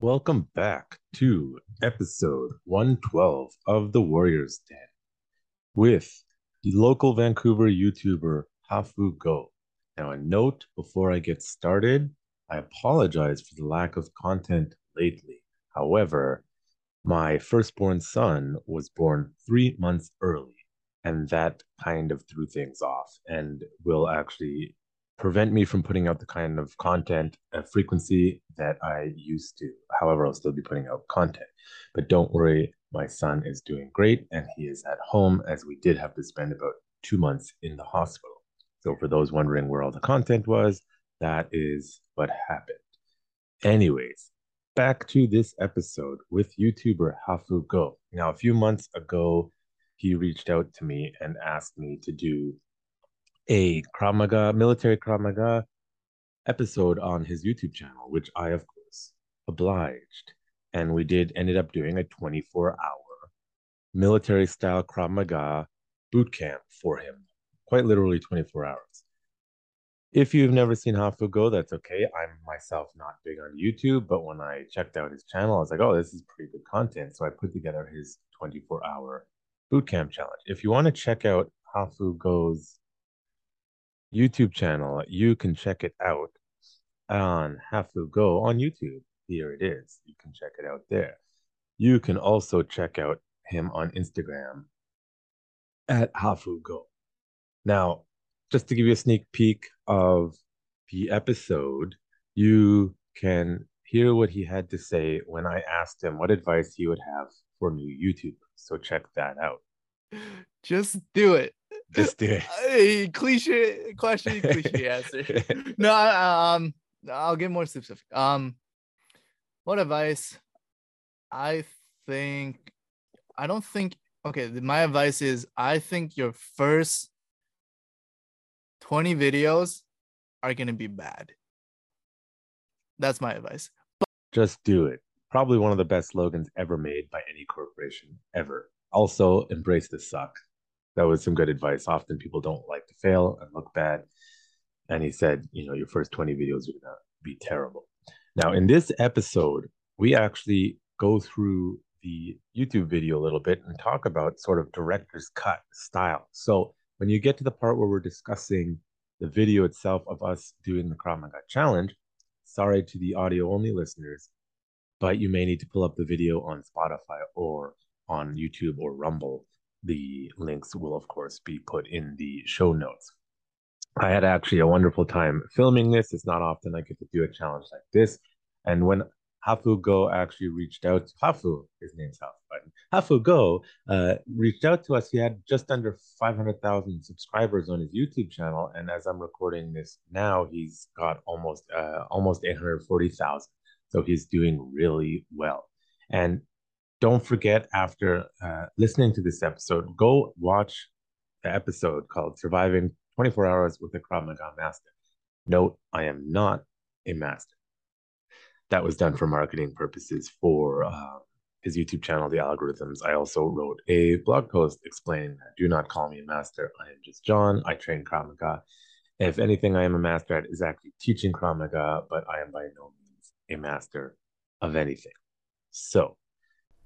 Welcome back to episode 112 of the Warriors Den with the local Vancouver YouTuber Hafu Go. Now, a note before I get started I apologize for the lack of content lately. However, my firstborn son was born three months early, and that kind of threw things off and will actually prevent me from putting out the kind of content and frequency that I used to. However, I'll still be putting out content. But don't worry, my son is doing great and he is at home as we did have to spend about two months in the hospital. So, for those wondering where all the content was, that is what happened. Anyways, back to this episode with YouTuber Hafu Go. Now, a few months ago, he reached out to me and asked me to do a Krav Maga, military Krav Maga episode on his YouTube channel, which I, of course, obliged. And we did ended up doing a 24 hour military style Krav Maga boot camp for him, quite literally 24 hours. If you've never seen Hafu Go, that's okay. I'm myself not big on YouTube, but when I checked out his channel, I was like, oh, this is pretty good content. So I put together his 24 hour bootcamp challenge. If you want to check out Hafu Go's YouTube channel, you can check it out on Hafu Go on YouTube. Here it is. You can check it out there. You can also check out him on Instagram at Hafu Go. Now, just to give you a sneak peek of the episode, you can hear what he had to say when I asked him what advice he would have for new YouTubers. So check that out. Just do it. Just do it. Hey, cliche question, cliche answer. no, um, I'll get more specific. Um, what advice? I think, I don't think. Okay, my advice is I think your first 20 videos are going to be bad. That's my advice. But- Just do it. Probably one of the best slogans ever made by any corporation ever. Also, embrace the suck. That was some good advice. Often people don't like to fail and look bad. And he said, you know, your first 20 videos are going to be terrible. Now, in this episode, we actually go through the YouTube video a little bit and talk about sort of director's cut style. So, when you get to the part where we're discussing the video itself of us doing the Krav Maga challenge, sorry to the audio only listeners, but you may need to pull up the video on Spotify or on YouTube or Rumble. The links will, of course, be put in the show notes. I had actually a wonderful time filming this. It's not often I get to do a challenge like this. And when Hafu Go actually reached out Hafu, his name's Hafu, Hafu Go uh, reached out to us. He had just under 500,000 subscribers on his YouTube channel. And as I'm recording this now, he's got almost, uh, almost 840,000. So he's doing really well. And don't forget, after uh, listening to this episode, go watch the episode called Surviving 24 Hours with a Krav Maga Master. Note, I am not a master that was done for marketing purposes for uh, his YouTube channel, The Algorithms. I also wrote a blog post explaining that do not call me a master. I am just John. I train Krav Maga. If anything, I am a master at is actually teaching Krav Maga, but I am by no means a master of anything. So,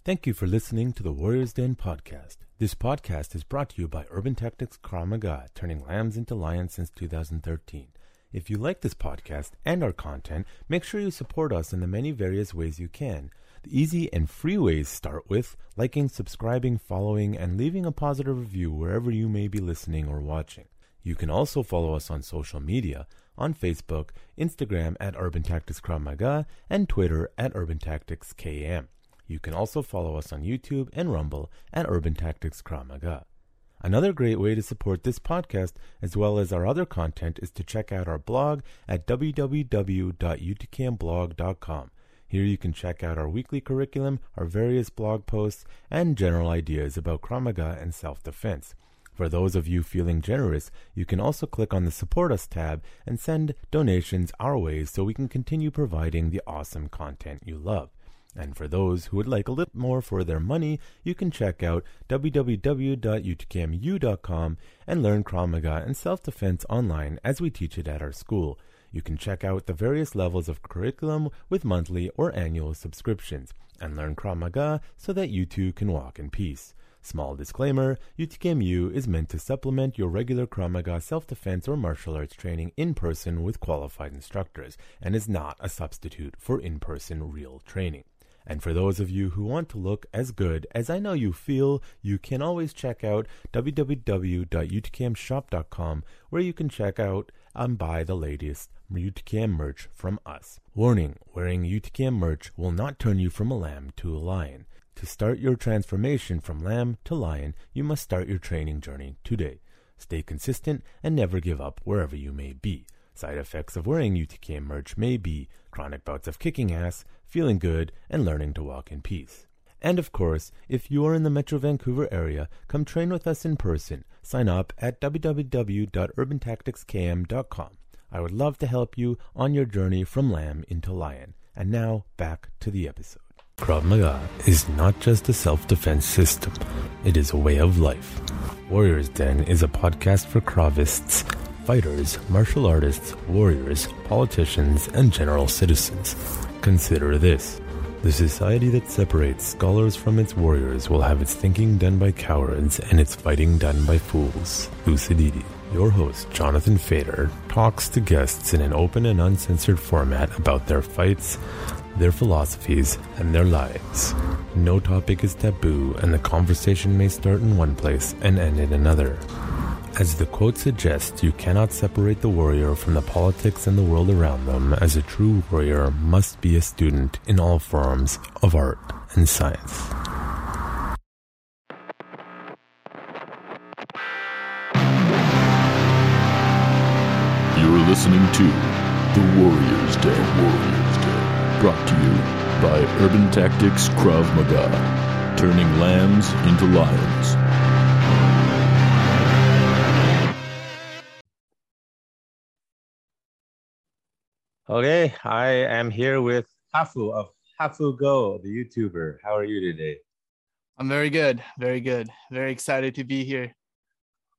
thank you for listening to the Warriors Den podcast. This podcast is brought to you by Urban Tactics Krav Maga, turning lambs into lions since 2013. If you like this podcast and our content, make sure you support us in the many various ways you can. The easy and free ways start with liking, subscribing, following, and leaving a positive review wherever you may be listening or watching. You can also follow us on social media on Facebook, Instagram at Urban Tactics Krav Maga, and Twitter at Urban Tactics KM. You can also follow us on YouTube and Rumble at Urban Tactics Krav Maga. Another great way to support this podcast, as well as our other content, is to check out our blog at www.utkmblog.com. Here you can check out our weekly curriculum, our various blog posts, and general ideas about Krav Maga and self-defense. For those of you feeling generous, you can also click on the Support Us tab and send donations our way so we can continue providing the awesome content you love. And for those who would like a little more for their money, you can check out www.utkmu.com and learn Krav Maga and self-defense online as we teach it at our school. You can check out the various levels of curriculum with monthly or annual subscriptions and learn Krav Maga so that you too can walk in peace. Small disclaimer UTKMU is meant to supplement your regular Krav Maga self defense or martial arts training in person with qualified instructors and is not a substitute for in person real training. And for those of you who want to look as good as I know you feel, you can always check out www.utkmshop.com where you can check out and buy the latest UTKM merch from us. Warning, wearing UTKM merch will not turn you from a lamb to a lion. To start your transformation from lamb to lion, you must start your training journey today. Stay consistent and never give up wherever you may be. Side effects of wearing UTKM merch may be chronic bouts of kicking ass, feeling good, and learning to walk in peace. And of course, if you are in the Metro Vancouver area, come train with us in person. Sign up at www.urbantacticskm.com. I would love to help you on your journey from lamb into lion. And now, back to the episode. Krav Maga is not just a self defense system, it is a way of life. Warriors Den is a podcast for Kravists, fighters, martial artists, warriors, politicians, and general citizens. Consider this. The society that separates scholars from its warriors will have its thinking done by cowards and its fighting done by fools. Thucydides. Your host, Jonathan Fader, talks to guests in an open and uncensored format about their fights, their philosophies, and their lives. No topic is taboo, and the conversation may start in one place and end in another. As the quote suggests, you cannot separate the warrior from the politics and the world around them, as a true warrior must be a student in all forms of art and science. You're listening to The Warriors Den. Warriors Den. Brought to you by Urban Tactics Krav Maga. Turning lambs into lions. Okay, I am here with Hafu of Hafu Go, the YouTuber. How are you today? I'm very good, very good, very excited to be here.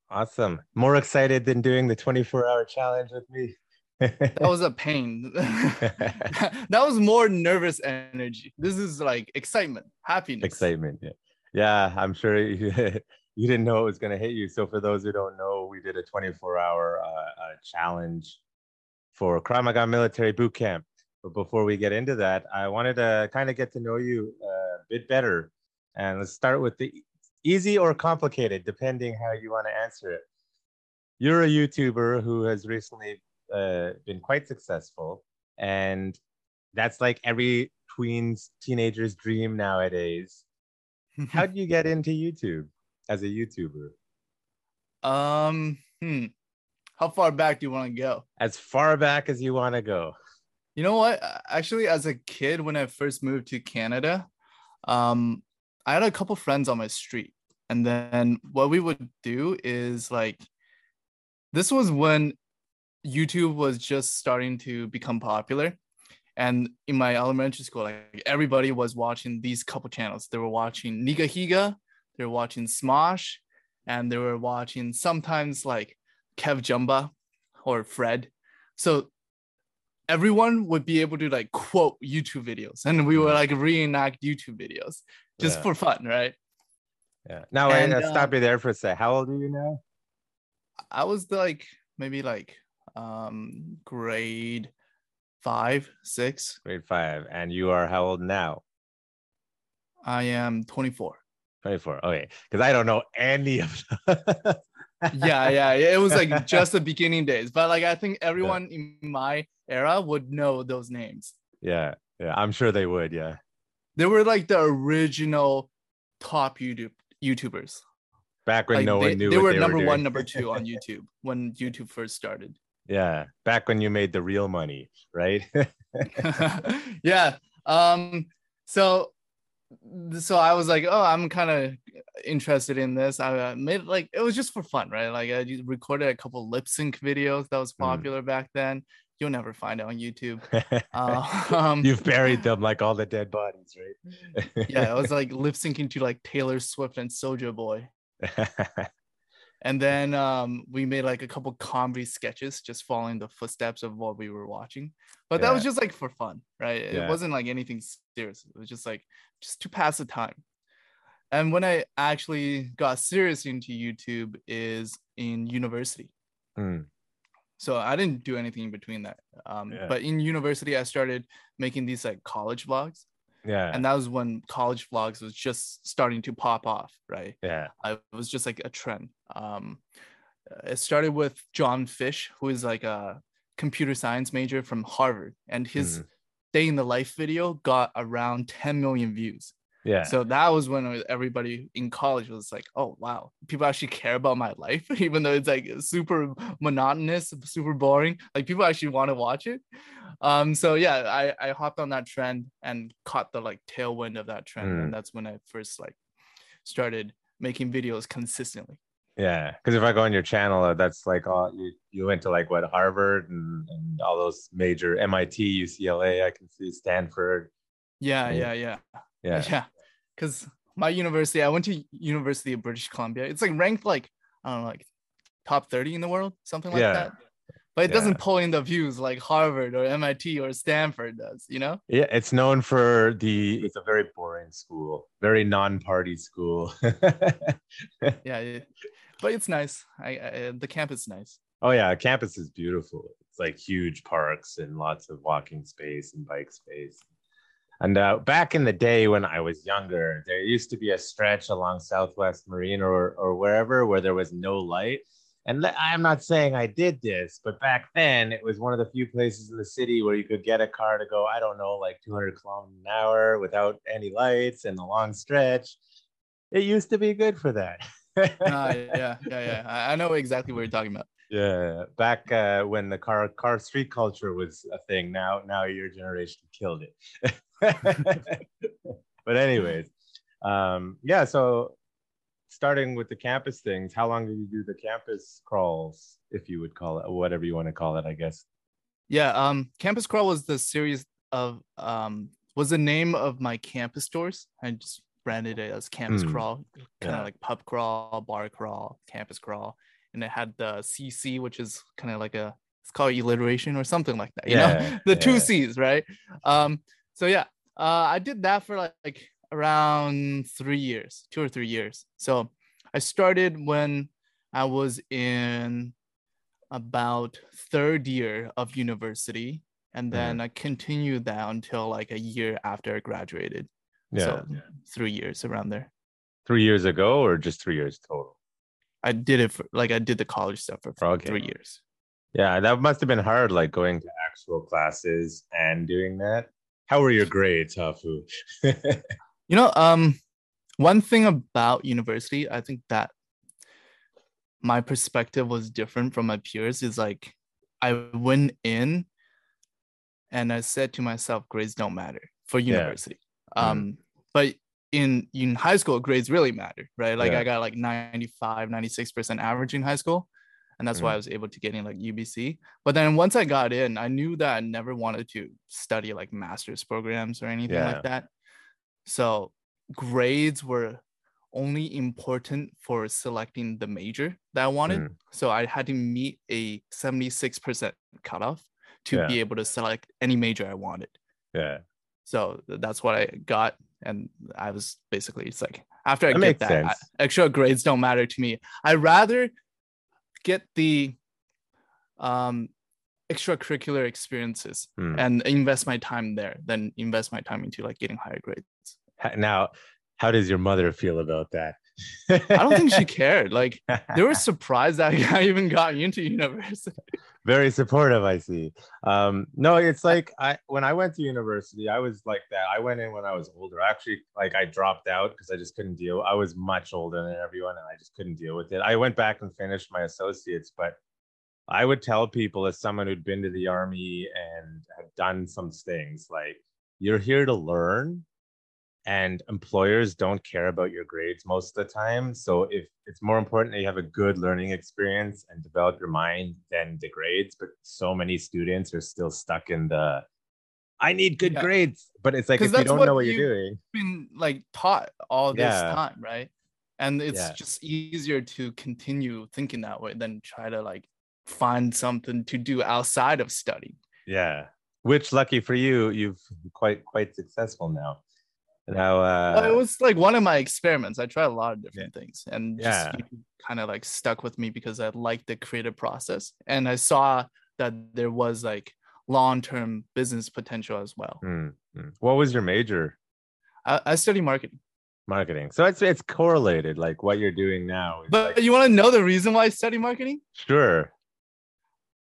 Awesome. More excited than doing the 24 hour challenge with me. That was a pain. that was more nervous energy. This is like excitement, happiness. excitement. Yeah, yeah I'm sure you, you didn't know it was going to hit you. So, for those who don't know, we did a 24 hour uh, uh, challenge for Krav Maga Military Boot Camp. But before we get into that, I wanted to kind of get to know you uh, a bit better. And let's start with the easy or complicated, depending how you want to answer it. You're a YouTuber who has recently uh, been quite successful, and that's like every tween's teenager's dream nowadays. How do you get into YouTube as a YouTuber? um, hmm. How far back do you want to go? As far back as you want to go. You know what? Actually, as a kid, when I first moved to Canada, um, I had a couple friends on my street. And then what we would do is like, this was when YouTube was just starting to become popular. And in my elementary school, like everybody was watching these couple channels. They were watching Nigahiga, they were watching Smosh, and they were watching sometimes like KevJumba or Fred. So everyone would be able to like quote YouTube videos and we would like reenact YouTube videos just Yeah. for fun, right? Yeah. Now, And, wait, uh, stop you there for a sec. How old are you now? I was like maybe like um grade five, six. Grade five. And you are how old now? I am 24. 24. Okay. Because I don't know any of them. Yeah, yeah. It was like just the beginning days. But like I think everyone in my era would know those names. Yeah. Yeah. I'm sure they would. Yeah. They were like the original top YouTube YouTubers. Back when Like no they, one knew they were they number were one, number two on YouTube when YouTube first started. yeah. Back when you made the real money, right? yeah. Um. So, so I was like, oh, I'm kind of interested in this. I uh, made like it was just for fun, right? Like I recorded a couple lip sync videos that was Mm. popular back then. You'll never find it on YouTube. Uh, um, You've buried them like all the dead bodies, right? yeah, it was like lip syncing to like Taylor Swift and Soulja Boy. and then um, we made like a couple comedy sketches, just following the footsteps of what we were watching. But that was just like for fun, right? Yeah. It wasn't like anything serious. It was just like just to pass the time. And when I actually got serious into YouTube is in university. Mm, So I didn't do anything in between that. Um, Yeah. But in university, I started making these like college vlogs, yeah. and that was when college vlogs was just starting to pop off, right? yeah. I, it was just like a trend. Um, it started with John Fish, who is like a computer science major from Harvard, and his Mhm. day in the life video got around 10 million views. Yeah. So that was when everybody in college was like, "Oh wow, people actually care about my life, even though it's like super monotonous, super boring. Like people actually want to watch it." Um, so yeah, I I hopped on that trend and caught the like tailwind of that trend, Mm. and that's when I first like started making videos consistently. Yeah, because if I go on your channel, uh, that's like all you, you went to like what Harvard and, and all those major MIT, UCLA. I can see Stanford. Yeah, Yeah. yeah, yeah, Yeah, yeah. Because my university, I went to University of British Columbia. It's like ranked like I don't know, like top thirty in the world, something like Yeah. that. But it Yeah. doesn't pull in the views like Harvard or MIT or Stanford does, you know? yeah. It's known for the. It's a very boring school, very non-party school. Yeah, but it's nice. I, I the campus is nice. oh yeah, campus is beautiful. It's like huge parks and lots of walking space and bike space. And uh, back in the day when I was younger, there used to be a stretch along Southwest Marine or or wherever where there was no light. And I'm not saying I did this, but back then it was one of the few places in the city where you could get a car to go, I don't know, like 200 kilometers an hour without any lights and a long stretch. It used to be good for that. Ah, yeah, yeah, yeah. I, I know exactly what you're talking about. Yeah, back uh, when the car car street culture was a thing. Now, now your generation killed it. but anyways, um, yeah. So starting with the campus things, how long did you do the campus crawls, if you would call it, whatever you want to call it? I guess. Yeah, um, Campus Crawl was the series of um was the name of my campus stores. I just branded it as Campus Hmm. Crawl, kind of Yeah. like pub crawl, bar crawl, campus crawl, and it had the CC, which is kind of like a it's called alliteration or something like that. You know, Yeah, the two. C's, right? Um, so yeah, uh, I did that for like, like around three years, two or three years. So I started when I was in about third year of university, and Mm-hmm. then I continued that until like a year after I graduated. Yeah. So three years around there. Three years ago, or just three years total? I did it for like I did the college stuff for Okay. three years. Yeah, that must have been hard, like going to actual classes and doing that. How were your grades, Hafu? You know, um, one thing about university, I think that my perspective was different from my peers is like I went in and I said to myself, grades don't matter for Yeah. university. Mhm. Um, but in in high school, grades really matter, right? Like Yeah. I got like 95, 96% average in high school. And that's why Mhm. I was able to get in like UBC. But then once I got in, I knew that I never wanted to study like master's programs or anything Yeah. like that. So grades were only important for selecting the major that I wanted. Mm. So I had to meet a 76% cutoff to Yeah. be able to select any major I wanted. yeah. So that's what I got. And I was basically, it's like, after I That get that, I- extra grades don't matter to me. I rather get the um, extracurricular experiences Hmm. and invest my time there than invest my time into like getting higher grades. Now, how does your mother feel about that? I don't think she cared. Like they were surprised that I even got into university. very supportive. I see. Um, no, it's like I when I went to university, I was like that. I went in when I was older. Actually, like I dropped out because I just couldn't deal. I was much older than everyone, and I just couldn't deal with it. I went back and finished my associates, but I would tell people as someone who'd been to the army and had done some things like you're here to learn and employers don't care about your grades most of the time so if it's more important that you have a good learning experience and develop your mind than the grades but so many students are still stuck in the i need good Yeah. grades but it's like if you don't what know what you- you're doing Been like taught all this Yeah. time, right? and it's Yeah. just easier to continue thinking that way than try to like find something to do outside of study. Yeah. Which lucky for you, you've quite quite successful now. Now uh well, it was like one of my experiments. I tried a lot of different things, and Yeah. just kind of like stuck with me because I liked the creative process, and I saw that there was like long-term business potential as well. hmm, hmm. what was your major? I, I study marketing, Marketing. So it's it's correlated, like what you're doing now. but like- you want to know the reason why I study marketing? sure.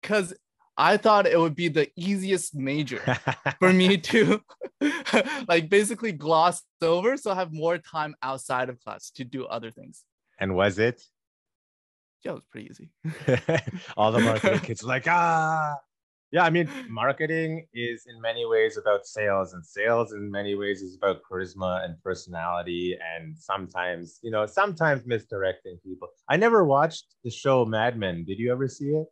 Because I thought it would be the easiest major for me to like basically gloss over, so I have more time outside of class to do other things. and was it? Yeah, it was pretty easy. All the marketing kids are like, ah. Yeah, I mean, marketing is in many ways about sales, and sales in many ways is about charisma and personality, and sometimes, you know, sometimes misdirecting people. I never watched the show Mad Men. Did you ever see it?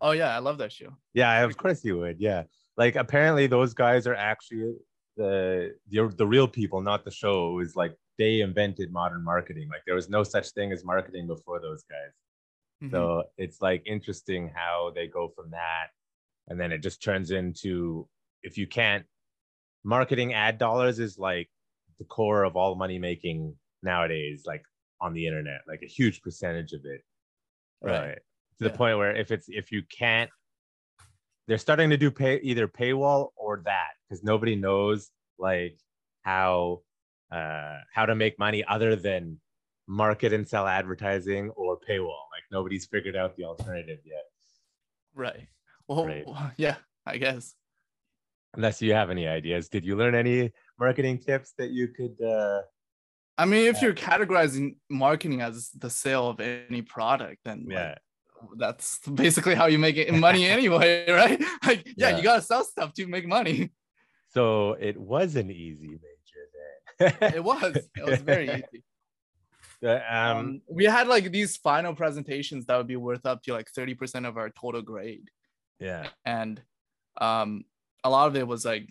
Oh yeah, I love that show. Yeah, of course you would. Yeah, like apparently those guys are actually the the, the real people, not the show. It was like they invented modern marketing. Like there was no such thing as marketing before those guys. Mhm. So it's like interesting how they go from that, and then it just turns into if you can't marketing ad dollars is like the core of all money making nowadays, like on the internet, like a huge percentage of it. Right. To the Yeah. point where if it's if you can't they're starting to do pay either paywall or that because nobody knows like how uh how to make money other than market and sell advertising or paywall like nobody's figured out the alternative yet Right. Well, Right. yeah, I guess. unless you have any ideas did you learn any marketing tips that you could uh I mean, if Yeah. you're categorizing marketing as the sale of any product, then like, yeah that's basically how you make it money anyway, right? Like, yeah, Yeah. you gotta sell stuff to make money. so it was an easy major then It was. It was very easy. Uh, um Um, we had like these final presentations that would be worth up to like 30% of our total grade. yeah and um a lot of it was like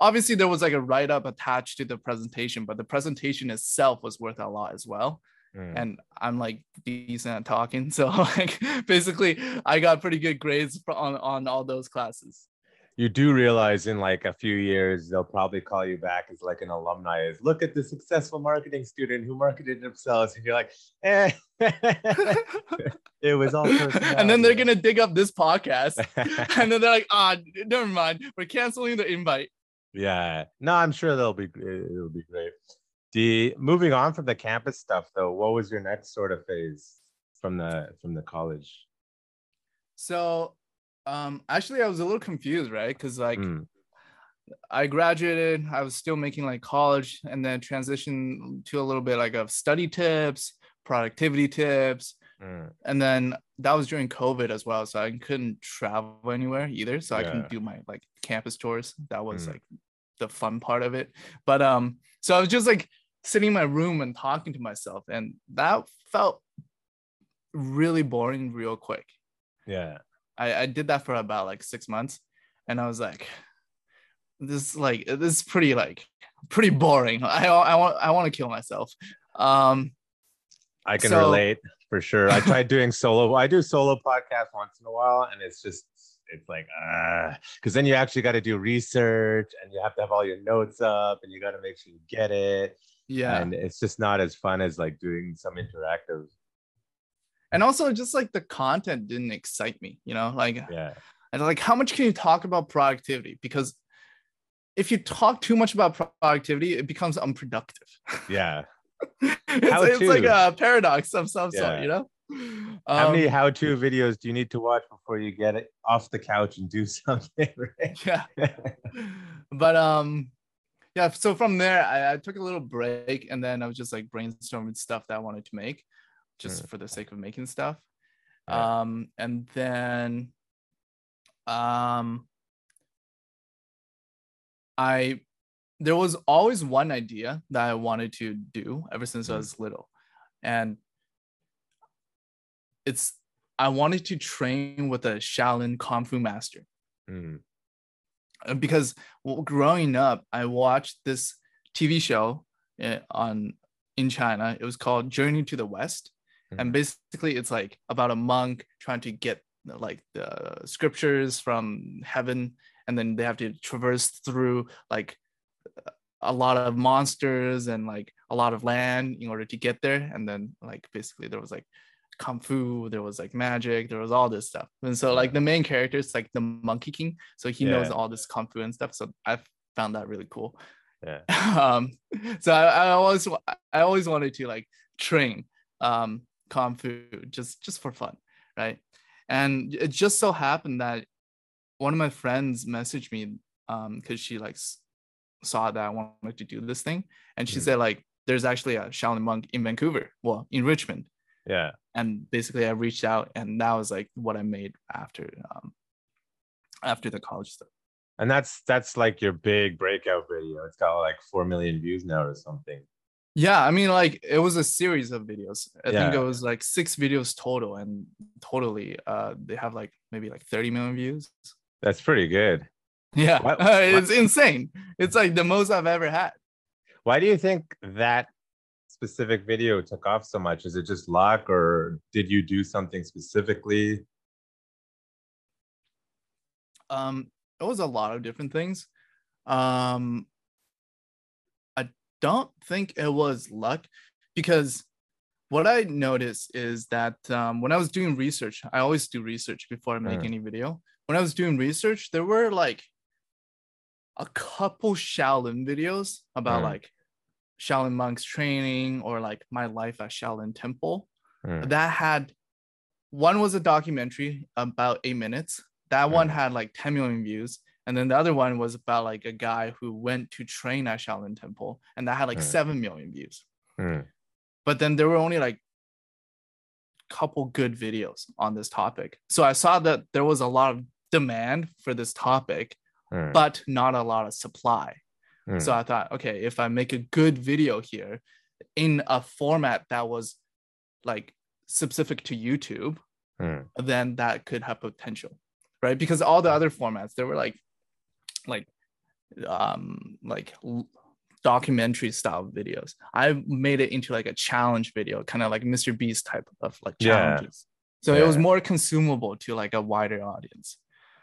obviously there was like a write-up attached to the presentation but the presentation itself was worth a lot as well Mm. and i'm like decent at talking so like basically i got pretty good grades on on all those classes. You do realize in like a few years they'll probably call you back as like an alumni is look at the successful marketing student who marketed themselves and you're like eh. it was all and then they're gonna dig up this podcast and then they're like ah never mind we're canceling the invite. Yeah. No i'm sure they'll be it'll be great the moving on from the campus stuff though what was your next sort of phase from the from the college so um actually i was a little confused right because like Mm, I graduated. I was still making like college and then transitioned to a little bit like of study tips, productivity tips. mm, And then that was during COVID as well. So I couldn't travel anywhere either. So I Yeah. couldn't do my like campus tours. That was Mm. like the fun part of it. But um, so I was just like sitting in my room and talking to myself. And that felt really boring real quick. yeah I, I did that for about like six months and I was like, this like this is pretty like pretty boring. I I want I want to kill myself. Um I can So- relate for sure. I tried doing solo. I do solo podcasts once in a while, and it's just it's like uh because then you actually got to do research and you have to have all your notes up and you got to make sure you get it. Yeah. And it's just not as fun as like doing some interactive. And also just like the content didn't excite me, you know, like Yeah. and like how much can you talk about productivity? Because if you talk too much about productivity, it becomes unproductive. Yeah. it's, it's like a paradox of some sort, you know. How many Um, how-to videos do you need to watch before you get it off the couch and do something? Right? yeah. but um yeah so from there I, I took a little break and then i was just like brainstorming stuff that i wanted to make just for the sake of making stuff Yeah. um and then um i there was always one idea that i wanted to do ever since i Mhm. was little and it's i wanted to train with a shaolin kung fu master Mm, because growing up, I watched this TV show uh, on in China. It was called Journey to the West, and Mhm. basically it's like about a monk trying to get like the scriptures from heaven, and then they have to traverse through like a lot of monsters and like a lot of land in order to get there. And then like basically there was like kung fu, there was like magic, there was all this stuff. And so like the main character is like the Monkey King, so he knows all this kung fu and stuff. So I found that really cool. Yeah. um, so I, I always I always wanted to like train um kung fu just just for fun, right? And it just so happened that one of my friends messaged me um because she like saw that I wanted to do this thing, and she Mhm. said like there's actually a Shaolin monk in Vancouver, well in Richmond, Yeah. And basically I reached out, and that was like what I made after um after the college stuff. And that's that's like your big breakout video. It's got like four million views now or something. Yeah, I mean, like it was a series of videos. I think it was like six videos total, and totally, uh, they have like maybe like 30 million views. That's pretty good. Yeah, What- it's insane. It's like the most I've ever had. Why do you think that specific video took off so much? Is it just luck or did you do something specifically? Um, it was a lot of different things. Um, I don't think it was luck because what I noticed is that um, when I was doing research, I always do research before I make Mm. any video. When I was doing research, there were like a couple Shaolin videos about Mm. like Shaolin monks training or like my life at Shaolin Temple Mm. that had one was a documentary about eight minutes. That one Mm. had like 10 million views. And then the other one was about like a guy who went to train at Shaolin Temple and that had like Mm. 7 million views. Mm. But then there were only like a couple good videos on this topic. So I saw that there was a lot of demand for this topic, Mm. but not a lot of supply. Mm. So I thought, okay, if I make a good video here in a format that was like specific to YouTube, Mm. then that could have potential, right? Because all the other formats, they were like, like, um, like documentary style videos. I made it into like a challenge video, kind of like Mr. Beast type of like Yeah. challenges. So it was more consumable to like a wider audience.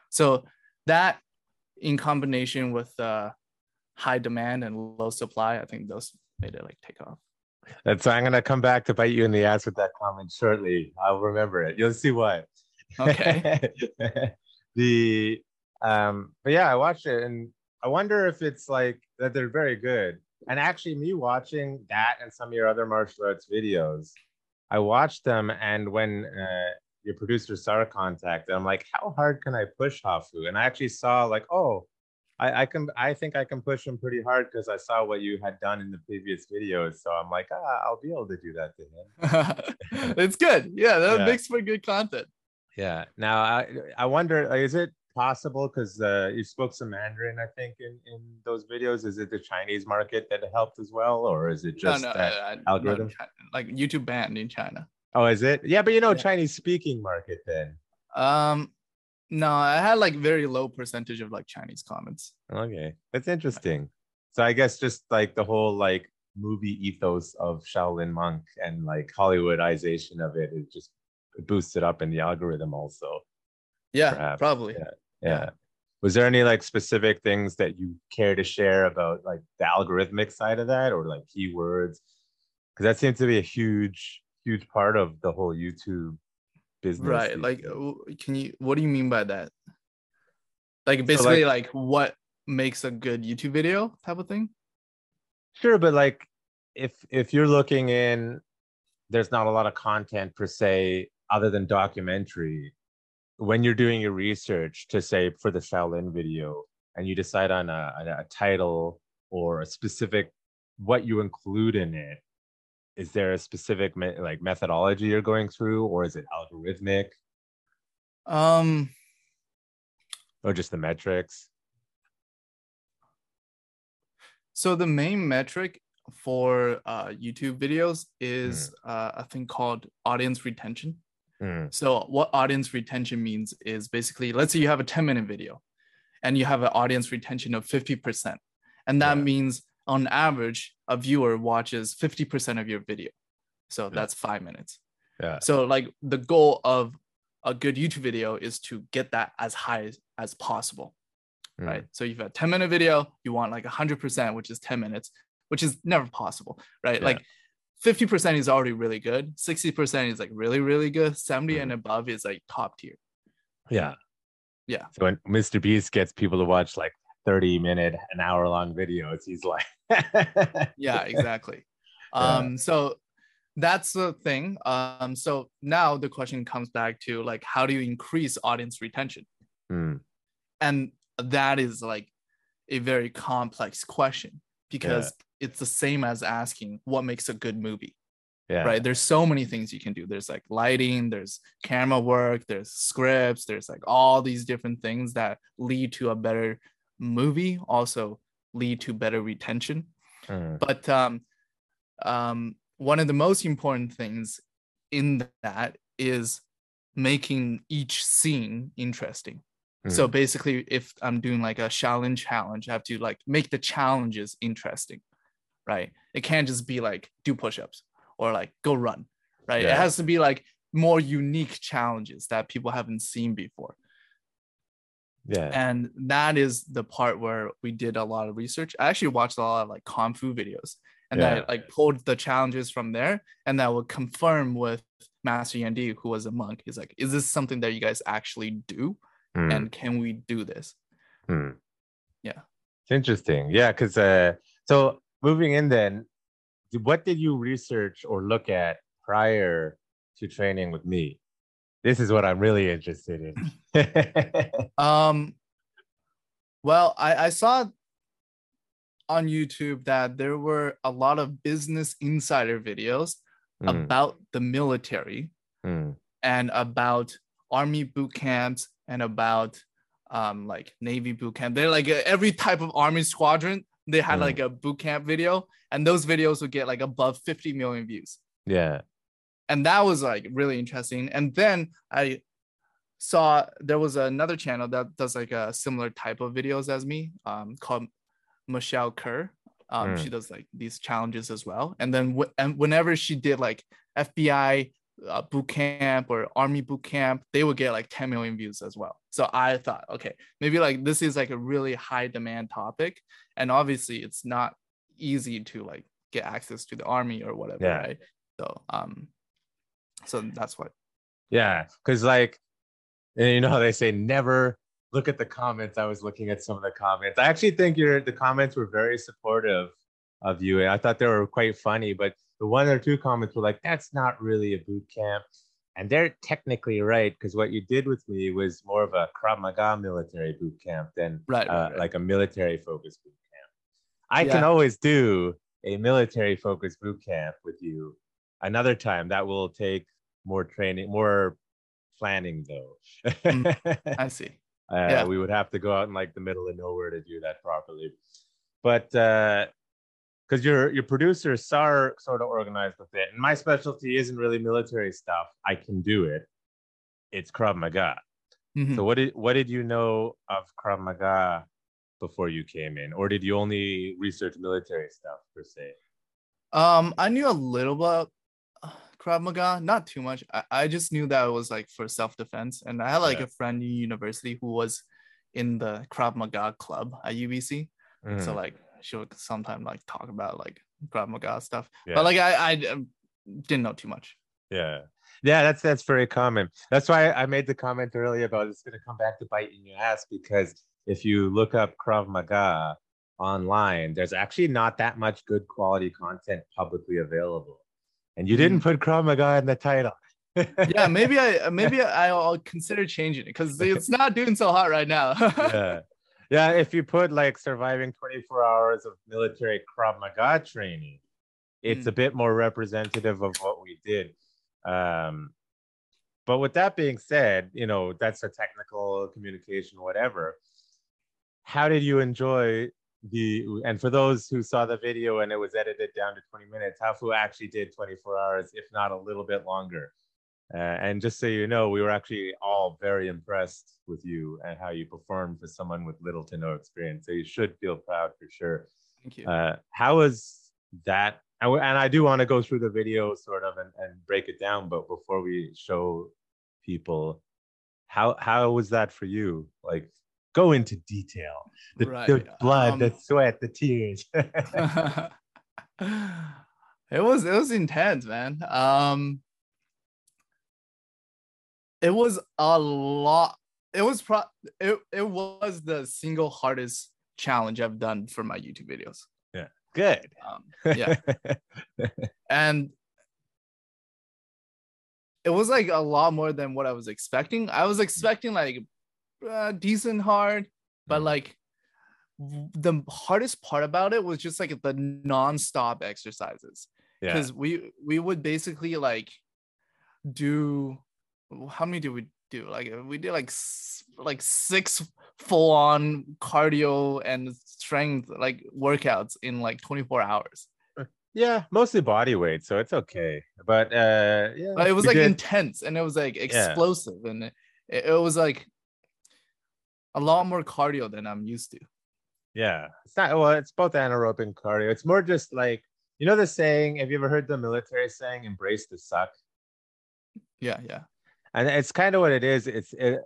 So that in combination with uh, high demand and low supply, I think those made it like take off. That's I'm gonna come back to bite you in the ass with that comment shortly. I'll remember it. You'll see why. Okay. the um but yeah, I watched it and I wonder if it's like that they're very good. And actually me watching that and some of your other martial arts videos, I watched them and when uh your producer Sarah contacted, I'm like, how hard can I push Hafu? And I actually saw like, oh, I, I can I think I can push him pretty hard because I saw what you had done in the previous videos. So I'm like, ah, I'll be able to do that to him. it's good. Yeah, that Yeah. makes for good content. Yeah. Now I I wonder, is it possible because uh, you spoke some Mandarin, I think, in in those videos? Is it the Chinese market that helped as well, or is it just no, no, that? uh, no, algorithm? Chi- like YouTube banned in China. Oh, is it? Yeah, but you know, Yeah. Chinese speaking market then. Um, no, I had like very low percentage of like Chinese comments. Okay, that's interesting. So I guess just like the whole like movie ethos of Shaolin Monk and like Hollywoodization of it, it just boosts it up in the algorithm also. Yeah, Perhaps, probably. yeah. Yeah. Was there any like specific things that you care to share about like the algorithmic side of that or like keywords? Because that seems to be a huge, huge part of the whole YouTube business. Right. these Like, can you? What do you mean by that? Like basically, like, what makes a good YouTube video type of thing. Sure, but like if if you're looking in, there's not a lot of content per se other than documentary. When you're doing your research to say for the Shaolin video, and you decide on a, on a title or a specific what you include in it, is there a specific me- like methodology you're going through, or is it algorithmic, Um, or just the metrics? so the main metric for uh, YouTube videos is Mm. uh, a thing called audience retention. Mm, So what audience retention means is basically, let's say you have a 10 minute video and you have an audience retention of 50%. And that Yeah. means on average, a viewer watches 50% of your video. So Yeah. that's five minutes. Yeah. So like the goal of a good YouTube video is to get that as high as, as possible. Mm. Right. So if you have a 10 minute video, you want like 100%, which is 10 minutes, which is never possible. Right. Yeah. Like 50% is already really good. 60% is like really, really good. 70 Mhm. and above is like top tier. Yeah. Yeah. So when Mr. Beast gets people to watch like 30 minute, an hour long videos, he's like, yeah exactly. Yeah. um so that's the thing. Um so now the question comes back to like how do you increase audience retention? Mm, and that is like a very complex question because it's the same as asking what makes a good movie yeah. right? There's so many things you can do. There's like lighting there's camera work there's scripts there's like all these different things that lead to a better movie. Also lead to better retention Mm, but um, um, one of the most important things in that is making each scene interesting. So mm, basically, if I'm doing like a challenge challenge, I have to like make the challenges interesting, right? It can't just be like do push-ups or like go run, right? Yeah. It has to be like more unique challenges that people haven't seen before yeah. and that is the part where we did a lot of research i actually watched a lot of like kung fu videos and then Yeah. I, like pulled the challenges from there and that would confirm with master yandi who was a monk he's like is this something that you guys actually do Mm, and can we do this mm. Yeah. It's interesting. Yeah. Cause, uh, so moving in then, what did you research or look at prior to training with me? This is what I'm really interested in. um well i i saw on youtube that there were a lot of business insider videos Mm, about the military mm, and about army boot camps and about um like navy boot camp they're like uh, every type of army squadron they had Mm. like a boot camp video and those videos would get like above 50 million views yeah. And that was like really interesting. And then i saw there was another channel that does like a similar type of videos as me um called michelle khare. Um Mm. she does like these challenges as well. And then wh- and whenever she did like fbi uh, boot camp or army boot camp they would get like 10 million views as well. So i thought okay maybe like this is like a really high demand topic. And obviously it's not easy to like get access to the army or whatever Yeah. right? So um so that's what Yeah, because like, and you know how they say never look at the comments. I was looking at some of the comments. I actually think your the comments were very supportive of you, and I thought they were quite funny. But the one or two comments were like, "That's not really a boot camp," and they're technically right because what you did with me was more of a Krav Maga military boot camp than right, uh, right. like a military focused boot camp. I can always do a military focused boot camp with you another time. That will take more training, more planning though. i see uh, Yeah. We would have to go out in like the middle of nowhere to do that properly. But because your your producer Sar sort of organized with it, and my specialty isn't really military stuff. I can do it. It's Krav Maga. Mhm. So what did what did you know of Krav Maga before you came in, or did you only research military stuff per se? Um, I knew a little about uh, Krav Maga, not too much. I, I just knew that it was like for self defense, and I had like Yeah. a friend in university who was in the Krav Maga club at UBC. So Mhm. like she would sometimes like talk about like Krav Maga stuff, Yeah. but like I I um, didn't know too much. Yeah. Yeah, that's that's very common. That's why I made the comment earlier about it's going to come back to bite in your ass because if you look up Krav Maga online, there's actually not that much good quality content publicly available. And you didn't put Krav Maga in the title. Yeah, maybe I maybe I'll consider changing it because it's not doing so hot right now. yeah. Yeah, if you put like surviving 24 hours of military Krav Maga training, it's Mm. a bit more representative of what we did. Um, but with that being said, you know, that's a technical communication, whatever. How did you enjoy the, and for those who saw the video and it was edited down to 20 minutes, Hafu actually did 24 hours, if not a little bit longer. Uh, and just so you know, we were actually all very impressed with you and how you performed for someone with little to no experience. So you should feel proud for sure. Thank you. Uh, how was that? And, I do want to go through the video sort of and, and break it down, but before we show people, how how was that for you? Like, go into detail. The, the Right, blood, the um, sweat, the tears. it was it was intense, man. Um it was a lot. It was pro it, it was the single hardest challenge I've done for my YouTube videos. Yeah. Good. Um, yeah. and it was like a lot more than what I was expecting. I was expecting like uh, decent hard, but Mm. like the hardest part about it was just like the non-stop exercises yeah. because we we would basically like do how many did we do like uh, we did like like six full on cardio and strength like workouts in like 24 hours Yeah, mostly body weight, so it's okay. But uh yeah. but it was like did- intense and it was like explosive and it, it was like a lot more cardio than i'm used to Yeah, it's not. Well, it's both anaerobic and cardio. It's more just like you know the saying. Have you ever heard the military saying, "Embrace the suck"? yeah yeah And it's kind of what it is. It's it,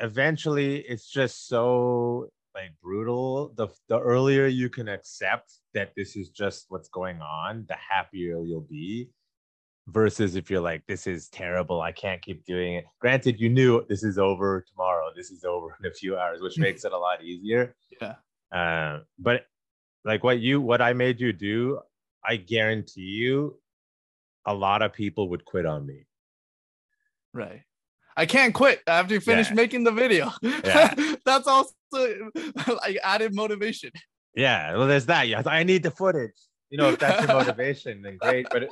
eventually it's just so like brutal. The the earlier you can accept that this is just what's going on, the happier you'll be. Versus if you're like, this is terrible, I can't keep doing it. Granted, you knew this is over tomorrow, this is over in a few hours, which makes it a lot easier. yeah Uh, but like what you what I made you do, I guarantee you, a lot of people would quit on me. Right. I can't quit after you finish Yeah. making the video. Yeah. That's also like added motivation. Yeah, well, there's that. Yeah, I need the footage. You know, if that's your motivation, then great. But it,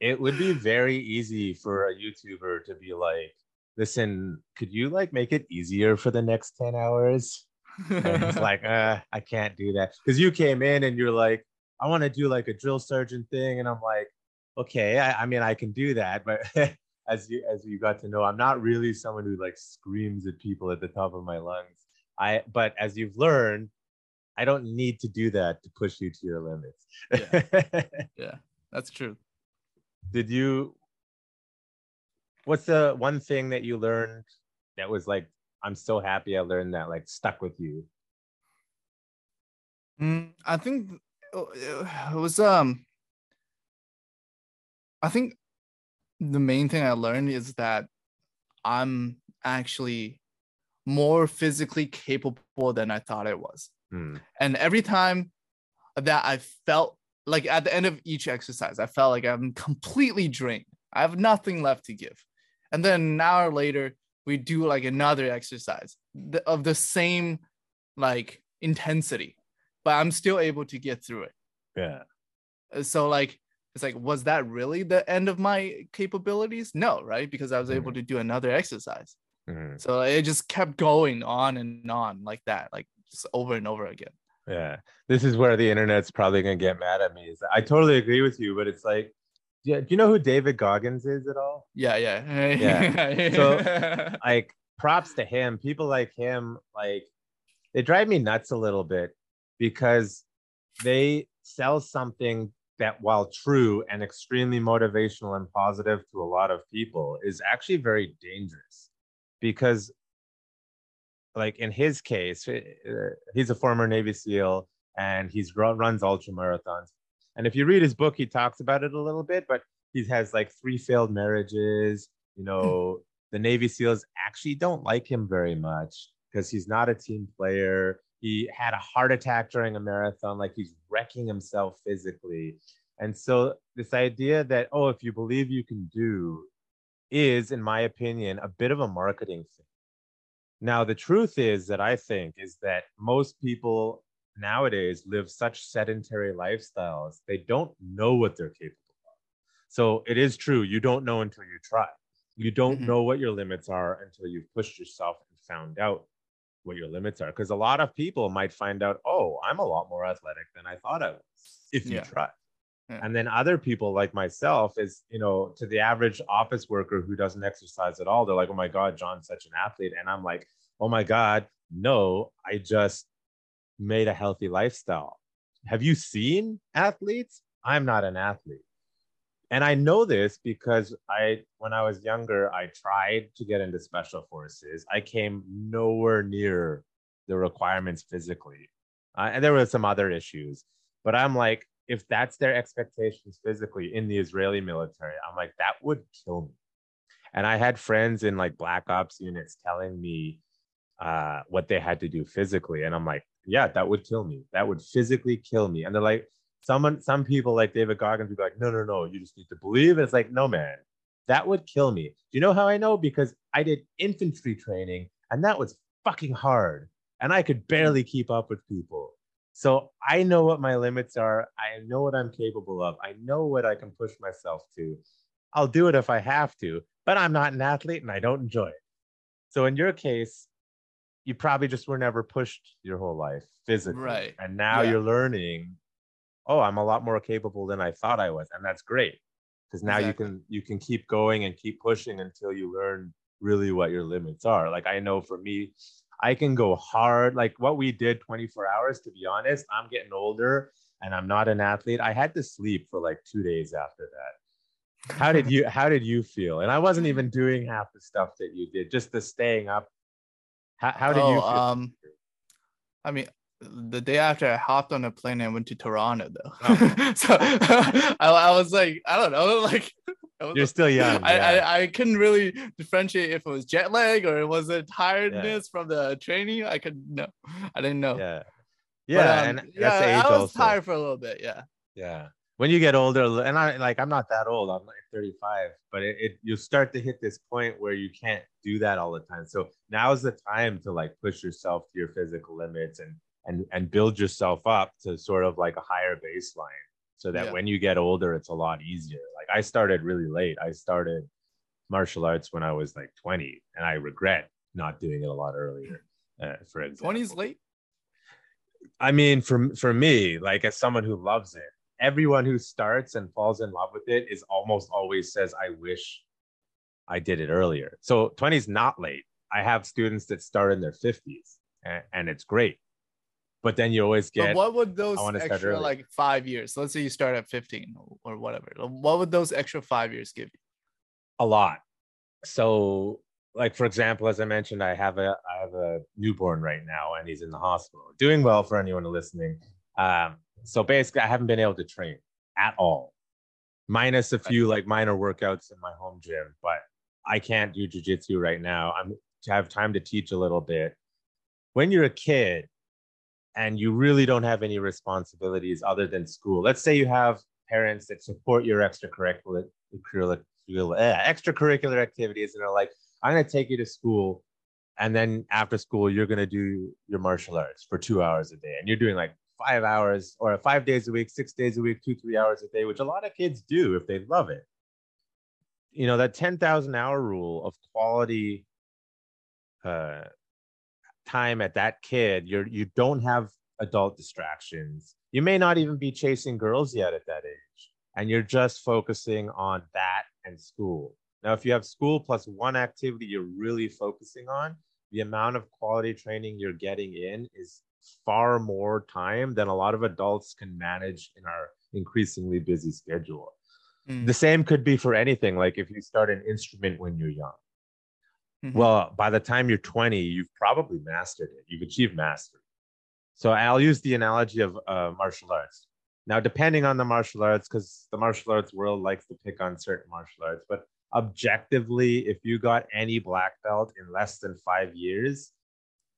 it would be very easy for a YouTuber to be like, "Listen, could you like make it easier for the next ten hours?" And he's like, uh, "I can't do that," because you came in and you're like, "I want to do like a drill sergeant thing," and I'm like, "Okay, I, I mean, I can do that," but. As you as you got to know, I'm not really someone who like screams at people at the top of my lungs. I but as you've learned, I don't need to do that to push you to your limits. yeah, that's true. Did you? What's the one thing that you learned that was like, I'm so happy I learned that, like, stuck with you? Mm, I think it was um I think the main thing I learned is that I'm actually more physically capable than I thought I was. Hmm. And every time that I felt like at the end of each exercise, I felt like I'm completely drained. I have nothing left to give. And then an hour later, we do like another exercise of the same like intensity, but I'm still able to get through it. Yeah. Uh, So like it's like, was that really the end of my capabilities? No, right? Because I was able to do another exercise. Mhm. So it just kept going on and on like that, like just over and over again. Yeah. This is where the internet's probably going to get mad at me. Is I totally agree with you, but it's like, yeah, do you know who David Goggins is at all? Yeah, yeah. Yeah. So- like props to him people like him like they drive me nuts a little bit because they sell something that while true and extremely motivational and positive to a lot of people is actually very dangerous because like in his case uh, he's a former navy seal and he's run, runs ultra marathons and if you read his book he talks about it a little bit but he has like three failed marriages you know the Navy SEALs actually don't like him very much because he's not a team player. He had a heart attack during a marathon, like he's wrecking himself physically. And so, this idea that, oh, if you believe you can do, is, in my opinion, a bit of a marketing thing. Now, the truth is that I think is that most people nowadays live such sedentary lifestyles, they don't know what they're capable of. So, it is true, you don't know until you try you don't Mhm. know what your limits are until you've pushed yourself and found out what your limits are because a lot of people might find out oh i'm a lot more athletic than i thought i was if you try And then other people like myself is you know to the average office worker who doesn't exercise at all they're like oh my god john's such an athlete and i'm like oh my god no i just made a healthy lifestyle have you seen athletes? I'm not an athlete. And I know this because I, when I was younger, I tried to get into special forces. I came nowhere near the requirements physically. Uh, and there were some other issues, but I'm like, if that's their expectations physically in the Israeli military, I'm like, that would kill me. And I had friends in like black ops units telling me uh, what they had to do physically. And I'm like, yeah, that would kill me. That would physically kill me. And they're like, someone, some people like David Goggins would be like, no, no, no, you just need to believe. And it's like, no, man, that would kill me. Do you know how I know? Because I did infantry training and that was fucking hard. And I could barely keep up with people. So I know what my limits are. I know what I'm capable of. I know what I can push myself to. I'll do it if I have to, but I'm not an athlete and I don't enjoy it. So in your case, you probably just were never pushed your whole life physically. Right. And now Yeah. you're learning, oh, I'm a lot more capable than I thought I was. And that's great. Because now Exactly. you can you can keep going and keep pushing until you learn really what your limits are. Like I know for me, I can go hard. Like what we did 24 hours, to be honest, I'm getting older and I'm not an athlete. I had to sleep for like two days after that. How did you how did you feel? And I wasn't even doing half the stuff that you did, just the staying up. How, how did you Oh, feel? um, I mean, the day after I hopped on a plane and went to Toronto, though. Oh. so I, I was like, I don't know, like You're still young. I, yeah. I, I couldn't really differentiate if it was jet lag or it was a tiredness from the training. I could no, I didn't know. yeah. But, Yeah, um, and that's yeah, the age I was also. tired for a little bit. Yeah. Yeah. When you get older, and I like I'm not that old, I'm like 35, but it, it you start to hit this point where you can't do that all the time. So now is the time to like push yourself to your physical limits and and and build yourself up to sort of like a higher baseline so that Yeah. when you get older it's a lot easier. Like I started really late. I started martial arts when I was like 20 and I regret not doing it a lot earlier. Uh, for example. 20s late. I mean, for for me, like as someone who loves it, everyone who starts and falls in love with it is almost always says, "I wish I did it earlier." So 20 is not late. I have students that start in their 50s, and, and it's great. But then you always get. But what would those extra like five years? Let's say you start at 15 or whatever. What would those extra five years give you? a lot. So, like for example, as I mentioned, I have a I have a newborn right now, and he's in the hospital. Doing well for anyone listening. Um, so basically, I haven't been able to train at all, minus a few like minor workouts in my home gym. But I can't do jujitsu right now. I'm to have time to teach a little bit. When you're a kid and you really don't have any responsibilities other than school, let's say you have parents that support your extracurricular eh, extracurricular activities and are like, I'm going to take you to school. And then after school, you're going to do your martial arts for two hours a day. And you're doing like five hours or five days a week, six days a week, two, three hours a day, which a lot of kids do if they love it. You know, that 10,000 hour rule of quality uh, time at that kid, you're, you don't have adult distractions. You may not even be chasing girls yet at that age and you're just focusing on that and school. Now, if you have school plus one activity you're really focusing on, the amount of quality training you're getting in is far more time than a lot of adults can manage in our increasingly busy schedule. Mm. The same could be for anything, like if you start an instrument when you're young. Mhm. Well, by the time you're 20, you've probably mastered it. You've achieved mastery. So I'll use the analogy of uh, martial arts. Now, depending on the martial arts, because the martial arts world likes to pick on certain martial arts, but objectively, if you got any black belt in less than five years,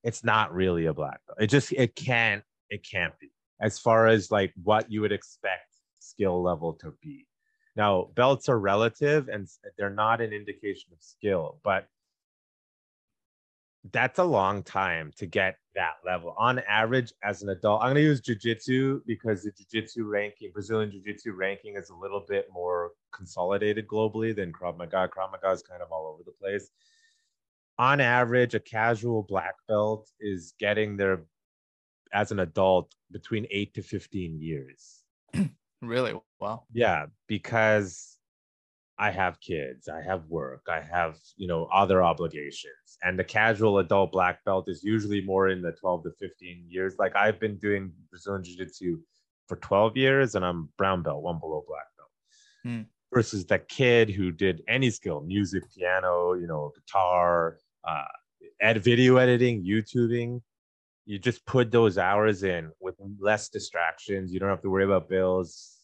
it's not really a black belt. It just it can't it can't be as far as like what you would expect skill level to be. Now, belts are relative and they're not an indication of skill, but that's a long time to get that level on average as an adult. I'm going to use jiu-jitsu because the jiu-jitsu ranking, Brazilian jiu-jitsu ranking is a little bit more consolidated globally than Krav Maga. Krav Maga is kind of all over the place. On average, a casual black belt is getting there as an adult between 8 to 15 years. Really? Wow. Yeah, because I have kids, I have work, I have, you know, other obligations. And the casual adult black belt is usually more in the 12 to 15 years. Like I've been doing Brazilian Jiu Jitsu for 12 years and I'm brown belt, one below black belt. Hmm. Versus that kid who did any skill, music, piano, you know, guitar, uh, ed video editing, YouTubing. You just put those hours in with less distractions. You don't have to worry about bills,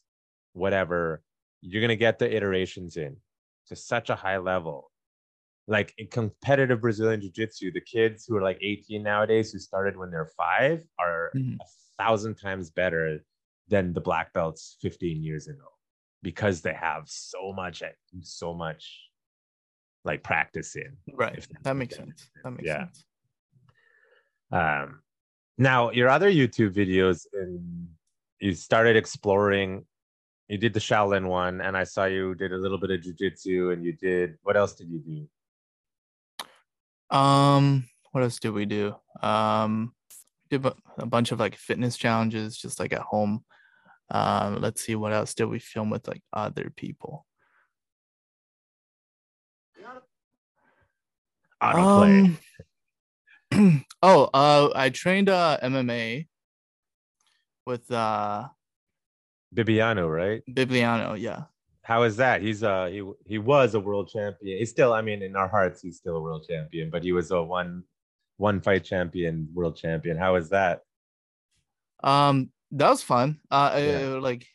whatever. You're gonna get the iterations in to such a high level. Like in competitive Brazilian Jiu-Jitsu, the kids who are like 18 nowadays who started when they're five are Mhm. a thousand times better than the black belts 15 years ago because they have so much so much like practice in Right. if That makes makes sense. That makes Yeah. sense. um now your other youtube videos and you started exploring you did the shaolin one and i saw you did a little bit of jiu-jitsu and you did what else did you do Um, what else did we do? Um, did a bunch of like fitness challenges just like at home. Um, let's see what else did we film with like other people. autoplay Um, oh, uh, I trained uh MMA with uh bibiano right Bibiano, Yeah. how is that he's uh he he was a world champion he's still i mean in our hearts he's still a world champion but he was a one one fight champion world champion how is that Um, that was fun. Uh, it- Yeah. it, like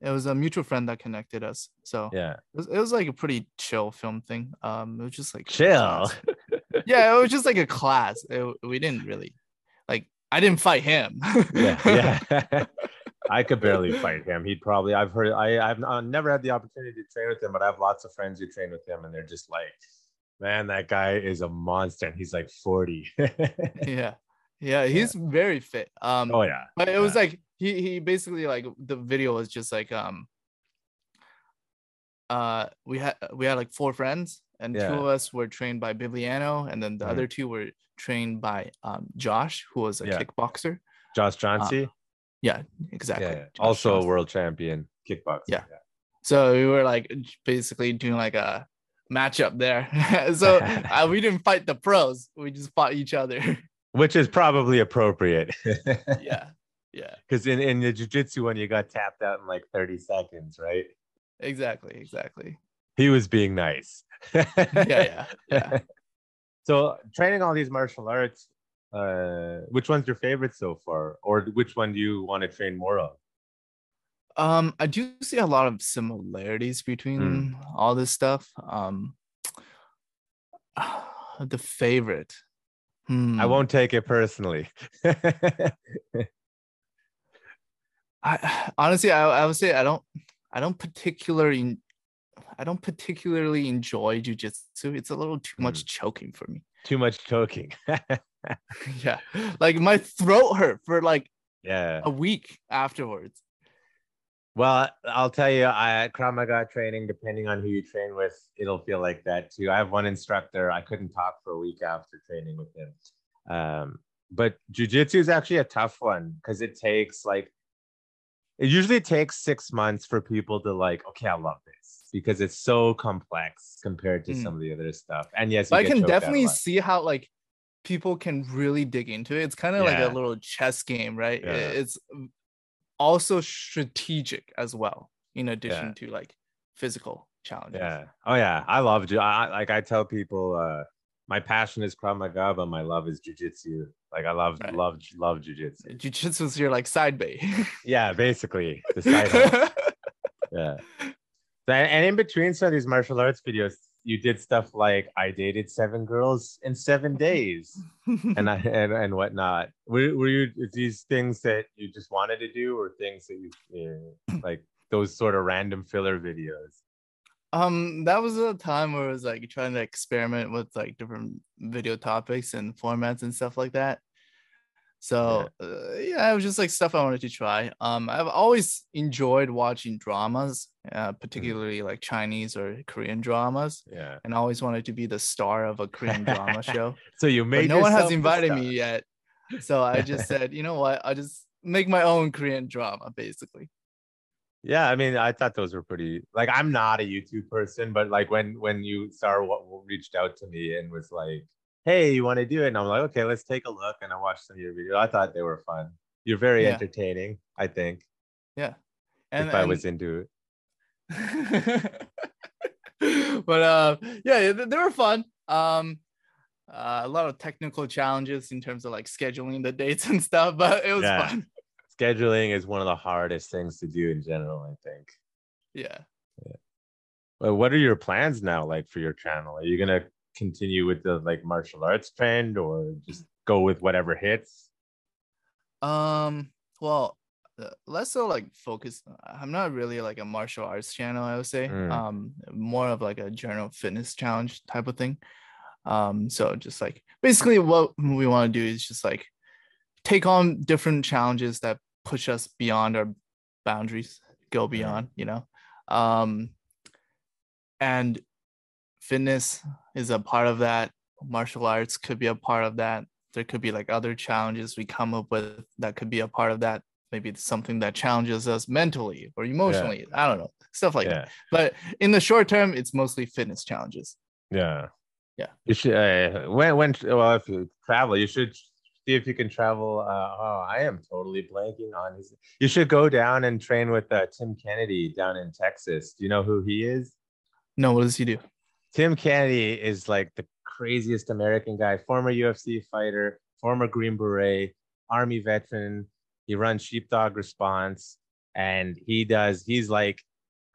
it was a mutual friend that connected us. So yeah it was, it was like a pretty chill film thing. Um, it was just like chill yeah, it was just like a class. It- we didn't really like. I didn't fight him. yeah yeah i could barely fight him he'd probably i've heard i i've uh, never had the opportunity to train with him but i have lots of friends who train with him and they're just like man that guy is a monster and he's like 40 yeah, yeah, he's very fit. Um, oh yeah but it was like he he basically like the video was just like um. Uh, we had we had like four friends, and two of us were trained by Bibiano, and then the Mhm. other two were trained by um Josh, who was a Yeah. kickboxer. josh Jauncey Yeah, exactly. yeah, yeah. Also a world champion kickboxer Yeah. So we were like basically doing like a matchup there. so uh, we didn't fight the pros; we just fought each other. which is probably appropriate yeah, yeah, because in, in the jiu-jitsu one you got tapped out in like 30 seconds right exactly, exactly. he was being nice Yeah, yeah, yeah. so training all these martial arts uh which one's your favorite so far or which one do you want to train more of Um, I do see a lot of similarities between Mm. all this stuff. Um, the favorite. Hmm. i won't take it personally I honestly, I, I would say I don't, I don't particularly, I don't particularly enjoy jujitsu. It's a little too much Mm. choking for me. too much choking yeah, like my throat hurt for like yeah a week afterwards. well i'll tell you i Krav Maga training depending on who you train with it'll feel like that too i have one instructor i couldn't talk for a week after training with him um but jujitsu is actually a tough one because it takes like it usually takes six months for people to like okay i love this because it's so complex compared to Mm. some of the other stuff and yes I can choked out a definitely see how like people can really dig into it. It's kind of like a little chess game, right? Yeah. It's also strategic as well, in addition to like physical challenges. Yeah. Oh yeah. I love ju- I like I tell people uh my passion is Krav Maga, but my love is jujitsu. Like I love Right. love love jujitsu. Jiu-jitsu is your like side bay. Yeah, basically the side. Yeah. And in between some of these martial arts videos, you did stuff like I dated seven girls in seven days and I and, and whatnot. Were, were you these things that you just wanted to do or things that you like those sort of random filler videos? um that was a time where I was like trying to experiment with like different video topics and formats and stuff like that. So uh, yeah, it was just like stuff I wanted to try. Um, I've always enjoyed watching dramas, uh, particularly like Chinese or Korean dramas, Yeah. and I always wanted to be the star of a Korean drama show. So you But made no one has invited me yet, so I just said, you know what, I'll just make my own Korean drama, basically. Yeah, I mean, I thought those were pretty. Like, I'm not a YouTube person, but like when when you Star what reached out to me and was like, "Hey, you want to do it?" and I'm like, "Okay, let's take a look." And I watched some of your videos. I thought they were fun. You're very Yeah. entertaining. I think. yeah. if I was into it. but uh yeah they, were fun um uh, a lot of technical challenges in terms of like scheduling the dates and stuff but it was Yeah. fun Scheduling is one of the hardest things to do in general, I think. yeah Well, what are your plans now like for your channel? Are you gonna continue with the like martial arts trend or just go with whatever hits? um well uh, less so like focus i'm not really like a martial arts channel i would say Mm. um more of like a general fitness challenge type of thing um so just like basically what we want to do is just like take on different challenges that push us beyond our boundaries go beyond you know um and fitness is a part of that martial arts could be a part of that there could be like other challenges we come up with that could be a part of that maybe it's something that challenges us mentally or emotionally i don't know stuff like that but in the short term it's mostly fitness challenges Yeah. Yeah. You should uh, when when well if you travel, you should see if you can travel. Uh, oh, I am totally blanking on his. You should go down and train with uh, Tim Kennedy down in Texas. Do you know who he is? no what does he do Tim Kennedy is like the craziest American guy, former UFC fighter, former Green Beret, Army veteran. He runs Sheepdog Response, and he does. He's like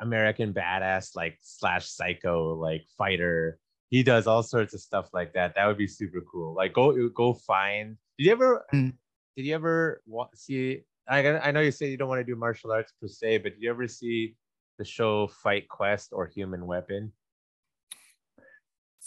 American badass, like slash psycho, like fighter. He does all sorts of stuff like that. That would be super cool. Like go go find. Did you ever? Mm. Did you ever see? I I know you say you don't want to do martial arts per se, but did you ever see the show Fight Quest or Human Weapon?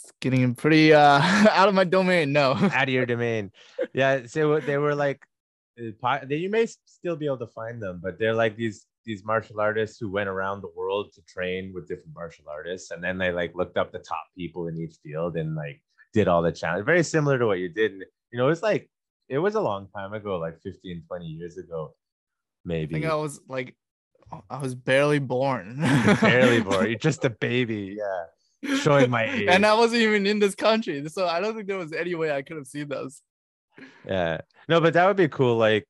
It's getting pretty uh out of my domain no out of your domain. Yeah, so they were like, they- you may still be able to find them, but they're like these these martial artists who went around the world to train with different martial artists, and then they like looked up the top people in each field and like did all the challenge. Very similar to what you did. And, you know, it's like it was a long time ago, like 15, 20 years ago, i maybe. think i was like i was barely born Barely born. You're just a baby. Yeah. Showing my age. and i wasn't even in this country so i don't think there was any way i could have seen those Yeah. No, but that would be cool. Like,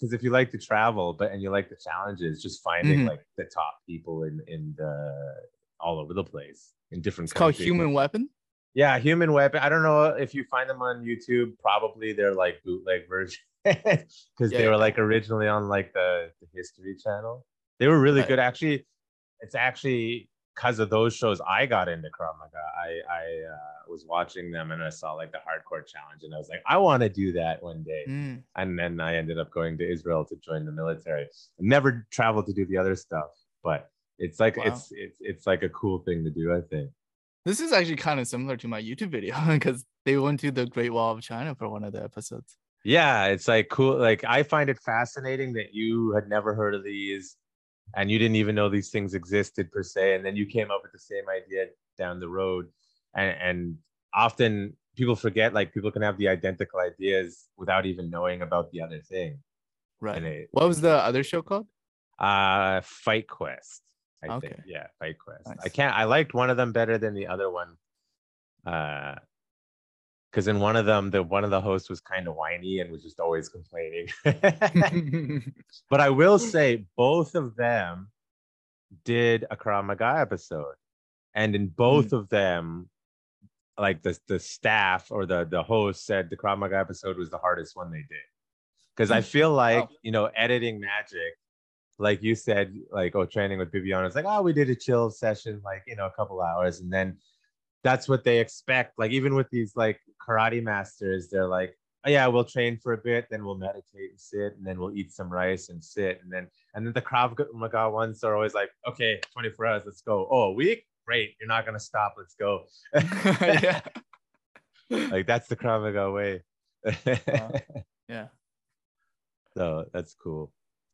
because if you like to travel, but and you like the challenges, just finding Mhm. like the top people in in the all over the place in different. it's called human weapon Yeah, human weapon. I don't know if you find them on YouTube. Probably they're like bootleg version because Yeah, they were yeah. like originally on like the, the History Channel. They were really Right. good. Actually, it's actually because of those shows I got into Krav Maga. I I uh, was watching them and I saw like the hardcore challenge and I was like, I want to do that one day. Mm. And then I ended up going to Israel to join the military. Never traveled to do the other stuff, but it's like Wow. it's it's it's like a cool thing to do. I think. This is actually kind of similar to my YouTube video because they went to the Great Wall of China for one of the episodes. Yeah, it's like cool. Like I find it fascinating that you had never heard of these and you didn't even know these things existed per se. And then you came up with the same idea down the road. And and often people forget like people can have the identical ideas without even knowing about the other thing. Right. It, What was the other show called? uh Fight Quest. I Okay. think. Yeah, Fight Quest. I can't I liked one of them better than the other one. Uh because in one of them, the one of the hosts was kind of whiny and was just always complaining. But I will say both of them did a Krav Maga episode. And in both mm. of them, like the the staff or the the host said the Krav Maga episode was the hardest one they did. Because I feel oh. like, Wow. you know, editing magic, like you said, like, oh, training with Bibiano, it's like, oh, we did a chill session, like, you know, a couple hours. And then that's what they expect. Like, even with these like karate masters, they're like, oh, yeah, we'll train for a bit, then we'll meditate and sit, and then we'll eat some rice and sit. And then, and then the Krav Maga ones are always like, okay, 24 hours, let's go. Oh, a week? Great. You're not going to stop. Let's go. yeah. like, that's the Krav Maga way. Yeah. So that's cool.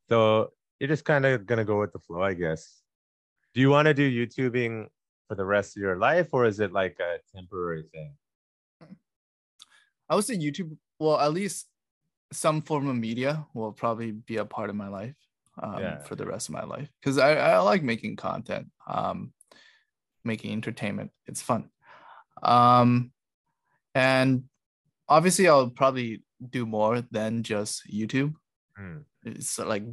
So you're just kind of gonna go with the flow, I guess. Do you want to do YouTubing for the rest of your life, or is it like a temporary thing? I would say YouTube, well, at least some form of media will probably be a part of my life um, Yeah. for the rest of my life because I, I like making content, um, making entertainment. It's fun. Um, and obviously, I'll probably do more than just YouTube. Hmm. It's like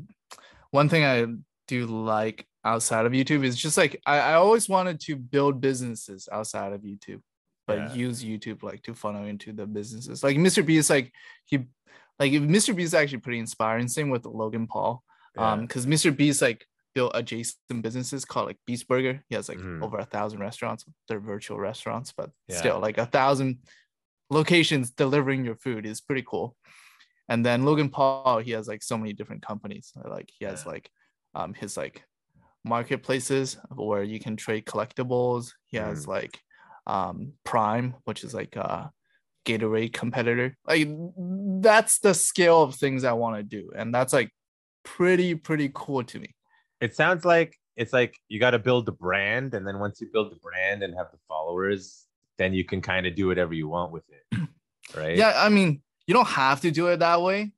one thing I do like outside of YouTube It's just like I, I always wanted to build businesses outside of YouTube, but Yeah. use YouTube like to funnel into the businesses. Like Mr. Beast, like he like if Mr. Beast is actually pretty inspiring. Same with Logan Paul. Um, because Mr. Beast like built adjacent businesses called like Beast Burger. He has like Mhm. over a thousand restaurants. They're virtual restaurants, but Yeah. still like a thousand locations delivering your food is pretty cool. And then Logan Paul, he has like so many different companies. Like he has Yeah. like um his like marketplaces where you can trade collectibles. He has Mm. like um Prime, which is like a Gatorade competitor. Like that's the scale of things I want to do. And that's like pretty, pretty cool to me. it sounds like it's like you got to build the brand and then once you build the brand and have the followers then you can kind of do whatever you want with it right Yeah, I mean, you don't have to do it that way,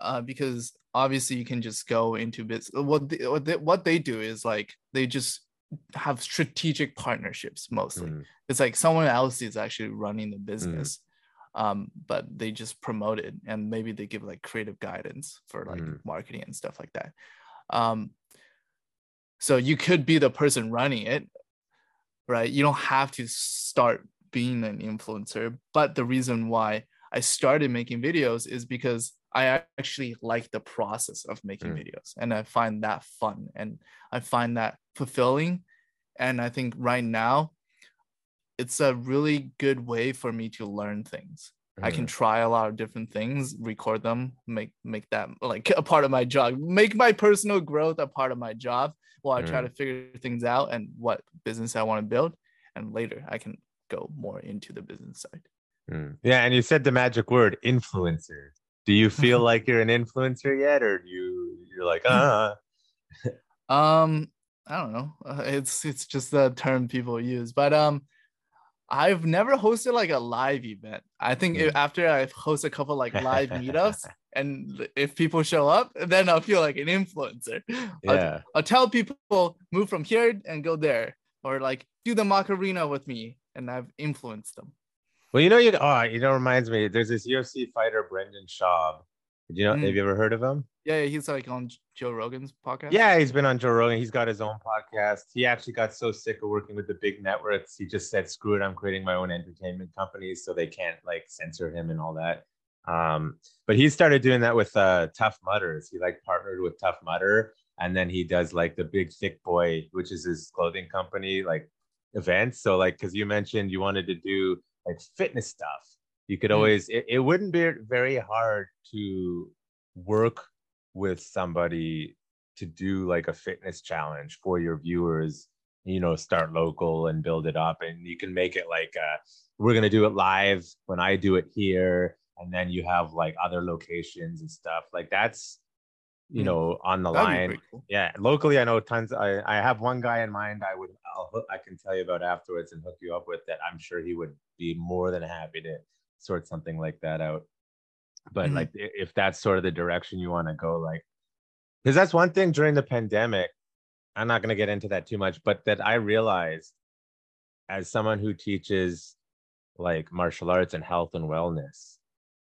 uh, because obviously you can just go into business. What they, what they, what they do is like they just have strategic partnerships mostly. Mm, It's like someone else is actually running the business, um, but they just promote it and maybe they give like creative guidance for like Mm. marketing and stuff like that. Um, so you could be the person running it, right? You don't have to start being an influencer. But the reason why I started making videos is because I actually like the process of making Mm. videos and I find that fun and I find that fulfilling. And I think right now, it's a really good way for me to learn things. I can mm. try a lot of different things, record them, make make that like a part of my job, make my personal growth a part of my job while I try Mm. to figure things out and what business I want to build. And later I can go more into the business side. Mm. yeah and you said the magic word influencer do you feel like you're an influencer yet or do you you're like ah Um, I don't know. Uh, it's it's just the term people use, but um, I've never hosted like a live event. I think if, after I host a couple like live meetups, and if people show up, then I'll feel like an influencer. I'll, yeah I'll tell people move from here and go there, or like do the Macarena with me, and I've influenced them. Well you know you oh you know reminds me there's this ufc fighter brendan schaub did you know Mm. have you ever heard of him Yeah, he's like on Joe Rogan's podcast. Yeah, he's been on Joe Rogan. He's got his own podcast. He actually got so sick of working with the big networks, he just said, "Screw it, I'm creating my own entertainment company, so they can't like censor him and all that." Um, but he started doing that with uh, Tough Mudders. He like partnered with Tough Mudder, and then he does like the Big Thick Boy, which is his clothing company, like events. So like, because you mentioned you wanted to do like fitness stuff, you could Mm. always. It, it wouldn't be very hard to work with somebody to do like a fitness challenge for your viewers you know start local and build it up and you can make it like uh we're going to do it live when i do it here and then you have like other locations and stuff like that's you Hmm. know on the That'd line cool. yeah locally i know tons i i have one guy in mind i would I'll, i can tell you about afterwards and hook you up with that i'm sure he would be more than happy to sort something like that out but Mhm. like if that's sort of the direction you want to go like because that's one thing during the pandemic i'm not going to get into that too much but that i realized as someone who teaches like martial arts and health and wellness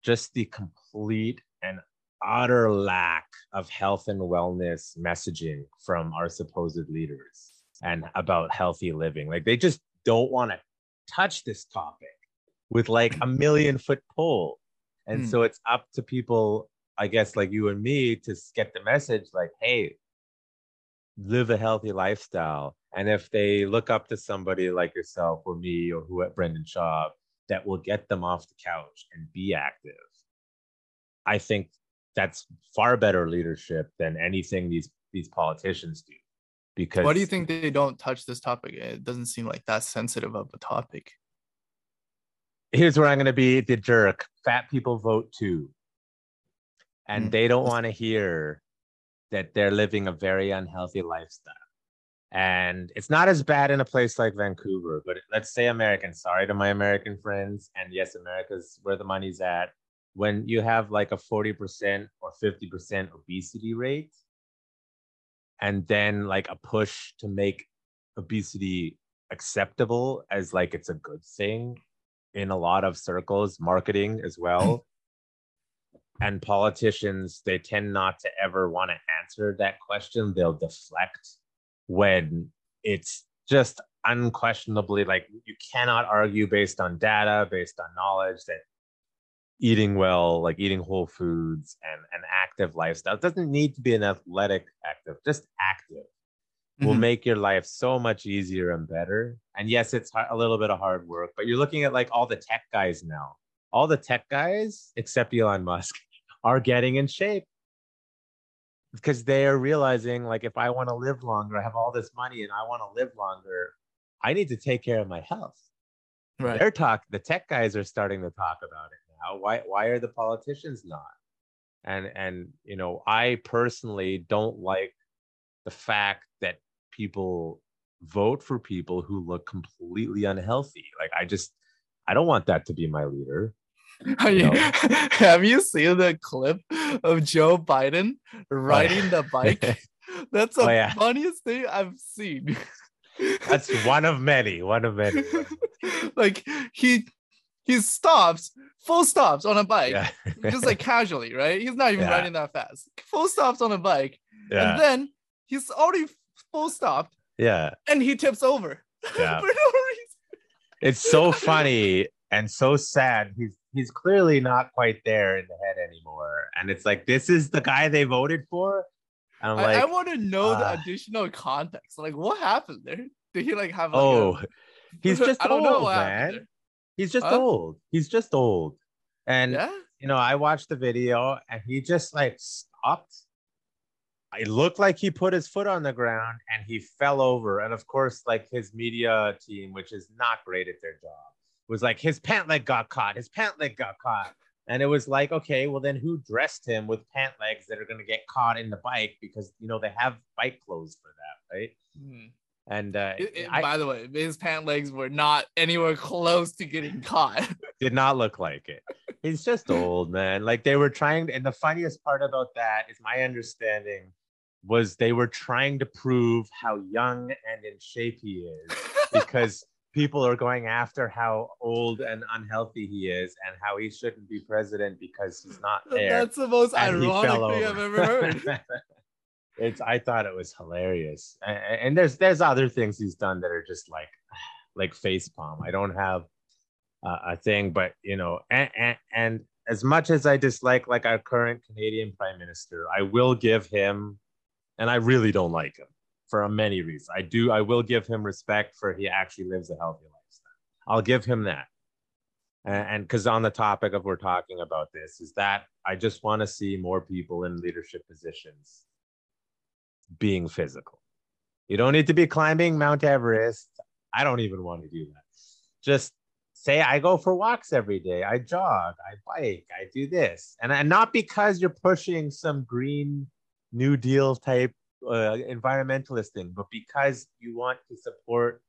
just the complete and utter lack of health and wellness messaging from our supposed leaders and about healthy living. Like they just don't want to touch this topic with like a million foot pole. And Hmm. so it's up to people i guess like you and me to get the message like hey live a healthy lifestyle. And if they look up to somebody like yourself or me or who at brendan schaub that will get them off the couch and be active i think that's far better leadership than anything these these politicians do because Why do you think they don't touch this topic? It doesn't seem like that sensitive of a topic. here's where I'm going to be the jerk. Fat people vote too. And Mm. they don't want to hear that they're living a very unhealthy lifestyle. And it's not as bad in a place like Vancouver, but let's say American. Sorry to my American friends. And yes, America's where the money's at. When you have like a 40% or 50% obesity rate, and then like a push to make obesity acceptable as like it's a good thing in a lot of circles, marketing as well. and politicians they tend not to ever want to answer that question they'll deflect when it's just unquestionably like you cannot argue based on data based on knowledge that eating well like eating whole foods and an active lifestyle. It doesn't need to be an athletic active just active will Mhm. make your life so much easier and better. And yes it's a little bit of hard work but you're looking at like all the tech guys now. All the tech guys except elon musk are getting in shape. Because they are realizing like if i want to live longer i have all this money and i want to live longer i need to take care of my health. Right. they're talk the tech guys are starting to talk about it now why why are the politicians not and and you know i personally don't like the fact that people vote for people who look completely unhealthy like i just i don't want that to be my leader Have you, know. have you seen the clip of Joe Biden riding the oh, bike? That's the Oh, yeah. funniest thing I've seen. that's one of many one of many like he he stops, full stops on a bike, yeah just like casually, right? He's not even Yeah. riding that fast. Full stops on a bike, yeah and then he's already full stopped, yeah and he tips over Yeah. for no reason. it's so funny and so sad. He's he's clearly not quite there in the head anymore. And it's like this is the guy they voted for. And I'm like, I want to know the uh, additional context. Like, what happened there? Did he like have? Like, oh, a- he's just I don't old, know man. He's just Huh? old. He's just old. And. Yeah. you know, I watched the video and he just like stopped. It looked like he put his foot on the ground and he fell over. And of course, like his media team, which is not great at their job, was like his pant leg got caught. His pant leg got caught. And it was like, okay, well then who dressed him with pant legs that are gonna get caught in the bike because you know they have bike clothes for that, right? Hmm. And uh, It- it- I by the way, his pant legs were not anywhere close to getting caught. did not look like it. He's just old, man. Like they were trying to, and the funniest part about that is my understanding was they were trying to prove how young and in shape he is because people are going after how old and unhealthy he is and how he shouldn't be president because he's not there. That's the most ironic thing I've ever heard. It's I thought it was hilarious. And, and there's there's other things he's done that are just like like face palm. I don't have uh, a thing, but you know, and, and and as much as I dislike like our current Canadian Prime Minister, I will give him, and I really don't like him for many reasons. I do. I will give him respect for he actually lives a healthy lifestyle. I'll give him that. And because on the topic of we're talking about this, is that I just want to see more people in leadership positions being physical. You don't need to be climbing Mount Everest. I don't even want to do that. Just say I go for walks every day. I jog, I bike, I do this. And, and not because you're pushing some green new deal type uh, environmentalist thing, but because you want to support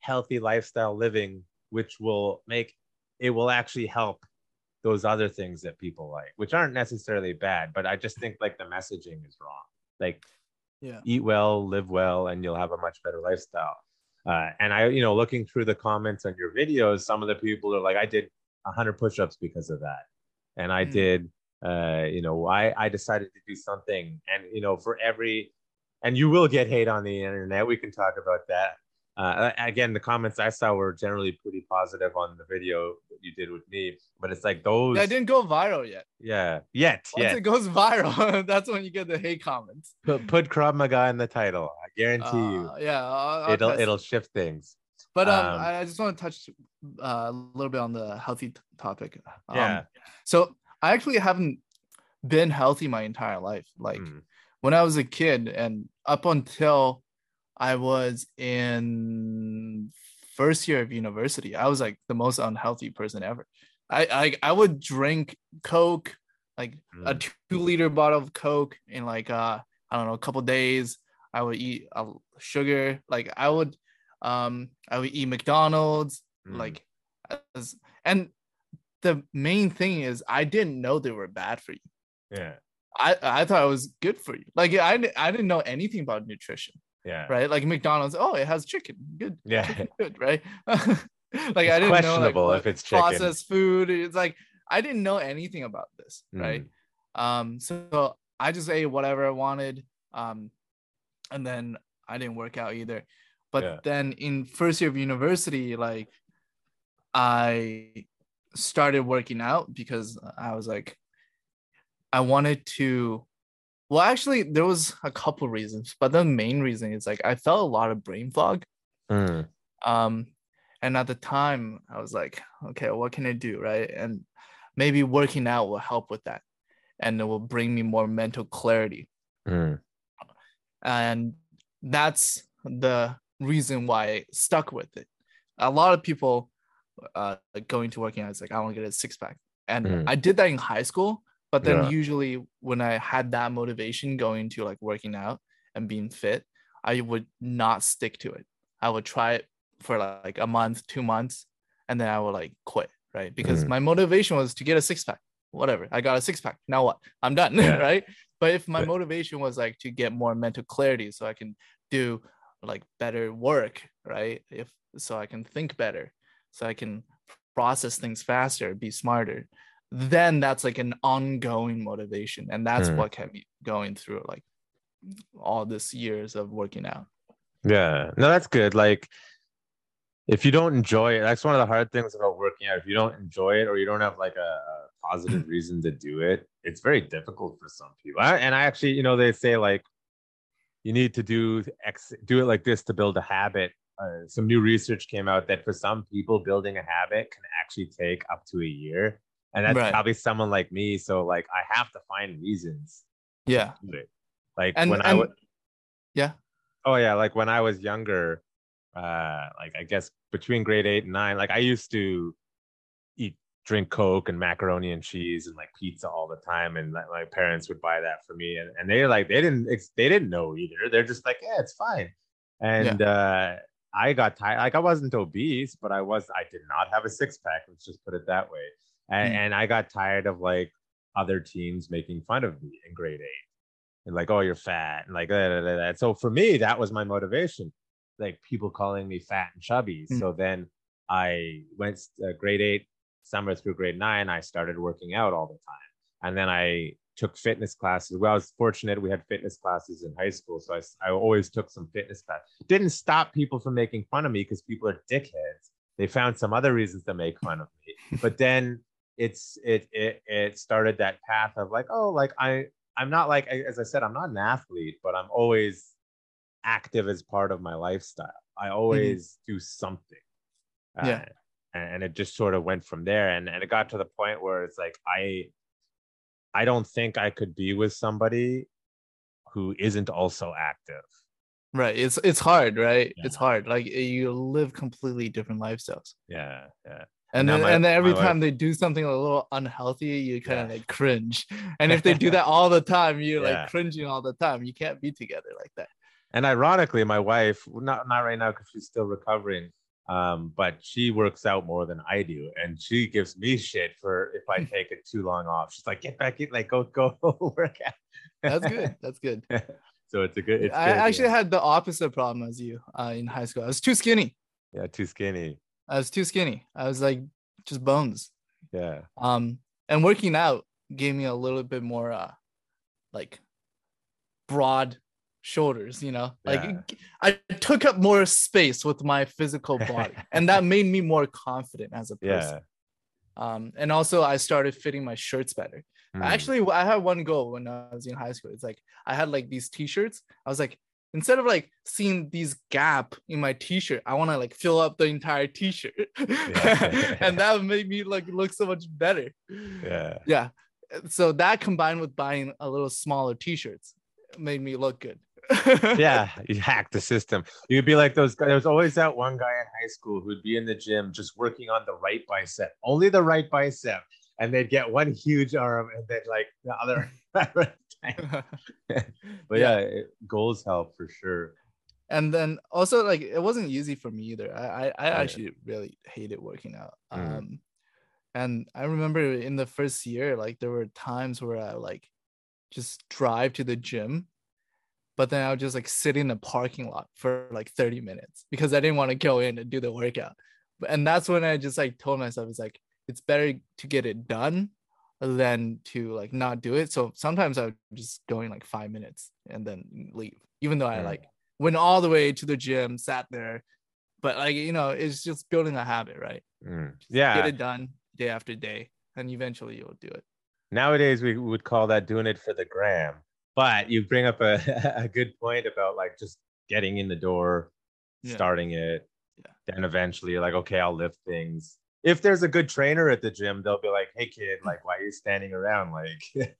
healthy lifestyle living, which will make it will actually help those other things that people like, which aren't necessarily bad, but I just think like the messaging is wrong. Like Yeah. eat well, live well, and you'll have a much better lifestyle. Uh, and I, you know, looking through the comments on your videos, some of the people are like, I did 100 push-ups because of that, and I Hmm. did, uh, you know, I I decided to do something, and you know, for every, and you will get hate on the internet. We can talk about that. Uh, again, the comments I saw were generally pretty positive on the video that you did with me, but it's like those, That didn't go viral yet. yeah, yet, Once yeah. it goes viral, that's when you get the hate comments. Put, put Krav Maga in the title. I guarantee you, Uh, yeah, I'll- I'll it'll it. it'll shift things. But um, Um, I I just want to touch uh, a little bit on the healthy t- topic. Um, Yeah. So I actually haven't been healthy my entire life. Like Mm. when I was a kid, and up until I was in first year of university, I was like the most unhealthy person ever. I I, I would drink Coke, like a Mm. two liter bottle of Coke in like uh I don't know a couple days. I would eat uh, sugar. Like I would um I would eat McDonald's. Mm. Like as, and the main thing is I didn't know they were bad for you. yeah, I I thought it was good for you. Like I I didn't know anything about nutrition, yeah, right? Like McDonald's, oh, it has chicken, good, yeah. chicken, good, right? like It's I didn't know like if it's chicken. processed food. It's like I didn't know anything about this, right? Mm. Um, so I just ate whatever I wanted. Um, and then I didn't work out either. But Yeah. then in first year of university, like I started working out because I was like, I wanted to. Well, actually, there was a couple reasons, but the main reason is like I felt a lot of brain fog. Mm, Um, and at the time, I was like, okay, what can I do, right? And maybe working out will help with that, and it will bring me more mental clarity mm, and that's the reason why I stuck with it. A lot of people uh going to working out is like I want to get a six pack, and Mm. I did that in high school. But then Yeah. usually when I had that motivation going to like working out and being fit, I would not stick to it. I would try it for like a month, two months, and then I would like quit, right? Because Mm. my motivation was to get a six pack. Whatever, I got a six pack. Now what? I'm done, Yeah. right? But if my motivation was like to get more mental clarity so I can do like better work, right? If so I can think better, so I can process things faster, be smarter, then that's like an ongoing motivation. And that's Hmm. what kept me going through like all this years of working out. yeah. No, that's good. Like, if you don't enjoy it, that's one of the hard things about working out. If you don't enjoy it or you don't have like a, a positive reason to do it, it's very difficult for some people. I, and I actually, you know, they say like you need to do X, do it like this to build a habit. Uh, some new research came out that for some people, building a habit can actually take up to a year, and that's Right. probably someone like me. So like, I have to find reasons Yeah. to do it. Like And- when I would. Yeah. oh yeah, like when I was younger, uh, like I guess between grade eight and nine, like I used to eat, drink Coke and macaroni and cheese and like pizza all the time, and like, my parents would buy that for me, and, and they like they didn't they didn't know either. They're just like, yeah, it's fine, and uh, I got tired. Like I wasn't obese, but I was I did not have a six pack. Let's just put it that way, and, Mm. and I got tired of like other teens making fun of me in grade eight and like, oh, you're fat, and like da. So for me, that was my motivation, like people calling me fat and chubby. Mm. So then I went uh, grade eight, summer through grade nine. I started working out all the time, and then I took fitness classes. Well, I was fortunate we had fitness classes in high school, so I, I always took some fitness class. Didn't stop people from making fun of me because people are dickheads. They found some other reasons to make fun of me, but then it's it it it started that path of like oh like I I'm not like as I said I'm not an athlete, but I'm always active as part of my lifestyle. I always do something. Uh, Yeah. and, and it just sort of went from there, and and it got to the point where it's like I I don't think I could be with somebody who isn't also active. Right. It's it's hard, right? Yeah. It's hard. Like you live completely different lifestyles. Yeah, yeah. And then, my- and then every time wife- they do something a little unhealthy, you kind of Yeah. like cringe. And if they do that all the time, you're Yeah. like cringing all the time. You can't be together like that. And ironically, my wife, not not right now because she's still recovering, um, but she works out more than I do, and she gives me shit for if I take it too long off. She's like, "Get back in, like go go work out." That's good. That's good. so it's a good. It's I good, actually yeah. had the opposite problem as you uh, in high school. I was too skinny. yeah, too skinny. I was too skinny. I was like just bones. Yeah, Um, and working out gave me a little bit more uh, like broad shoulders. You know, like Yeah. I took up more space with my physical body, and that made me more confident as a person. yeah. Um, and also I started fitting my shirts better. Hmm. Actually, I had one goal when I was in high school. It's like I had like these t-shirts. I was like, instead of like seeing these gap in my t-shirt, I want to like fill up the entire t-shirt. and that made me like look so much better. yeah, Yeah. So that combined with buying a little smaller t-shirts made me look good. yeah. You hack the system. You'd be like those guys. There was always that one guy in high school who'd be in the gym just working on the right bicep, only the right bicep, and they'd get one huge arm, and then like the other. But yeah, it, goals help for sure. and then also like it wasn't easy for me either i i, I Yeah. actually really hated working out Mhm. um and i remember in the first year like there were times where i like just drive to the gym but then i would just like sit in the parking lot for like 30 minutes because i didn't want to go in and do the workout and that's when i just like told myself it's like it's better to get it done than to like not do it. So sometimes I would just go in like five minutes and then leave, even though I like went all the way to the gym, sat there. But like you know, it's just building a habit, right? Mm. Get it done day after day, and eventually you'll do it. Nowadays, we would call that doing it for the gram. But you bring up a, a good point about like just getting in the door, Yeah. starting it. Yeah. Then eventually you're like, okay, I'll lift things. If there's a good trainer at the gym, they'll be like, hey, kid, like, why are you standing around? Like,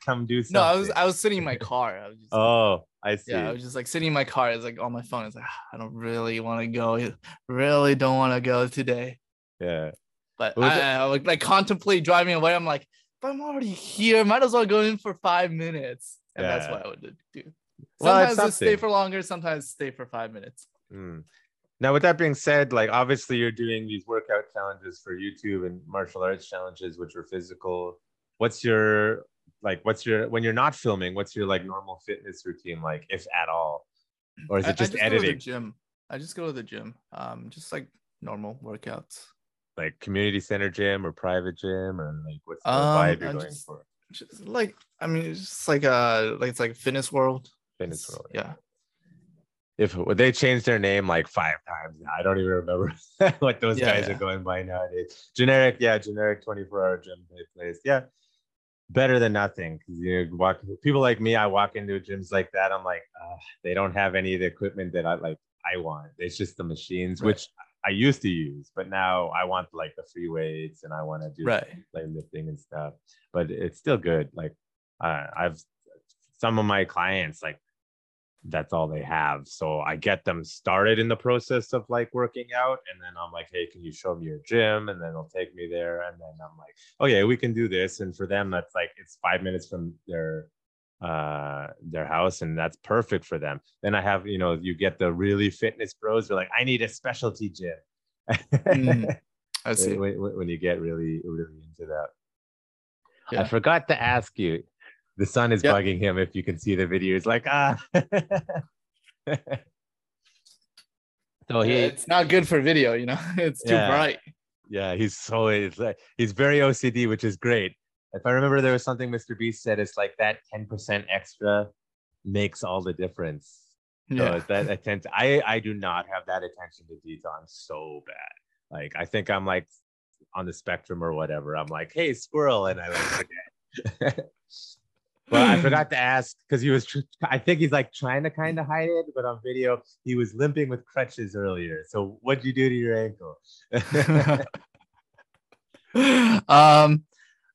come do something. No, I was I was sitting in my car. I was just like, Oh, I see. yeah, I was just like sitting in my car. It's like on my phone. It's like "Ah, I don't really want to go. Really don't want to go today. yeah. But I, it- I would like contemplate driving away. I'm like, if I'm already here, might as well go in for five minutes. And that's what I would do. Well, Sometimes I stay for longer, sometimes stay for five minutes. Mm. Now, with that being said, like obviously you're doing these workout challenges for YouTube and martial arts challenges, which are physical. What's your like? What's your when you're not filming? What's your like normal fitness routine like, if at all, or is I- it just, I Go to editing? the gym. I just go to the gym. Um, just like normal workouts. Like community center gym or private gym, or like what's the Um, vibe you're I going just- for? Just like I mean, it's just like uh like it's like fitness world. Fitness world. Yeah. If they changed their name like five times now, I don't even remember what those Yeah, guys yeah. are going by nowadays. Generic, yeah, generic 24 hour gym type place. Yeah. Better than nothing. 'Cause, You walk people like me, I walk into gyms like that. I'm like, uh, they don't have any of the equipment that I like I want. It's just the machines, Right. which I used to use, but now I want like the free weights and I want to do Right. like lifting and stuff. But it's still good. Like uh, I've some of my clients like that's all they have. So I get them started in the process of like working out, and then I'm like, hey, can you show me your gym? And then they'll take me there, and then I'm like, oh yeah, we can do this. And for them, that's like it's five minutes from their uh their house and that's perfect for them then i have you know you get the really fitness bros they're like i need a specialty gym Mm, I see. when, when- when you get really really into that Yeah. i forgot to ask you the sun is Yep. bugging him if you can see the video he's like ah so he it's not good for video, you know. It's too Yeah. bright. yeah he's so it's like he's very ocd which is great if i remember there was something mr beast said it's like that 10% extra makes all the difference so Yeah. that attention i i do not have that attention to detail i'm so bad like i think i'm like on the spectrum or whatever i'm like hey squirrel and i like forget Well, I forgot to ask because he was. I think he's like trying to kind of hide it, but on video he was limping with crutches earlier. So what'd you do to your ankle? um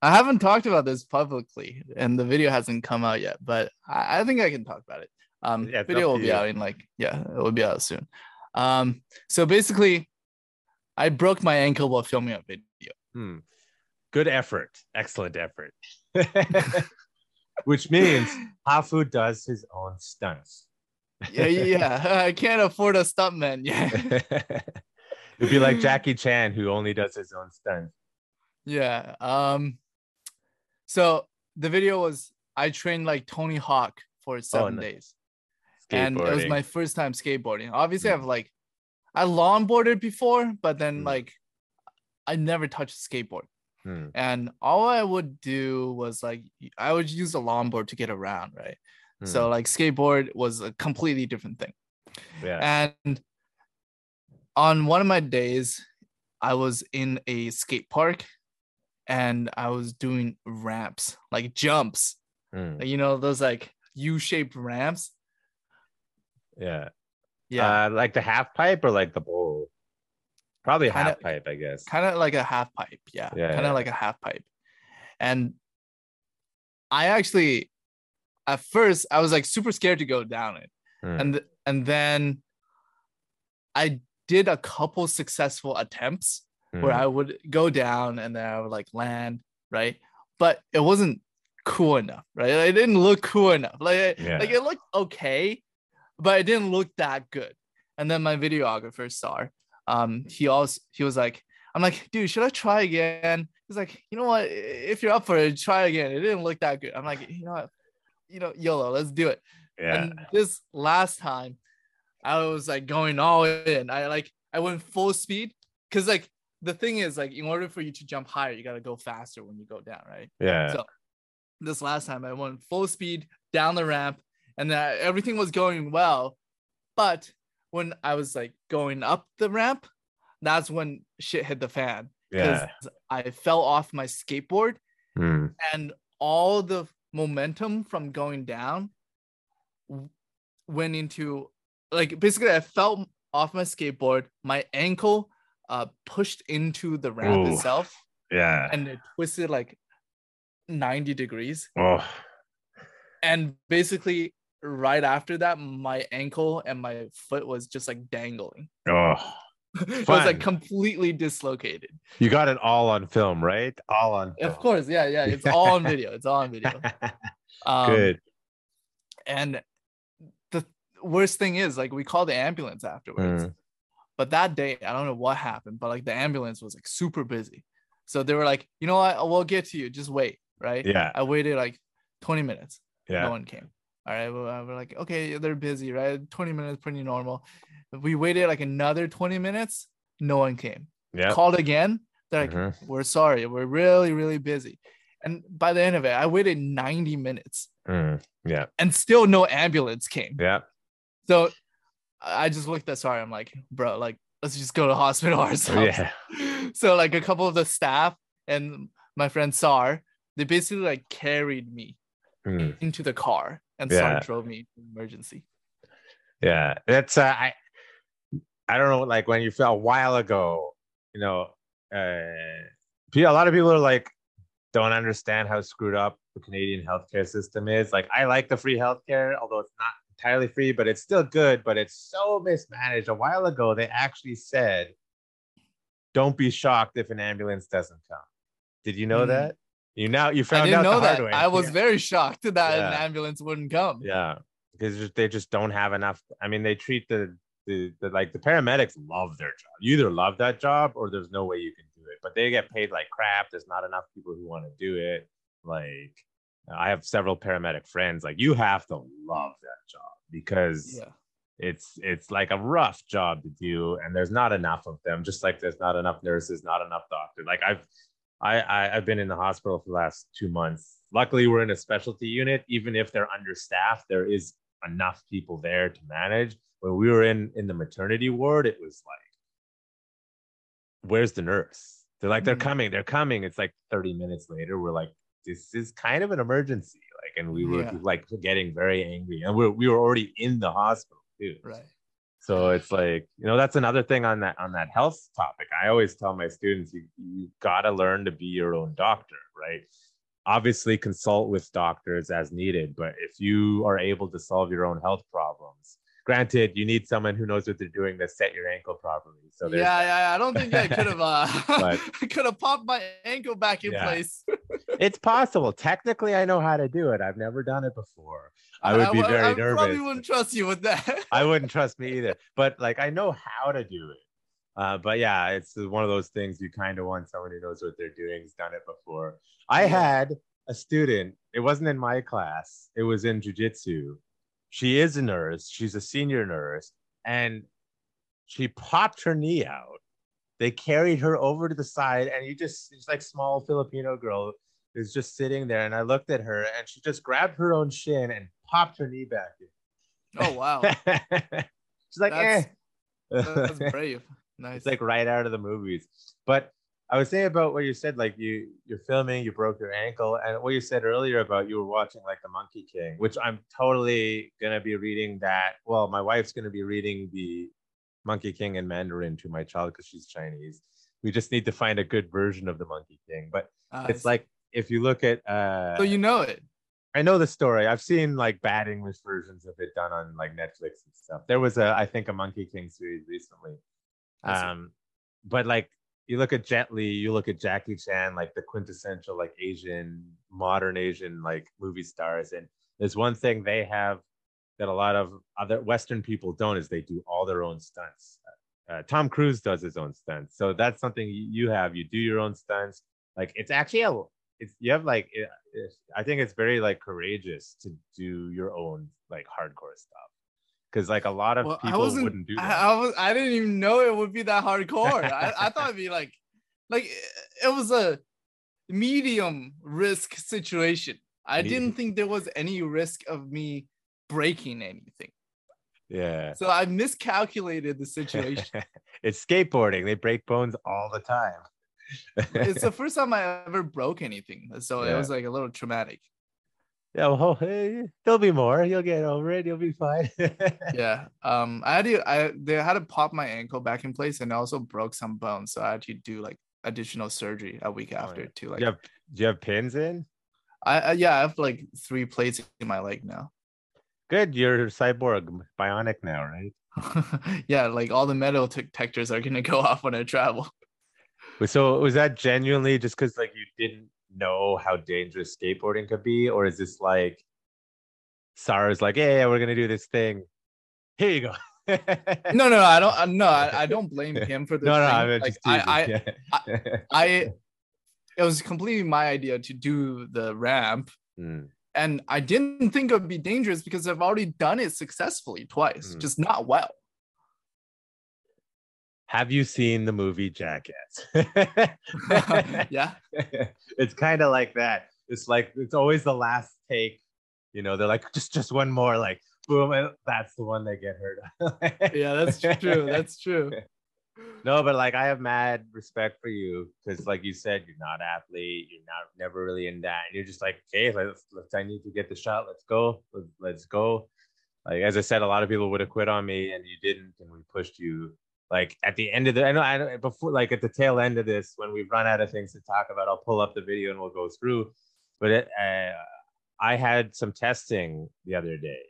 I haven't talked about this publicly and the video hasn't come out yet, but I, I think I can talk about it. Um Yeah, video will be you. out in like yeah, it will be out soon. Um so basically I broke my ankle while filming a video. Hmm. Good effort. Excellent effort. Which means Hafu does his own stunts. Yeah, yeah. I can't afford a stuntman. Yeah. It'd be like Jackie Chan who only does his own stunts. Yeah. Um so the video was I trained like Tony Hawk for seven nice. days. And it was my first time skateboarding. Obviously, Mm. I've like I longboarded before, but then Mm. like I never touched a skateboard. Hmm. And all I would do was like I would use a longboard to get around, right? So like skateboard was a completely different thing. Hmm. yeah. And on one of my days, I was in a skate park and I was doing ramps, like jumps. Hmm. You know, those like U-shaped ramps. Yeah. Yeah. Uh, like the half pipe or like the bowl? Probably Kinda- half pipe, I guess. kind of like a half pipe. Yeah. Yeah, kind of yeah. like a half pipe. And I actually, at first, I was like super scared to go down it. Hmm. And, and then I did a couple successful attempts where Hmm. I would go down and then I would like land, right? But it wasn't cool enough, right? It didn't look cool enough. Like, Yeah. like it looked okay, but it didn't look that good. And then my videographer saw, um, he also he was like, I'm like, dude, should I try again? He's like, you know what? If you're up for it, try again. It didn't look that good. I'm like, you know what? You know, YOLO, let's do it. yeah. And this last time, I was like going all in. I like I went full speed because like the thing is like in order for you to jump higher, you got to go faster when you go down, right? Yeah. So this last time I went full speed down the ramp and uh, everything was going well. But when I was like going up the ramp, that's when shit hit the fan. yeah. I fell off my skateboard Mm. and all the momentum from going down went into like basically I fell off my skateboard, my ankle uh pushed into the ramp Ooh. itself Yeah. and it twisted like 90 degrees oh. and basically right after that my ankle and my foot was just like dangling Oh. it was like completely dislocated You got it all on film, right? All on film. of course yeah yeah it's all on video it's all on video um, Good. and the worst thing is like we called the ambulance afterwards Mm. but that day i don't know what happened but like the ambulance was like super busy so they were like you know what we'll get to you just wait right Yeah. i waited like 20 minutes Yeah. no one came all right well, uh, we're like okay they're busy right 20 minutes pretty normal we waited like another 20 minutes no one came Yeah. called again they're like Mhm. we're sorry we're really really busy and by the end of it i waited 90 minutes Mm. Yeah. and still no ambulance came Yeah. so I just looked at sorry. I'm like, bro, like let's just go to hospital ourselves. Yeah. So like a couple of the staff and my friend Sar, they basically like carried me Mm. into the car and Yeah. Sar drove me to emergency. Yeah. That's uh, I I don't know, like when you felt a while ago, you know, uh a lot of people are like don't understand how screwed up the Canadian healthcare system is. Like I like the free healthcare, although it's not entirely free, but it's still good, but it's so mismanaged. A while ago, they actually said, don't be shocked if an ambulance doesn't come. Did you know Mhm. that? You now you I found didn't out know the hard that. way. I was Yeah. very shocked that an ambulance wouldn't come. Yeah, because they just don't have enough. I mean, they treat the, the the like the paramedics love their job. You either love that job or there's no way you can do it. But they get paid like crap. There's not enough people who want to do it. Like I have several paramedic friends. Like you have to love that job because Yeah. it's it's like a rough job to do, and there's not enough of them. Just like there's not enough nurses, not enough doctors. Like I've I, I I've been in the hospital for the last two months. Luckily, we're in a specialty unit. Even if they're understaffed, there is enough people there to manage. When we were in in the maternity ward, it was like, "Where's the nurse?" They're like, "They're Mhm. coming, they're coming." It's like 30 minutes later. We're like, "This is kind of an emergency." Like, and we were Yeah. like getting very angry, and we we were already in the hospital too. Right. So it's like, you know, that's another thing on that on that health topic. I always tell my students you you got to learn to be your own doctor, right? Obviously consult with doctors as needed, but if you are able to solve your own health problems, granted, you need someone who knows what they're doing to set your ankle properly. So yeah, yeah, I don't think I could have uh But- could have popped my ankle back in Yeah. place. it's possible. Technically, I know how to do it. I've never done it before. I would be very I nervous. I probably wouldn't trust you with that. I wouldn't trust me either. But like I know how to do it. Uh, but yeah, it's one of those things you kind of want someone who knows what they're doing, has done it before. I had a student, it wasn't in my class, it was in jujitsu. She is a nurse, she's a senior nurse, and she popped her knee out. They carried her over to the side, and you just, she's like small Filipino girl is just sitting there. And I looked at her, and she just grabbed her own shin and popped her knee back in. oh wow, She's like, That's- eh. that's brave. Nice. it's like right out of the movies. But I was saying about what you said, like you you're filming, you broke your ankle, and what you said earlier about you were watching like the Monkey King, which I'm totally gonna be reading that. Well, my wife's gonna be reading the Monkey King in Mandarin to my child because she's Chinese. We just need to find a good version of the Monkey King. But Uh, it's like if you look at uh so you know it. I know the story. I've seen like bad English versions of it done on like Netflix and stuff. There was a, I think, a Monkey King series recently. Um, but like you look at Jet Li, you look at Jackie Chan, like the quintessential like Asian, modern Asian like movie stars, and there's one thing they have that a lot of other Western people don't is they do all their own stunts. Uh, Tom Cruise does his own stunts, so that's something you have. You do your own stunts. Like it's actually a, it's you have like it- I think it's very like courageous to do your own like hardcore stuff because like a lot of Well, I people wouldn't do I, that. I was. I didn't even know it would be that hardcore. I, I thought it'd be like like it was a medium risk situation. I didn't think there was any risk of me breaking anything. Yeah. So I miscalculated the situation. it's skateboarding. They break bones all the time. it's the first time I ever broke anything. So it was like a little traumatic. Yeah, well, hey, there'll be more. You'll get over it. You'll be fine. Yeah. Um I had to I they had to pop my ankle back in place and I also broke some bones. So I had to do like additional surgery a week after yeah. to like do, you have, do you have pins in? I, I yeah, I have like three plates in my leg now. Good. You're cyborg, bionic now, right? yeah, like all the metal detectors are gonna go off when I travel. So was that genuinely just because like you didn't know how dangerous skateboarding could be, or is this like Sarah's like, yeah, yeah, we're gonna do this thing. Here you go. No, no, I don't. uh, No, I, I don't blame him for this. no, no. I'm like, I, teasing. I. I, it was completely my idea to do the ramp, Mm. and I didn't think it would be dangerous because I've already done it successfully twice, Mm. just not well. Have you seen the movie Jackass? yeah, it's kind of like that. It's like it's always the last take. You know, they're like just just one more, like boom, and that's the one they get hurt. yeah, that's true. That's true. no, but like I have mad respect for you because, like you said, you're not athlete. You're not never really in that. And you're just like, okay, let's, let's I need to get the shot. Let's go. Let's, let's go. Like as I said, a lot of people would have quit on me, and you didn't, and we pushed you. Like at the end of the, I know, I know before, like at the tail end of this, when we've run out of things to talk about, I'll pull up the video and we'll go through. But it, uh, I had some testing the other day,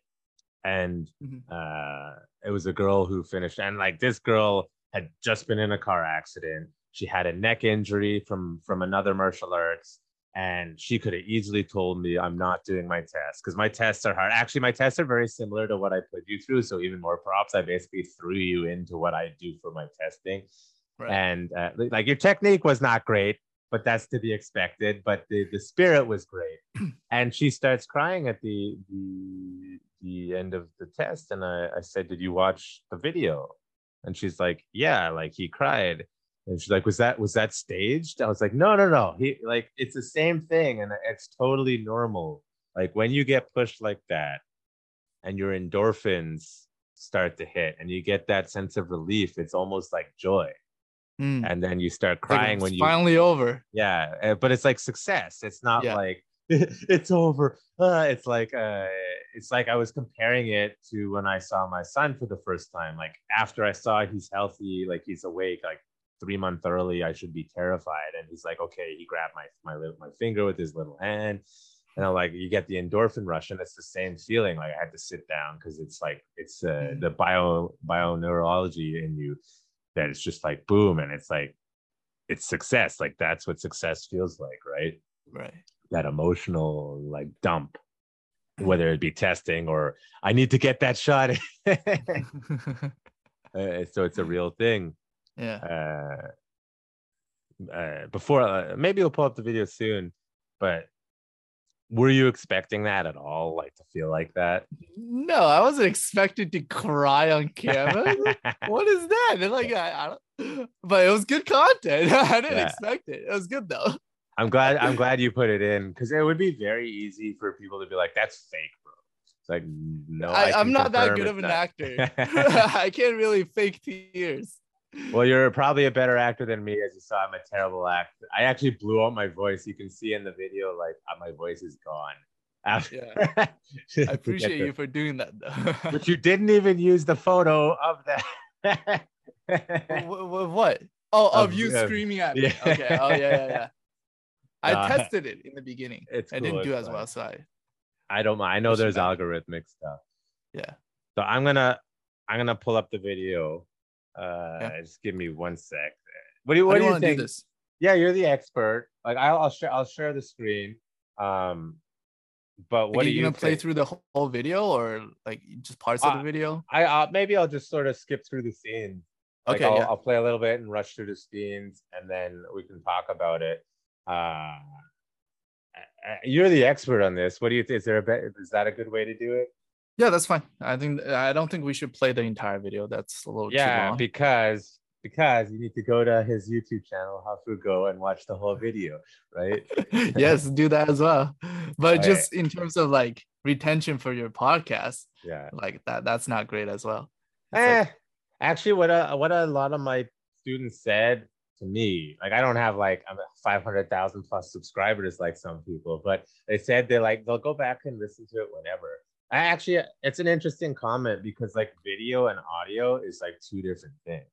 and Mhm. uh, it was a girl who finished, and like this girl had just been in a car accident. She had a neck injury from from another martial arts, and she could have easily told me I'm not doing my tests because my tests are hard. Actually, my tests are very similar to what I put you through, so even more props. I basically threw you into what I do for my testing, Right. and uh, like your technique was not great, but that's to be expected. But the the spirit was great, and she starts crying at the the the end of the test, and I I said, "Did you watch the video?" And she's like, "Yeah, like he cried." And she's like, "Was that was that staged?" I was like, "No, no, no. He like it's the same thing, and it's totally normal. Like when you get pushed like that, and your endorphins start to hit, and you get that sense of relief. It's almost like joy, Mm. and then you start like crying it's when you finally over. yeah uh, but it's like success it's not Yeah. like it's over uh, it's like uh it's like i was comparing it to when i saw my son for the first time like after i saw he's healthy like he's awake like three months early i should be terrified. And he's like okay he grabbed my my my finger with his little hand. And i'm like you get the endorphin rush and it's the same feeling. Like i had to sit down because it's like it's uh, Mhm. the bio bio neurology in you that it's just like boom and it's like it's success. Like that's what success feels like right? Right. that emotional like dump whether it be testing or i need to get that shot. Uh, so it's a real thing yeah. uh, uh before uh, maybe we'll pull up the video soon but were you expecting that at all like to feel like that No, I wasn't expected to cry on camera. what is that? And like, I, I don't, but it was good content. I didn't Yeah. expect it. It was good though. i'm glad i'm glad you put it in because it would be very easy for people to be like that's fake bro it's like no I, I'm not that good of an not. actor. I can't really fake tears. Well, you're probably a better actor than me, as you saw. I'm a terrible actor. I actually blew out my voice. You can see in the video, like uh, my voice is gone. After Yeah. I appreciate you for doing that though. but you didn't even use the photo of that. Wh- wh- what? Oh, of, Of- you screaming at me. yeah. Okay. Oh yeah, yeah, yeah. I Nah. tested it in the beginning. It's I cool, didn't do as well, so I I don't mind. I know there's algorithmic stuff. yeah. So I'm gonna I'm gonna pull up the video. Uh, Yeah. just give me one sec. What do you What do do you you want to think? do this? Yeah, you're the expert. Like I'll, I'll share I'll share the screen. Um, but Like, what are you you gonna play through the whole- video or like just parts of Uh, the video? I uh, maybe I'll just sort of skip through the scenes. Like Okay, I'll, yeah. I'll play a little bit and rush through the scenes, and then we can talk about it. Uh, uh, you're the expert on this. What do you think? Is there a bet? Is that a good way to do it? Yeah, that's fine. I think I don't think we should play the entire video. That's a little too Yeah, long. because because you need to go to his YouTube channel, Hafugo, and watch the whole video, right? yes, do that as well. But Oh, just in terms of like retention for your podcast, Yeah. like that, that's not great as well. It's Eh, like- actually, what a what a lot of my students said to me, like I don't have like I'm five hundred thousand plus subscribers like some people, but they said they like they'll go back and listen to it whenever. I actually, it's an interesting comment because like video and audio is like two different things.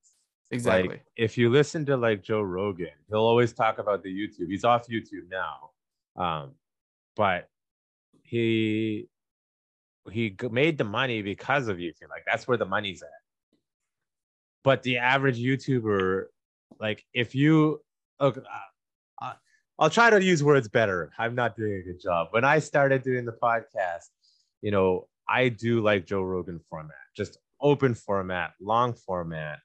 exactly. Like if you listen to like Joe Rogan, he'll always talk about the YouTube. He's off YouTube now, um, but he he made the money because of YouTube. Like that's where the money's at. But the average YouTuber, like if you, okay, I'll try to use words better. I'm not doing a good job. When I started doing the podcast, you know, I do like Joe Rogan format, just open format, long format,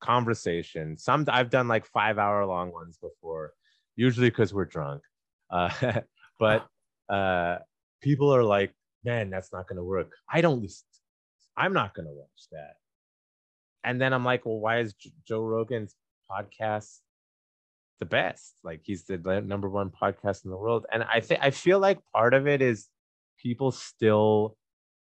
conversation. Some I've done like five hour long ones before, usually because we're drunk. Uh, but uh, people are like, man, that's not gonna work. I don't listen. I'm not gonna watch that. And then I'm like, well, why is Joe Rogan's podcast the best? Like he's the number one podcast in the world. And I think I feel like part of it is people still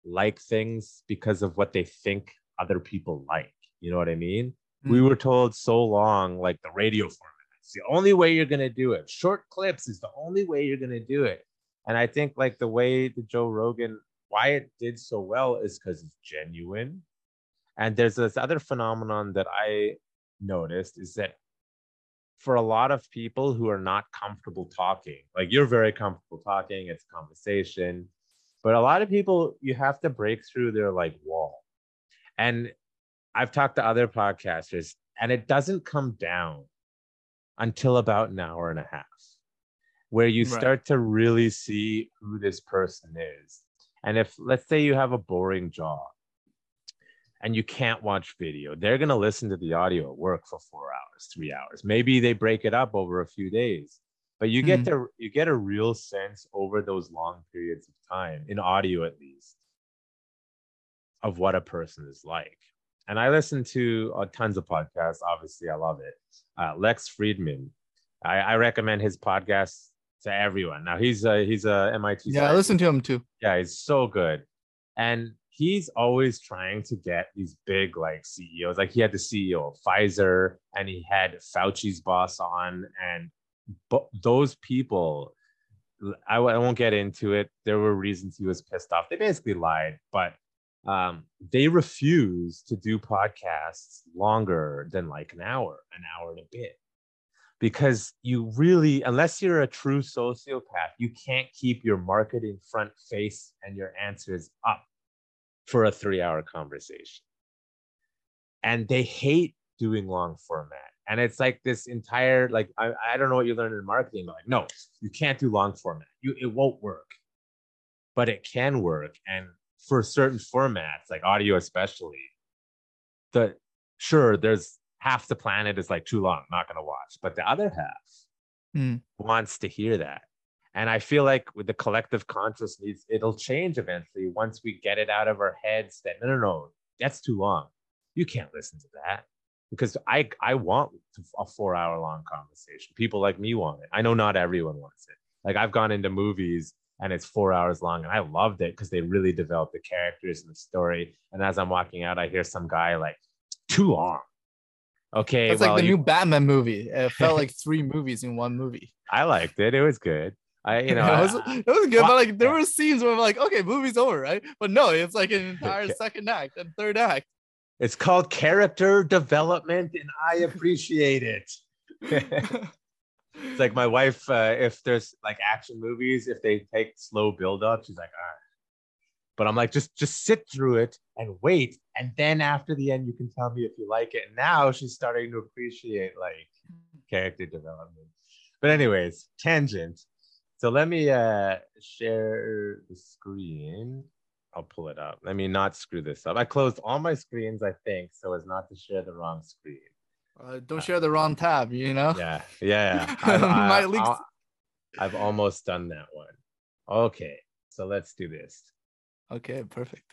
like things because of what they think other people like. You know what I mean? We Mm. were told so long, like the radio format. It's the only way you're gonna do it. Short clips is the only way you're gonna do it. And I think like the way the Joe Rogan, why it did so well is because it's genuine. And there's this other phenomenon that I noticed is that for a lot of people who are not comfortable talking, like you're very comfortable talking, it's conversation, but a lot of people you have to break through their like wall. And I've talked to other podcasters, and it doesn't come down until about an hour and a half, where you Right. start to really see who this person is. And if, let's say, you have a boring job and you can't watch video, they're going to listen to the audio at work for four hours, three hours. Maybe they break it up over a few days. But you get to you get a real sense over those long periods of time, in audio at least, of what a person is like. And I listen to uh, tons of podcasts. Obviously, I love it. Uh, Lex Fridman, I, I recommend his podcast to everyone. Now he's a he's a MIT. Yeah, I listen to him too. Yeah, he's so good, and he's always trying to get these big like CEOs. Like he had the CEO of Pfizer, and he had Fauci's boss on, and but those people. I, I won't get into it. There were reasons he was pissed off. They basically lied, but um, they refuse to do podcasts longer than like an hour, an hour and a bit. Because you really, unless you're a true sociopath, you can't keep your marketing front face and your answers up for a three hour conversation. And they hate doing long format. And it's like this entire, like, I, I don't know what you learned in marketing, but like, no, you can't do long format. You, it won't work, but it can work. And for certain formats, like audio especially, the sure there's half the planet is like too long, not gonna watch, but the other half Mm. wants to hear that. And I feel like with the collective consciousness, it'll change eventually once we get it out of our heads that no, no, no, that's too long. You can't listen to that because I I want a four hour long conversation. People like me want it. I know not everyone wants it. Like I've gone into movies and it's four hours long and I loved it because they really developed the characters and the story. And as I'm walking out, I hear some guy like, too long. Okay, It's well, like the you- new Batman movie. It felt like three movies in one movie. I liked it. It was good. I, you know, it was, it was good, but like there were scenes where I'm like, okay, movie's over, right? But no, it's like an entire second act and third act. It's called character development, and I appreciate it. it's like my wife, uh, if there's like action movies, if they take slow build up, she's like, all right. But I'm like, just just sit through it and wait, and then after the end, you can tell me if you like it. And now she's starting to appreciate like character development. But anyways, tangent. So let me uh share the screen. I'll pull it up. Let me not screw this up. I closed all my screens, I think, so as not to share the wrong screen. Uh, don't share the wrong tab, you know? Yeah, yeah. yeah. I've, I- Might I've almost done that one. Okay, so let's do this. Okay, perfect.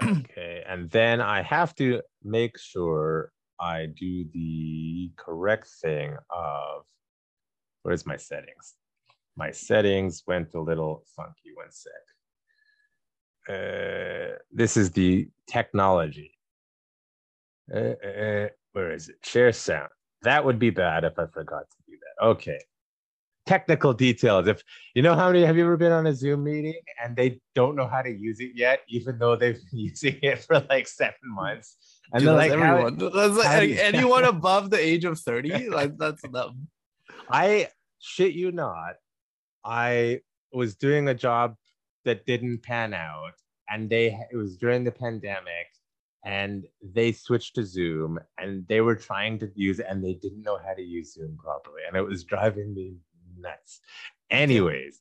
Okay, and then I have to make sure I do the correct thing of where's my settings? My settings went a little funky. One sec. Uh, this is the technology. Uh, uh, uh, where is it? Share sound. That would be bad if I forgot to do that. Okay. Technical details. If you know how many have you ever been on a Zoom meeting and they don't know how to use it yet, even though they've been using it for like seven months, and Dude, like, how- everyone. That's like how anyone above the age of 30. Like that's them. I shit you not. I was doing a job that didn't pan out, and they it was during the pandemic, and they switched to Zoom, and they were trying to use it, and they didn't know how to use Zoom properly, and it was driving me nuts. Anyways,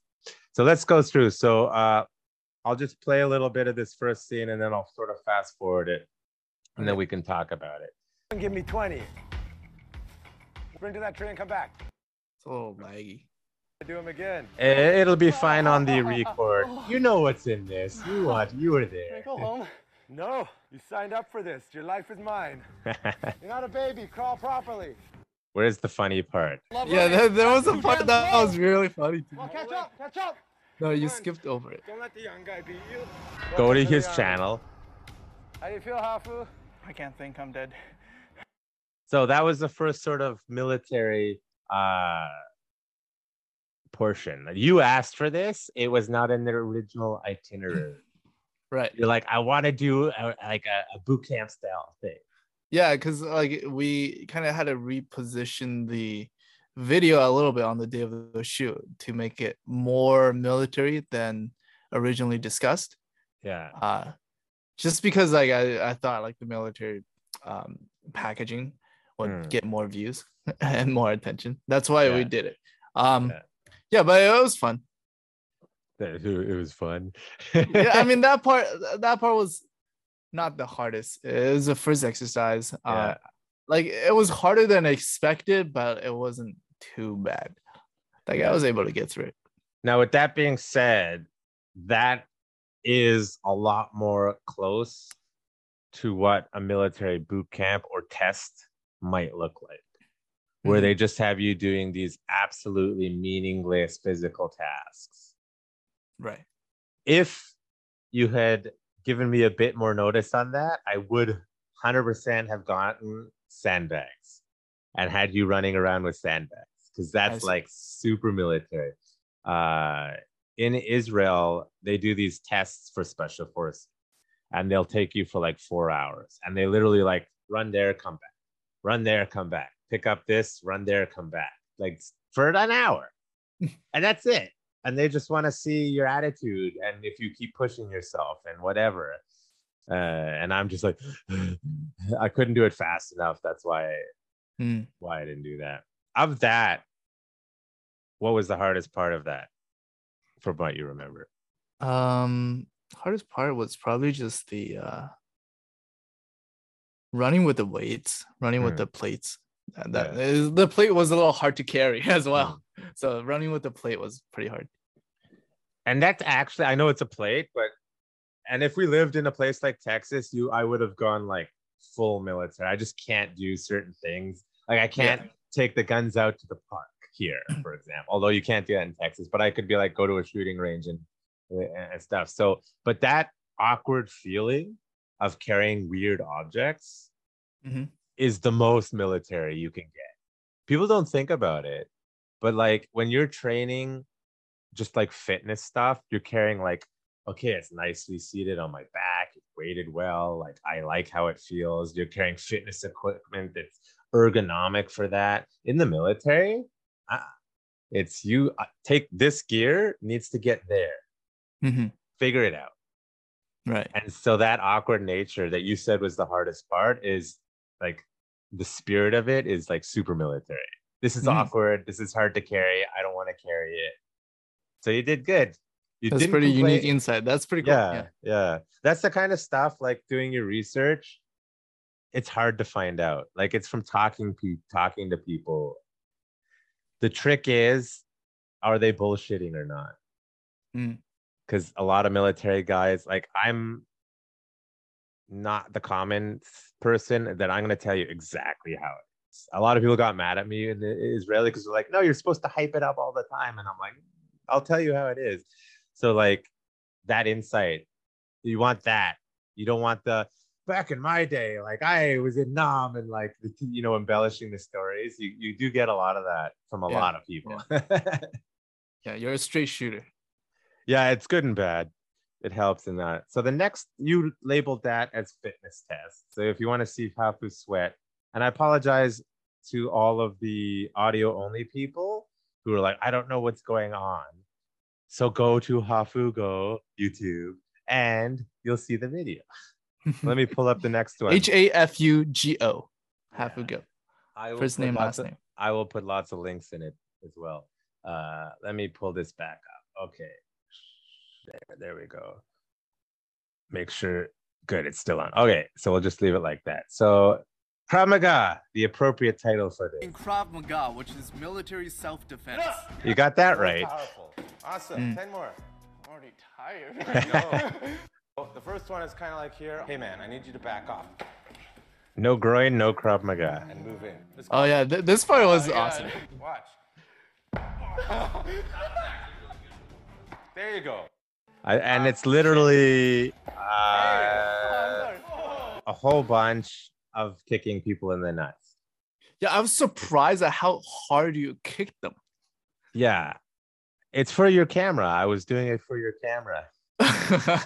so let's go through. So uh, I'll just play a little bit of this first scene, and then I'll sort of fast forward it, and then we can talk about it. Give me 20. Bring to that tree and come back. It's a little laggy. Do them again. Eh, It'll be fine on the record. You know what's in this. You want you were there. Can I Go home. No, you signed up for this. Your life is mine. You're not a baby. Crawl properly. Where's the funny part? Yeah, there, there was a part that was really funny. To Come on, me. catch up. Catch up. No, you Come on. skipped over it. Don't let the young guy beat you. Go to his channel. How do you feel, Hafu? I can't think I'm dead. So that was the first sort of military uh portion. You asked for this. It was not in the original itinerary. Right. You're like, I want to do a, like a, a boot camp style thing. Yeah, because like we kind of had to reposition the video a little bit on the day of the shoot to make it more military than originally discussed. Yeah. Uh just because like I, I thought like the military um packaging would Mm. get more views and more attention. That's why we did it. Um Yeah. Yeah, but it was fun. It was fun. yeah, I mean that part that part was not the hardest. It was the first exercise. Yeah. Uh like it was harder than expected, but it wasn't too bad. Like I was able to get through it. Now, with that being said, that is a lot more close to what a military boot camp or test might look like, where Mhm. they just have you doing these absolutely meaningless physical tasks. Right. If you had given me a bit more notice on that, I would 100% have gotten sandbags and had you running around with sandbags because that's like super military. Uh, in Israel, they do these tests for special forces and they'll take you for like four hours and they literally like run there, come back, run there, come back, pick up this, run there, come back, like for an hour. and that's it. And they just want to see your attitude and if you keep pushing yourself and whatever. Uh, and I'm just like, I couldn't do it fast enough. That's why Hmm. why I didn't do that. Of that, what was the hardest part of that from what you remember? Um hardest part was probably just the uh running with the weights, running with Mm. the plates. And that is- uh, the plate was a little hard to carry as well. Mm. So running with the plate was pretty hard. And that's actually I know it's a plate, but and if we lived in a place like Texas, you I would have gone like full military. I just can't do certain things. Like I can't take the guns out to the park here, for example. Although you can't do that in Texas, but I could be like go to a shooting range and eh, eh, and stuff. So, but that awkward feeling of carrying weird objects Mhm. Is the most military you can get. People don't think about it, but like when you're training just like fitness stuff, you're carrying like, okay, it's nicely seated on my back, it's weighted well, like I like how it feels. You're carrying fitness equipment that's ergonomic for that. In the military, ah, it's you uh, take this gear needs to get there. hmm Figure it out. Right. And so that awkward nature that you said was the hardest part is like the spirit of it is like super military. This is Mhm. awkward. This is hard to carry. I don't want to carry it. So you did good. You That's pretty complain- unique insight. That's pretty cool. yeah, yeah. That's the kind of stuff like doing your research. It's hard to find out. Like it's from talking pe- talking to people. The trick is, are they bullshitting or not? Mm. Because a lot of military guys, like I'm not the common person, then I'm going to tell you exactly how it is. A lot of people got mad at me in the Israeli because they're like, no, you're supposed to hype it up all the time. And I'm like, I'll tell you how it is. So, like, that insight, you want that. You don't want the back in my day, like I was in Nam and like, you know, embellishing the stories. You, you do get a lot of that from a Yeah, lot of people. Yeah, you're a straight shooter. yeah, it's good and bad. It helps in that. So the next you labeled that as fitness test. So if you want to see Hafu sweat, and I apologize to all of the audio only people who are like, I don't know what's going on. So go to Hafugo YouTube and you'll see the video. Let me pull up the next one. H A F U G O. Have a Yeah. go. I will First put name, lots last of- name. I will put lots of links in it as well. Uh, let me pull this back up. Okay. There, there we go. Make sure. Good, it's still on. Okay, so we'll just leave it like that. So, Krav Maga, the appropriate title for this. In. Krav Maga, which is military self-defense. You got that right. Powerful. Awesome. Mm. Ten more. I'm already tired. No. Oh, the first one is kind of like here. Hey man, I need you to back off No groin, no Krav Maga. and move in. Oh yeah, th- this part was awesome. Watch. there you go. I, and it's literally uh, a whole bunch of kicking people in the nuts. Yeah, I was surprised at how hard you kicked them. Yeah. It's for your camera. I was doing it for your camera.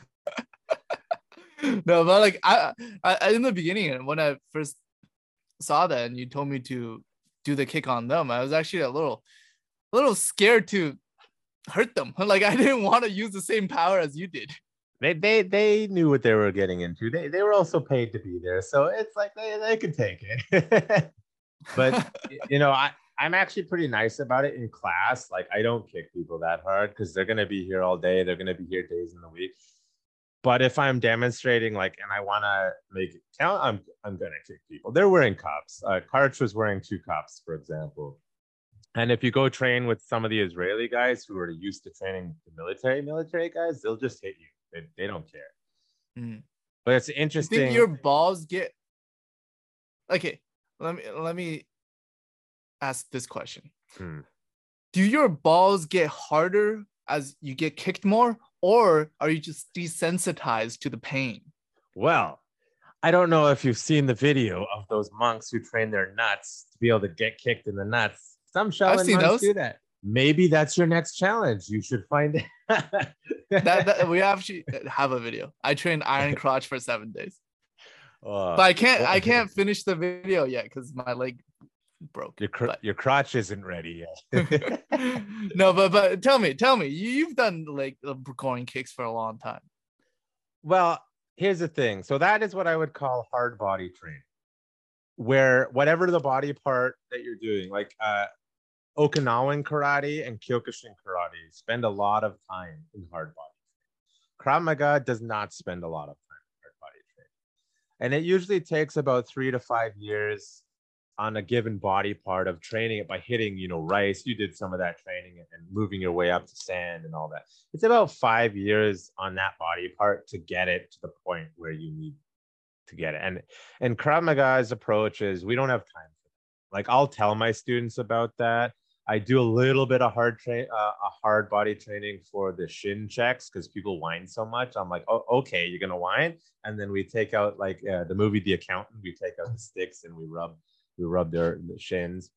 no, but like I, I in the beginning when I first saw that and you told me to do the kick on them, I was actually a little, a little scared to hurt them. Like I didn't want to use the same power as you did. they they they knew what they were getting into. They they were also paid to be there, so it's like they they could take it. but you know, I I'm actually pretty nice about it in class. Like I don't kick people that hard because they're gonna be here all day. They're gonna be here days in the week. But if I'm demonstrating, like, and I want to make it count, I'm I'm gonna kick people. They're wearing cups. Uh, Karch was wearing two cups, for example. And if you go train with some of the Israeli guys who are used to training the military military guys, they'll just hit you. They, they don't care. Mm. But it's You interesting. think your balls get okay? Let me let me ask this question. Hmm. Do your balls get harder as you get kicked more, or are you just desensitized to the pain? Well, I don't know if you've seen the video of those monks who train their nuts to be able to get kicked in the nuts. Some Shaolin seen monks those. do that. Maybe that's your next challenge. You should find it. That, that we actually have a video. I trained iron crotch for seven days, Oh, but I can't I can't finish the video yet because my leg broke. your cr- your crotch isn't ready yet. no, but but tell me, tell me, you, you've done like the groin kicks for a long time. Well, here's the thing. So that is what I would call hard body training, where whatever the body part that you're doing, like uh, Okinawan karate and Kyokushin karate, spend a lot of time in hard body. training. Krav Maga does not spend a lot of time in hard body training, and it usually takes about three to five years on a given body part of training it by hitting, you know, rice. You did some of that training and moving your way up to sand and all that it's about five years on that body part to get it to the point where you need to get it. And and Krav Maga's approach is we don't have time for that. Like I'll tell my students about that. I do a little bit of hard train, uh, a hard body training for the shin checks because people whine so much. I'm like, oh, okay, you're gonna whine, and then we take out like uh, the movie The Accountant. We take out the sticks and we rub, we rub their the shins.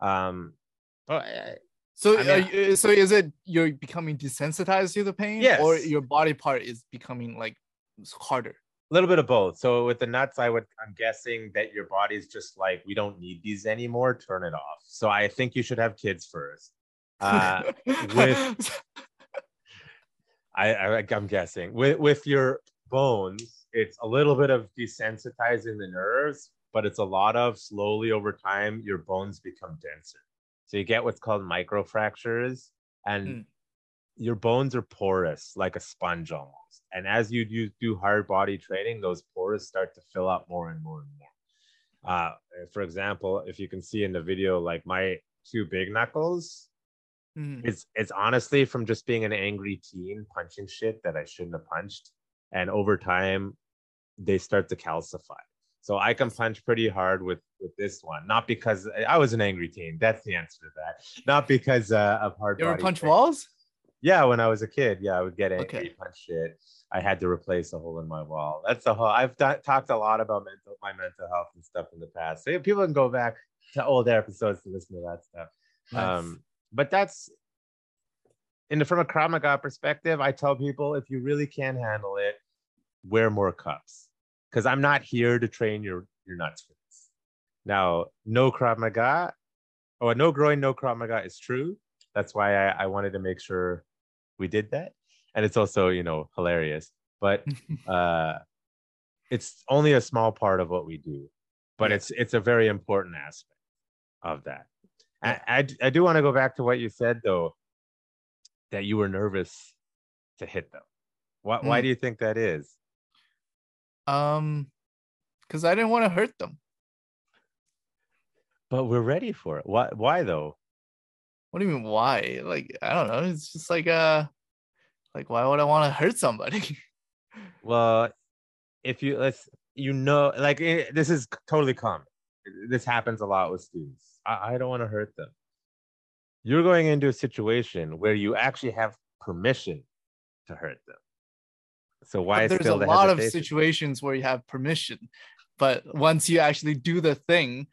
Um, but uh, So, I mean, are you- so is it you're becoming desensitized to the pain, or your body part is becoming like harder? A little bit of both. So with the nuts, I would I'm guessing that your body's just like we don't need these anymore. Turn it off. So I think you should have kids first. Uh, with- I, I I'm guessing with with your bones, it's a little bit of desensitizing the nerves, but it's a lot of slowly over time your bones become denser. So you get what's called microfractures, and Mm. Your bones are porous like a sponge almost. And as you do, do hard body training, those pores start to fill up more and more and more. Uh, for example, if you can see in the video, like my two big knuckles, Mhm. it's it's honestly from just being an angry teen punching shit that I shouldn't have punched. And over time, they start to calcify. So I can punch pretty hard with with this one, not because I was an angry teen. That's the answer to that. Not because uh, of hard. You ever punch training. walls? Yeah, when I was a kid, yeah, I would get angry, Okay. punch shit. I had to replace a hole in my wall. That's the whole. I've talked a lot about mental, my mental health and stuff in the past. So people can go back to old episodes to listen to that stuff. Um, but that's in the, from a Krav Maga perspective. I tell people if you really can't handle it, wear more cups because I'm not here to train your your nuts for this. Now, no Krav Maga, or no groin, no Krav Maga is true. That's why I, I wanted to make sure we did that, and it's also you know hilarious. But uh, it's only a small part of what we do, but Yeah. it's it's a very important aspect of that. I, I, I do want to go back to what you said though, that you were nervous to hit them. Why, why Mm. do you think that is? um, because I didn't want to hurt them. But we're ready for it. Why? Why though? What do you mean? Why? Like I don't know. It's just like uh, like why would I want to hurt somebody? Well, if you let's you know, like eh, this is totally common. This happens a lot with students. I, I don't want to hurt them. You're going into a situation where you actually have permission to hurt them. So why there's a the lot of situations where you have permission, but once you actually do the thing,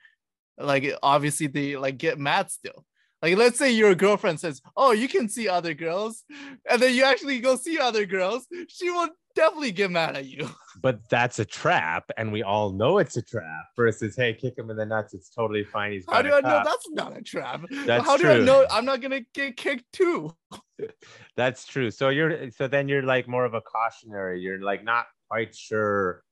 like obviously they like get mad still. Like let's say your girlfriend says, "Oh, you can see other girls," and then you actually go see other girls, she will definitely get mad at you. but that's a trap, and we all know it's a trap. Versus, hey, kick him in the nuts. It's totally fine. He's How do I know that's not a trap? That's How do I true. know I'm not gonna get kicked too? That's true. So you're so then you're like more of a cautionary. You're like not quite sure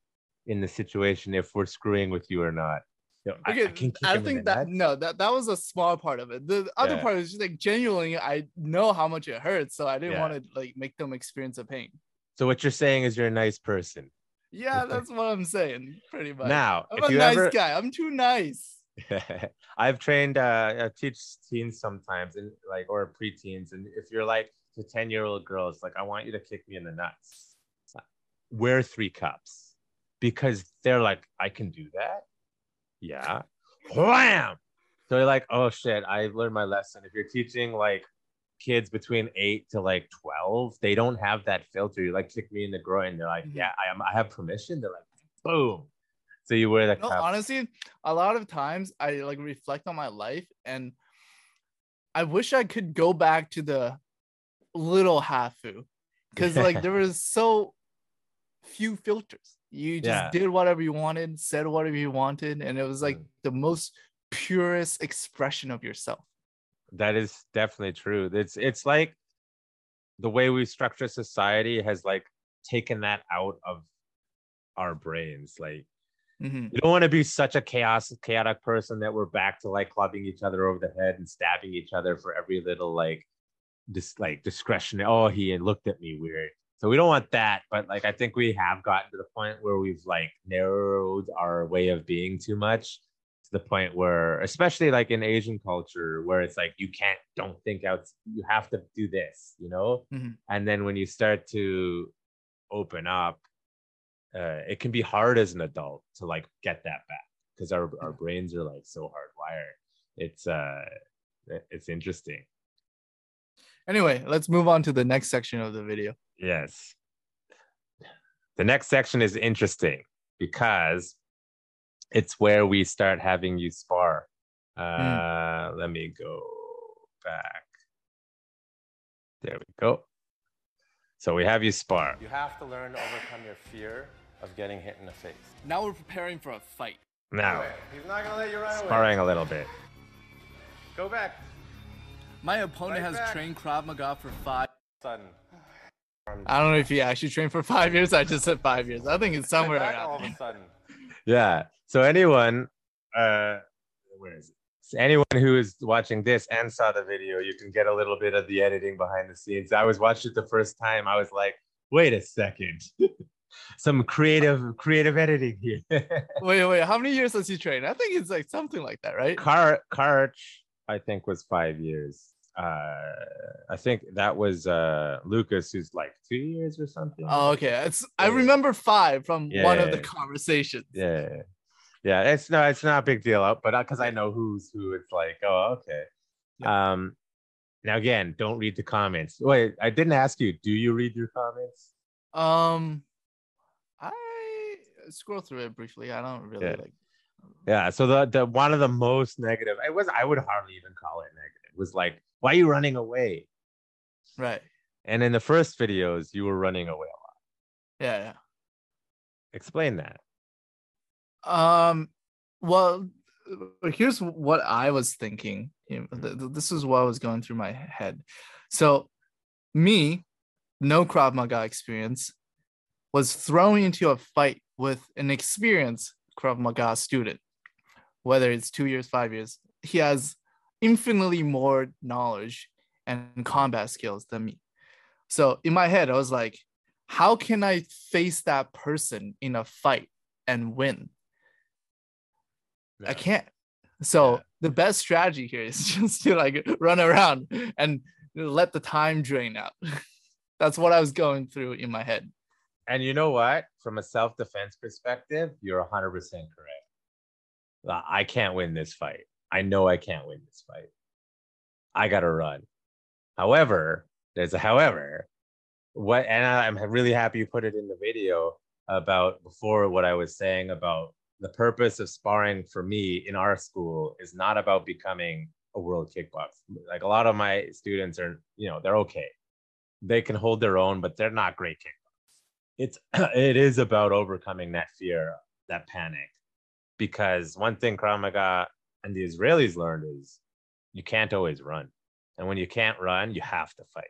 in the situation if we're screwing with you or not. You know, I- I, Okay, I, him in think the that no, that that was a small part of it. The other Yeah. part is just like genuinely, I know how much it hurts, so I didn't Yeah. want to like make them experience a pain. So what you're saying is you're a nice person. Yeah, that's what I'm saying, pretty much. now, I'm a nice ever, guy. I'm too nice. I've trained, uh, I teach teens sometimes, and like or preteens, and if you're like the ten year old girls, like I want you to kick me in the nuts. Wear three cups because they're like, I can do that. Yeah. Wham! So you're like, oh shit, I've learned my lesson. If you're teaching like kids between eight to like 12, they don't have that filter. You like kick me in the groin. They're like, Mhm. yeah, I am I have permission. They're like, boom. So you wear the No, honestly, a lot of times I like reflect on my life and I wish I could go back to the little Hafu because like there was so few filters. You just Yeah. did whatever you wanted, said whatever you wanted, and it was like Mm. the most purest expression of yourself. That is definitely true. It's it's like the way we structure society has like taken that out of our brains. Like Mhm. you don't want to be such a chaos chaotic person that we're back to like clubbing each other over the head and stabbing each other for every little like this like discretion. Oh, he looked at me weird. So we don't want that, but like I think we have gotten to the point where we've like narrowed our way of being too much to the point where especially like in Asian culture where it's like you can't don't think out you have to do this, you know? Mhm. And then when you start to open up uh, it can be hard as an adult to like get that back because our, our brains are like so hardwired. It's uh it's interesting. Anyway, let's move on to the next section of the video. Yes. The next section is interesting because it's where we start having you spar. Uh let me go back. There we go. So we have you spar. You have to learn to overcome your fear of getting hit in the face. Now we're preparing for a fight. Now, He's not gonna let you run away. sparring a little bit. Go back. My opponent Right has back. trained Krav Maga for five. Sudden. I don't know if he actually trained for five years. I just said five years. I think it's somewhere back all of a sudden. Yeah. So anyone, uh, where is it? So anyone who is watching this and saw the video, you can get a little bit of the editing behind the scenes. I was watching it the first time. I was like, wait a second, some creative, creative editing here. Wait, wait. How many years has he trained? I think it's like something like that, right? Car Karch, I think, was five years. uh, I think that was uh Lucas, who's like two years or something. Oh, okay. It's I remember five from one of the conversations. Yeah, yeah. It's no, it's not a big deal, uh, but because I know who's who, it's like, oh, okay. Um, now again, don't read the comments. Wait, I didn't ask you. Do you read your comments? Um, I scroll through it briefly. I don't really Yeah. like. Yeah. So the the one of the most negative, it was I would hardly even call it negative. Was like, why are you running away? Right. And in the first videos, you were running away a lot. Yeah. Yeah. Explain that. Um, well, here's what I was thinking. You know, th- th- This is what was going through my head. So, me, no Krav Maga experience, was thrown into a fight with an experienced Krav Maga student, whether it's two years, five years. He has infinitely more knowledge and combat skills than me. So, in my head, I was like, how can I face that person in a fight and win? I can't. So Yeah. the best strategy here is just to like run around and let the time drain out. That's what I was going through in my head. And you know what? From a self defense perspective, you're 100% correct. I can't win this fight. I know I can't win this fight. I got to run. However, there's a however. What, and I'm really happy you put it in the video about before what I was saying about the purpose of sparring for me in our school is not about becoming a world kickboxer. Like a lot of my students are, you know, they're okay. They can hold their own, but they're not great kickboxers it's it is about overcoming that fear, that panic, because one thing Krav Maga and the Israelis learned is you can't always run, and when you can't run, you have to fight.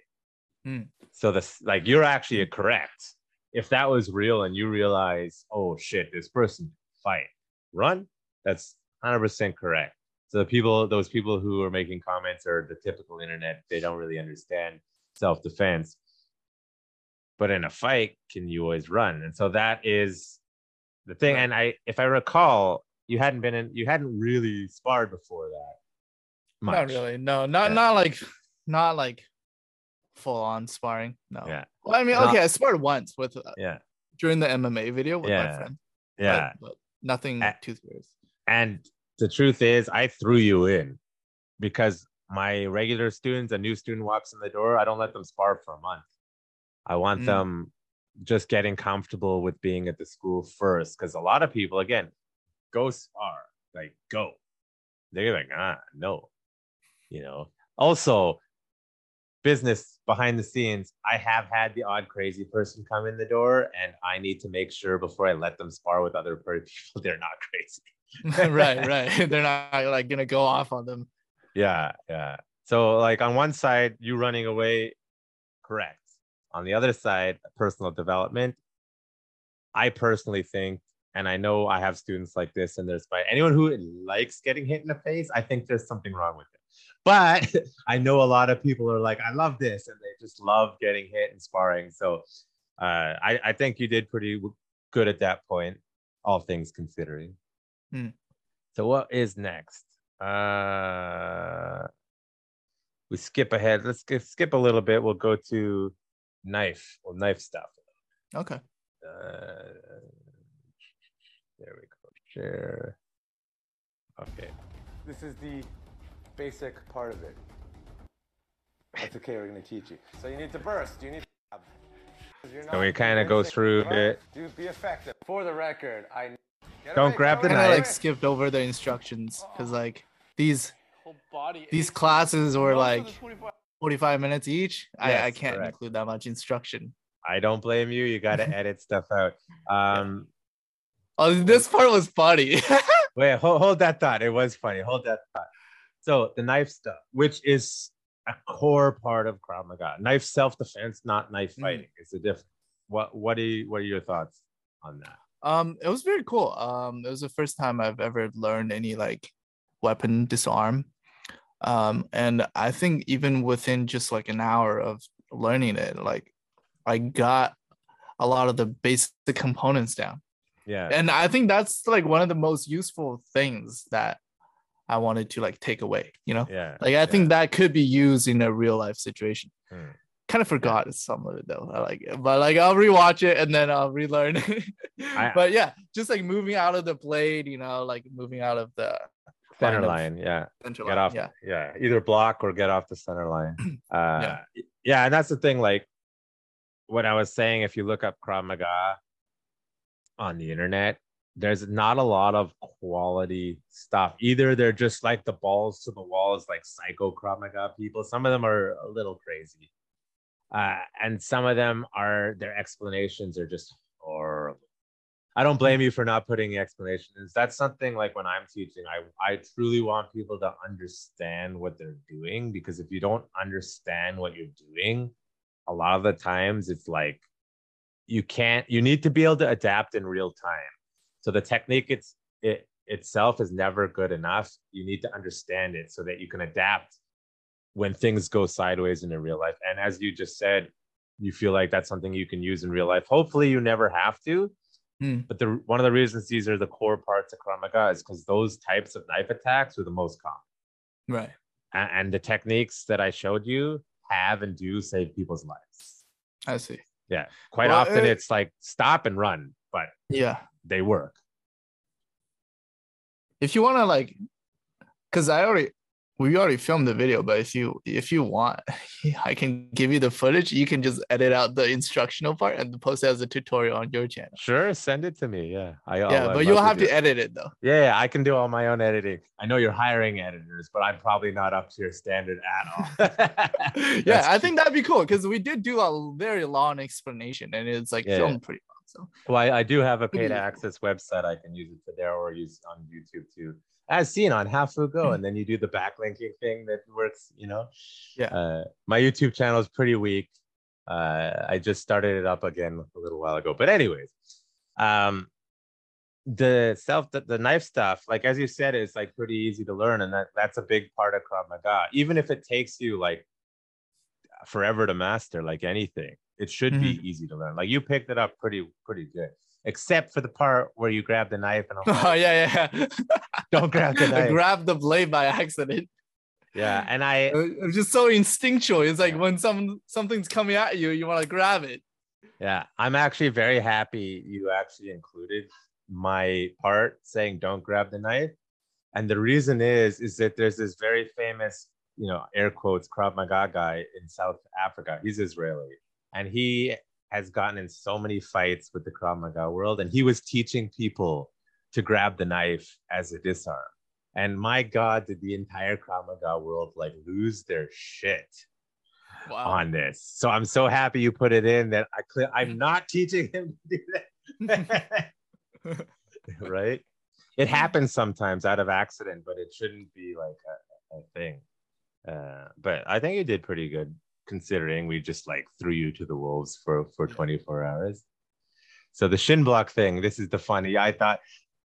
Hmm. So this like you're actually correct. If that was real and you realize, oh shit, this person fight, run, that's hundred percent correct. So the people, those people who are making comments are the typical internet. They don't really understand self defense but in a fight can you always run and so that is the thing and i if i recall you hadn't been in you hadn't really sparred before that much. Not really. No, not Yeah. not like not like full on sparring. No. yeah Well, I mean, Not- okay, I sparred once with uh, yeah during the MMA video with my friend. but- yeah But, nothing Uh, too serious. and the truth is i threw you in because my regular students a new student walks in the door i don't let them spar for a month i want Mm. them just getting comfortable with being at the school first because a lot of people again go spar like go they're like ah no you know also business behind the scenes i have had the odd crazy person come in the door and i need to make sure before i let them spar with other people they're not crazy right, right. They're not like gonna go off on them. Yeah, yeah. So like on one side, you running away, correct. On the other side, personal development. I personally think, and I know I have students like this, and there's by anyone who likes getting hit in the face, I think there's something wrong with it. But I know a lot of people are like, I love this, and they just love getting hit and sparring. So uh, I, I think you did pretty good at that point, all things considering. Hmm. So what is next? Uh, we skip ahead. Let's skip, skip a little bit. We'll go to knife. Well, knife stuff. Okay. Uh, there we go. Share. Okay. This is the basic part of it. That's okay, we're gonna teach you. So you need to burst, you need to grab. 'Cause you're So we kinda go through it. Do be effective. For the record, I Don't away, grab get the Kind of away, like skipped over the instructions because like these body. these classes were like the 25 45 minutes each. I, I can't correct. include that much instruction. I don't blame you. You got to edit stuff out. Um, Oh, this part was funny. Wait, hold, hold that thought. It was funny. Hold that thought. So the knife stuff, which is a core part of Krav Maga, knife self-defense, not knife Mhm. fighting. It's a different. What What do you, What are your thoughts on that? um, it was very cool. Um, it was the first time I've ever learned any like weapon disarm. Um, and I think even within just like an hour of learning it, like I got a lot of the basic components down. Yeah, and i think that's like one of the most useful things that I wanted to like take away, you know? Yeah. Like I think that could be used in a real life situation. Hmm. Kind of forgot some of it though. I like it, but like I'll rewatch it and then I'll relearn. it. I- but yeah, just like moving out of the blade, you know, like moving out of the center line. Yeah. center get line, off Yeah, yeah. either block or get off the center line uh yeah. and that's the thing like what i was saying if you look up krav maga on the internet there's not a lot of quality stuff either they're just like the balls to the walls like psycho krav maga people some of them are a little crazy uh and some of them are their explanations are just horrible I don't blame you for not putting the explanations. That's something like when I'm teaching, I, I truly want people to understand what they're doing because if you don't understand what you're doing, a lot of the times it's like you can't, you need to be able to adapt in real time. So the technique it's it itself is never good enough. You need to understand it so that you can adapt when things go sideways in real life. And as you just said, you feel like that's something you can use in real life. Hopefully you never have to Hmm. but the one of the reasons these are the core parts of Krav Maga is because those types of knife attacks are the most common, right. and, and the techniques that I showed you have and do save people's lives. I see. Yeah, quite Well, often uh, it's like stop and run, but Yeah. they work. If you want to like, because I already we already filmed the video, but if you if you want, I can give you the footage. You can just edit out the instructional part and post it as a tutorial on your channel. Sure, send it to me. Yeah, I yeah, I'll- but you'll have to it. edit it though. Yeah, yeah, I can do all my own editing. I know you're hiring editors, but I'm probably not up to your standard at all. yeah, I think that'd be cool because we did do a very long explanation and it's like Yeah, filmed pretty long. So Well, I, I do have a paid access website. I can use it for there or use on YouTube too, as seen on Hafu Go. And then you do the backlinking thing that works, you know. Yeah. Uh, my YouTube channel is pretty weak. Uh, I just started it up again a little while ago. But anyways, um, the self the, the knife stuff, like as you said, is like pretty easy to learn, and that that's a big part of Krav Maga. Even if it takes you like forever to master, like anything, it should be easy to learn. Like you picked it up pretty pretty good, except for the part where you grab the knife and I'm oh like, yeah, yeah. don't grab the I knife. grabbed the blade by accident. yeah, and I It's just so instinctual. It's like when some something's coming at you, you want to grab it. Yeah, I'm actually very happy you actually included my part saying don't grab the knife. And the reason is is that there's this very famous, you know, air quotes Krav Maga guy in South Africa. He's Israeli. And he has gotten in so many fights with the Krav Maga world and he was teaching people to grab the knife as a disarm. And my God, did the entire Krav Maga world like lose their shit Wow. on this. So I'm so happy you put it in that I clear I'm not teaching him to do that. right? It happens sometimes out of accident, but it shouldn't be like a, a thing. Uh, but I think you did pretty good considering we just like threw you to the wolves for for 24 hours. So the shin block thing, this is the funny. I thought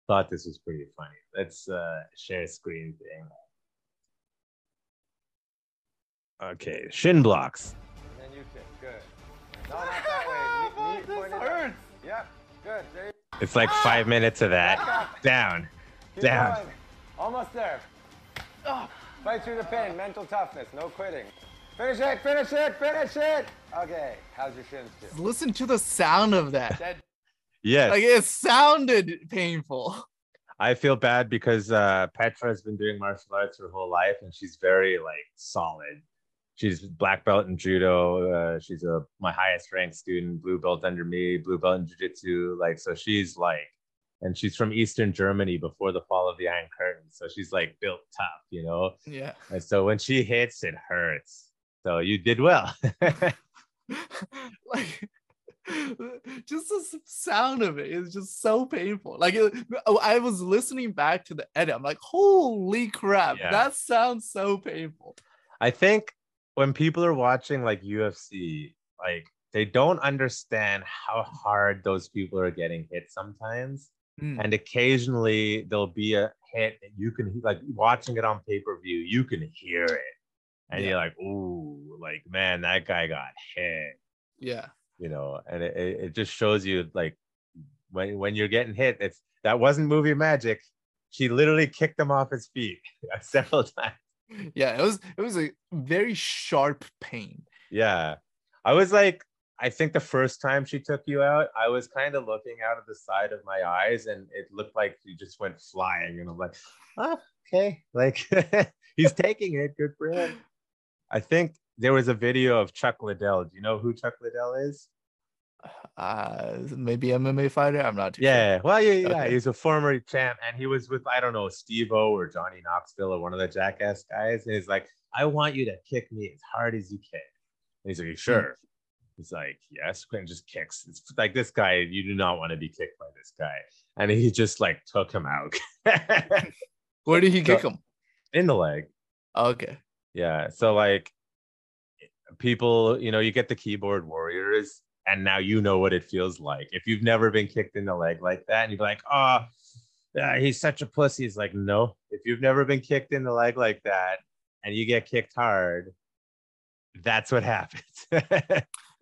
thought this was pretty funny. Let's uh, share screen thing. Okay, shin blocks. And then you kick. Good. No, not that way. Knee, knee pointed up. Yep. Good. There you It's like five minutes of that. Down. Keep Down. going. Almost there. Oh. Fight through the pain. Mental toughness. No quitting. Finish it. Finish it. Finish it. Okay. How's your shins do? Listen to the sound of that. that Yes. like it sounded painful. I feel bad because uh, Petra has been doing martial arts her whole life, and she's very like solid. She's black belt in judo. Uh, she's a my highest ranked student, blue belt under me, blue belt in jiu-jitsu. Like so, she's like, and she's from Eastern Germany before the fall of the Iron Curtain. So she's like built tough, you know. Yeah. And so when she hits, it hurts. So you did well. like just the sound of it is just so painful. Like it, oh, I was listening back to the edit. I'm like, holy crap, Yeah. that sounds so painful. I think when people are watching like UFC, like they don't understand how hard those people are getting hit sometimes. Mm. And occasionally there'll be a hit that you can like watching it on pay-per-view, you can hear it. And Yeah. you're like, ooh, like man, that guy got hit, Yeah. you know, and it, it just shows you like when when you're getting hit, it's that wasn't movie magic. she literally kicked him off his feet several times. Yeah, it was it was a very sharp pain. Yeah. I was like, I think the first time she took you out, I was kind of looking out of the side of my eyes and it looked like you just went flying. And I'm like, oh, okay. Like he's taking it. Good for him. I think there was a video of Chuck Liddell. Do you know who Chuck Liddell is? Uh maybe MMA fighter. I'm not too Yeah. Well, yeah, yeah. Okay. He's a former champ and he was with, I don't know, Steve O or Johnny Knoxville or one of the jackass guys. And he's like, I want you to kick me as hard as you can. And he's like, "You sure? He's like, yes, and just kicks. It's like this guy, you do not want to be kicked by this guy. And he just like took him out. Where did he kick him? in the leg. Okay. Yeah. So like people, you know, you get the keyboard warriors, and now you know what it feels like. If you've never been kicked in the leg like that, and you're like, oh, he's such a pussy. He's like, no. If you've never been kicked in the leg like that, and you get kicked hard, that's what happens.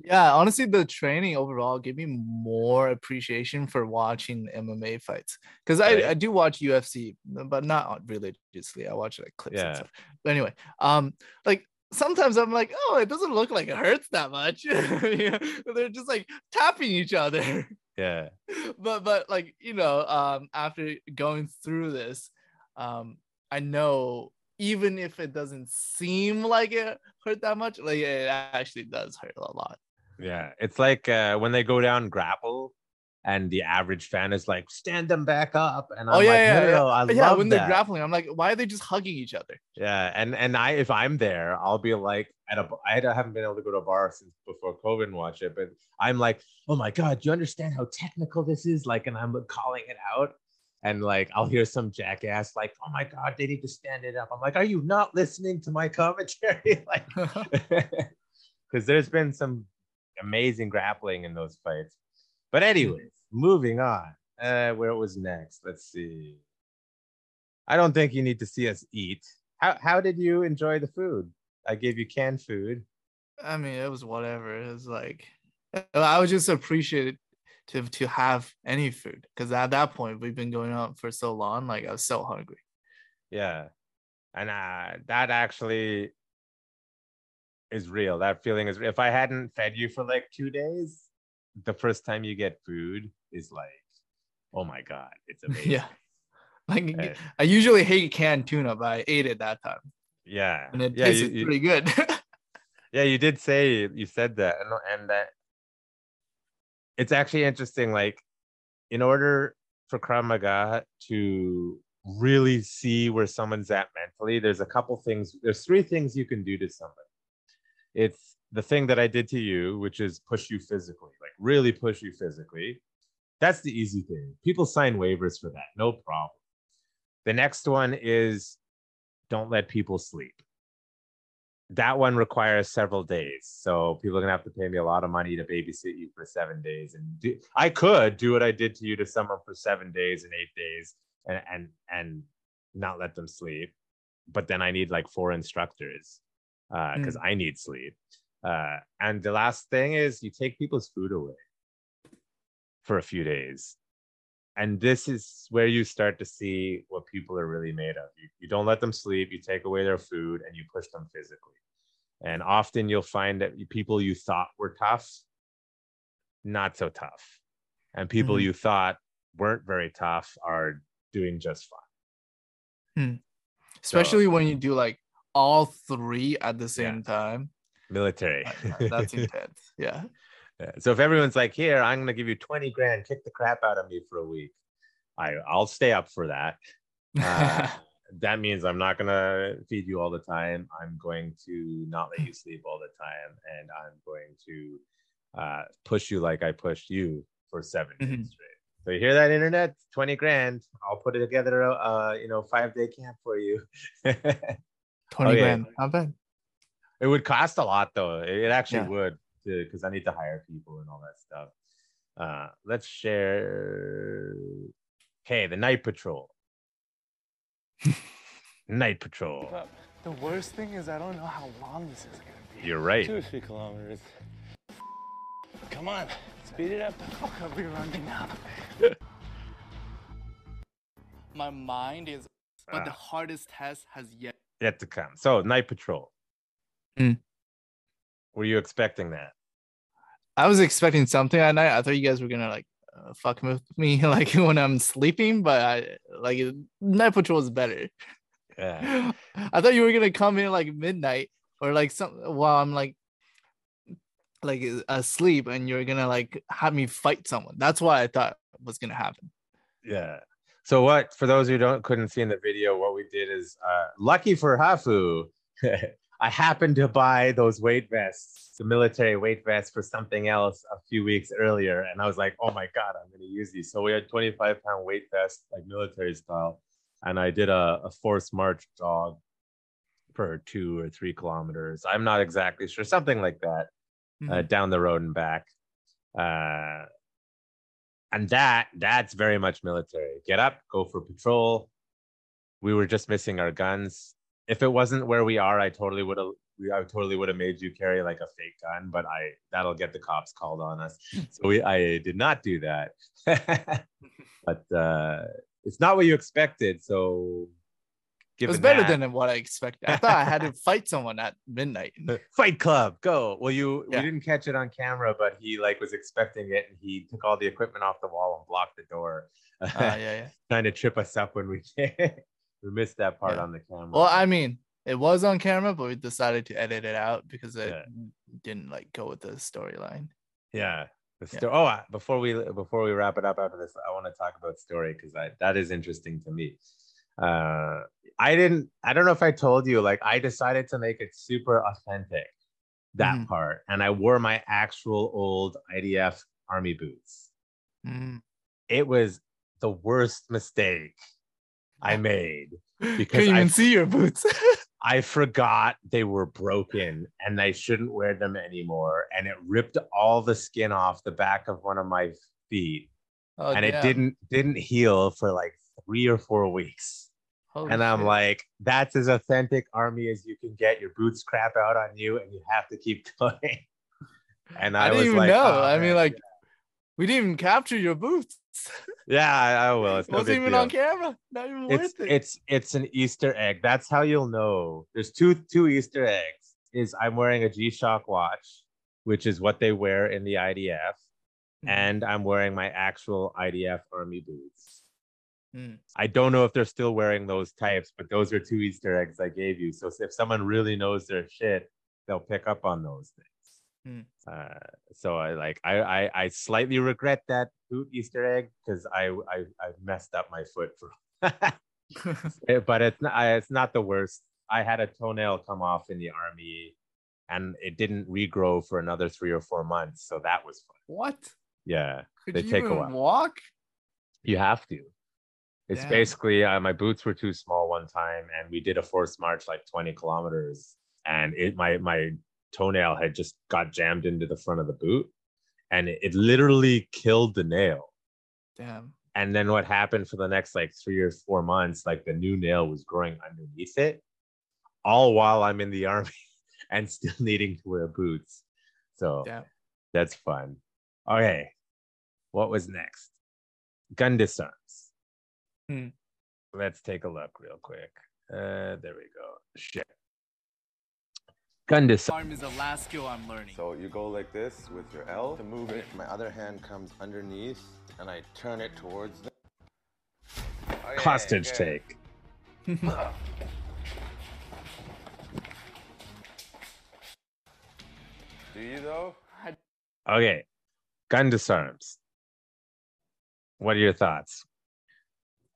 Yeah, honestly, the training overall gave me more appreciation for watching MMA fights because Right. I, I do watch UFC, but not religiously. I watch like clips Yeah. and stuff. But anyway, um, like sometimes I'm like, oh, it doesn't look like it hurts that much. You know, They're just like tapping each other. yeah. but but like you know, um, after going through this, um, I know even if it doesn't seem like it hurt that much, like it actually does hurt a lot. Yeah, it's like uh, when they go down grapple, and the average fan is like, "Stand them back up," and I'm oh yeah, like, yeah, "No, no, yeah. no, I yeah, love when that." they're grappling, I'm like, why are they just hugging each other? Yeah, and and I if I'm there, I'll be like at a I haven't been able to go to a bar since before COVID and watch it, but I'm like, "Oh my god, do you understand how technical this is?" Like, and I'm calling it out. And like I'll hear some jackass like, "Oh my god, they need to stand it up." I'm like, "Are you not listening to my commentary?" like, because there's been some amazing grappling in those fights. But anyways, moving on. Uh, where it was next? Let's see. I don't think you need to see us eat. How how did you enjoy the food? I gave you canned food. I mean, it was whatever. It was like I was just appreciated to to have any food because at that point we've been going out for so long. Like I was so hungry. Yeah. And uh, that actually is real. That feeling is if I hadn't fed you for like two days, the first time you get food is like, oh my God, it's amazing. yeah. Like Uh, I usually hate canned tuna, but I ate it that time yeah. and it yeah, you- tasted you- pretty good. Yeah, you did say you said that, and and that it's actually interesting. Like, in order for Krav Maga to really see where someone's at mentally, there's a couple things. There's three things you can do to somebody. It's the thing that I did to you, which is push you physically, like really push you physically. That's the easy thing. People sign waivers for that, no problem. The next one is don't let people sleep that one requires several days. So people are gonna have to pay me a lot of money to babysit you for seven days. And do, I could do what I did to you to someone for seven days and eight days and and and not let them sleep. But then I need like four instructors because I need sleep. Uh, and the last thing is you take people's food away for a few days. And this is where you start to see what people are really made of. You, you don't let them sleep, you take away their food, and you push them physically. And often you'll find that people you thought were tough, not so tough. And people Mhm. you thought weren't very tough are doing just fine. Especially when you do like all three at the same time. Military. That's intense. Yeah. Yeah. So if everyone's like, here, I'm gonna give you 20 grand, kick the crap out of me for a week. I I'll stay up for that. Uh, that means I'm not gonna feed you all the time. I'm going to not let you sleep all the time, and I'm going to uh, push you like I pushed you for 7 days Mhm. straight. So you hear that, internet? 20 grand. I'll put it together. Uh, you know, five day camp for you. 20 Okay. grand. Not bad. It would cost a lot though. It it actually Yeah. would because I need to hire people and all that stuff. Uh, let's share. Okay, the night patrol. night patrol. The worst thing is I don't know how long this is gonna be. You're right. Two or three kilometers. Come on, speed it up. The fuck are we running now? my mind is, but the Ah. hardest test has yet. Yet to come. So night patrol. Mm. Were you expecting that? I was expecting something at night. I thought you guys were gonna like uh, fuck with me like when I'm sleeping, but I like night patrol is better. Yeah. I thought you were gonna come in like midnight or like some while I'm like like asleep and you're gonna like have me fight someone. That's what I thought was gonna happen. Yeah. So what for those who don't couldn't see in the video, what we did is uh lucky for Hafu, I happened to buy those weight vests, the military weight vests for something else a few weeks earlier. And I was like, oh my God, I'm gonna use these. So we had 25 pound weight vest, like military style. And I did a, a forced march jog for two or three kilometers. I'm not exactly sure, something like that, uh, down the road and back. Uh, and that that's very much military. Get up, go for patrol. We were just missing our guns. If it wasn't where we are, I totally would have. I totally would have made you carry like a fake gun, but I that'll get the cops called on us. So we I did not do that. but uh, it's not what you expected. So It was better that- than what I expected. I thought I had to fight someone at midnight. Fight Club, go. Well, you Yeah. we didn't catch it on camera, but he like was expecting it, and he took all the equipment off the wall and blocked the door, Uh, yeah, yeah. trying to trip us up when we we missed that part Yeah. on the camera. Well, I mean, it was on camera, but we decided to edit it out because it Yeah. didn't like go with the storyline. yeah. The Yeah. Oh, before we before we wrap it up after this, I want to talk about story because that is interesting to me. Uh, I didn't. I don't know if I told you. Like, I decided to make it super authentic that Mhm. part, and I wore my actual old IDF army boots. Mm. it was the worst mistake I made. Because Couldn't even I- see your boots. I forgot they were broken and I shouldn't wear them anymore. And it ripped all the skin off the back of one of my feet. Oh, and it didn't didn't heal for like three or four weeks. Holy and I'm shit. like, that's as authentic army as you can get. Your boots crap out on you and you have to keep going. And I, I, didn't was even like, know. "Oh, I mean, man." like, we didn't even capture your boots. yeah, I, I will. It's no wasn't even deal. on camera. Not even it's worth it. it's it's an Easter egg. That's how you'll know. There's two two Easter eggs. Is I'm wearing a G-Shock watch, which is what they wear in the IDF, Mhm. and I'm wearing my actual IDF army boots. Mm. I don't know if they're still wearing those types, but those are two Easter eggs I gave you. So if someone really knows their shit, they'll pick up on those things. Hmm. Uh, so I like I, I I slightly regret that boot Easter egg because I, I I messed up my foot for. Eh, but it's not it's not the worst. I had a toenail come off in the army, and it didn't regrow for another three or four months. So that was fun. what? Yeah, Could They you take a while. walk? you have to. It's Damn. basically uh, my boots were too small one time, and we did a forced march like twenty kilometers, and it my my toenail had just got jammed into the front of the boot, and it, it literally killed the nail. Damn. And then what happened for the next like three or four months, like the new nail was growing underneath it, all while I'm in the army and still needing to wear boots. So Damn. that's fun. Okay. What was next? Gun disarms. Hmm. Let's take a look real quick. Uh, there we go. Shit. Gun disarm. Arm is the last skill I'm learning. So you go like this with your L to move it. My other hand comes underneath and I turn it towards them. Okay, Hostage okay. take. Do you though? Okay. Gun disarms. What are your thoughts?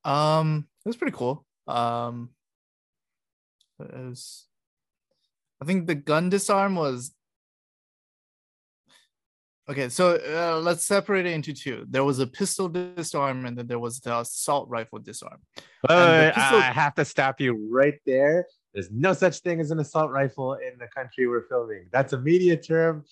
Um, it was pretty cool. Um, it was. I think the gun disarm was. Okay, so uh, let's separate it into two. There was a pistol disarm, and then there was the assault rifle disarm. The pistol- I have to stop you right there. There's no such thing as an assault rifle in the country we're filming. That's a media term.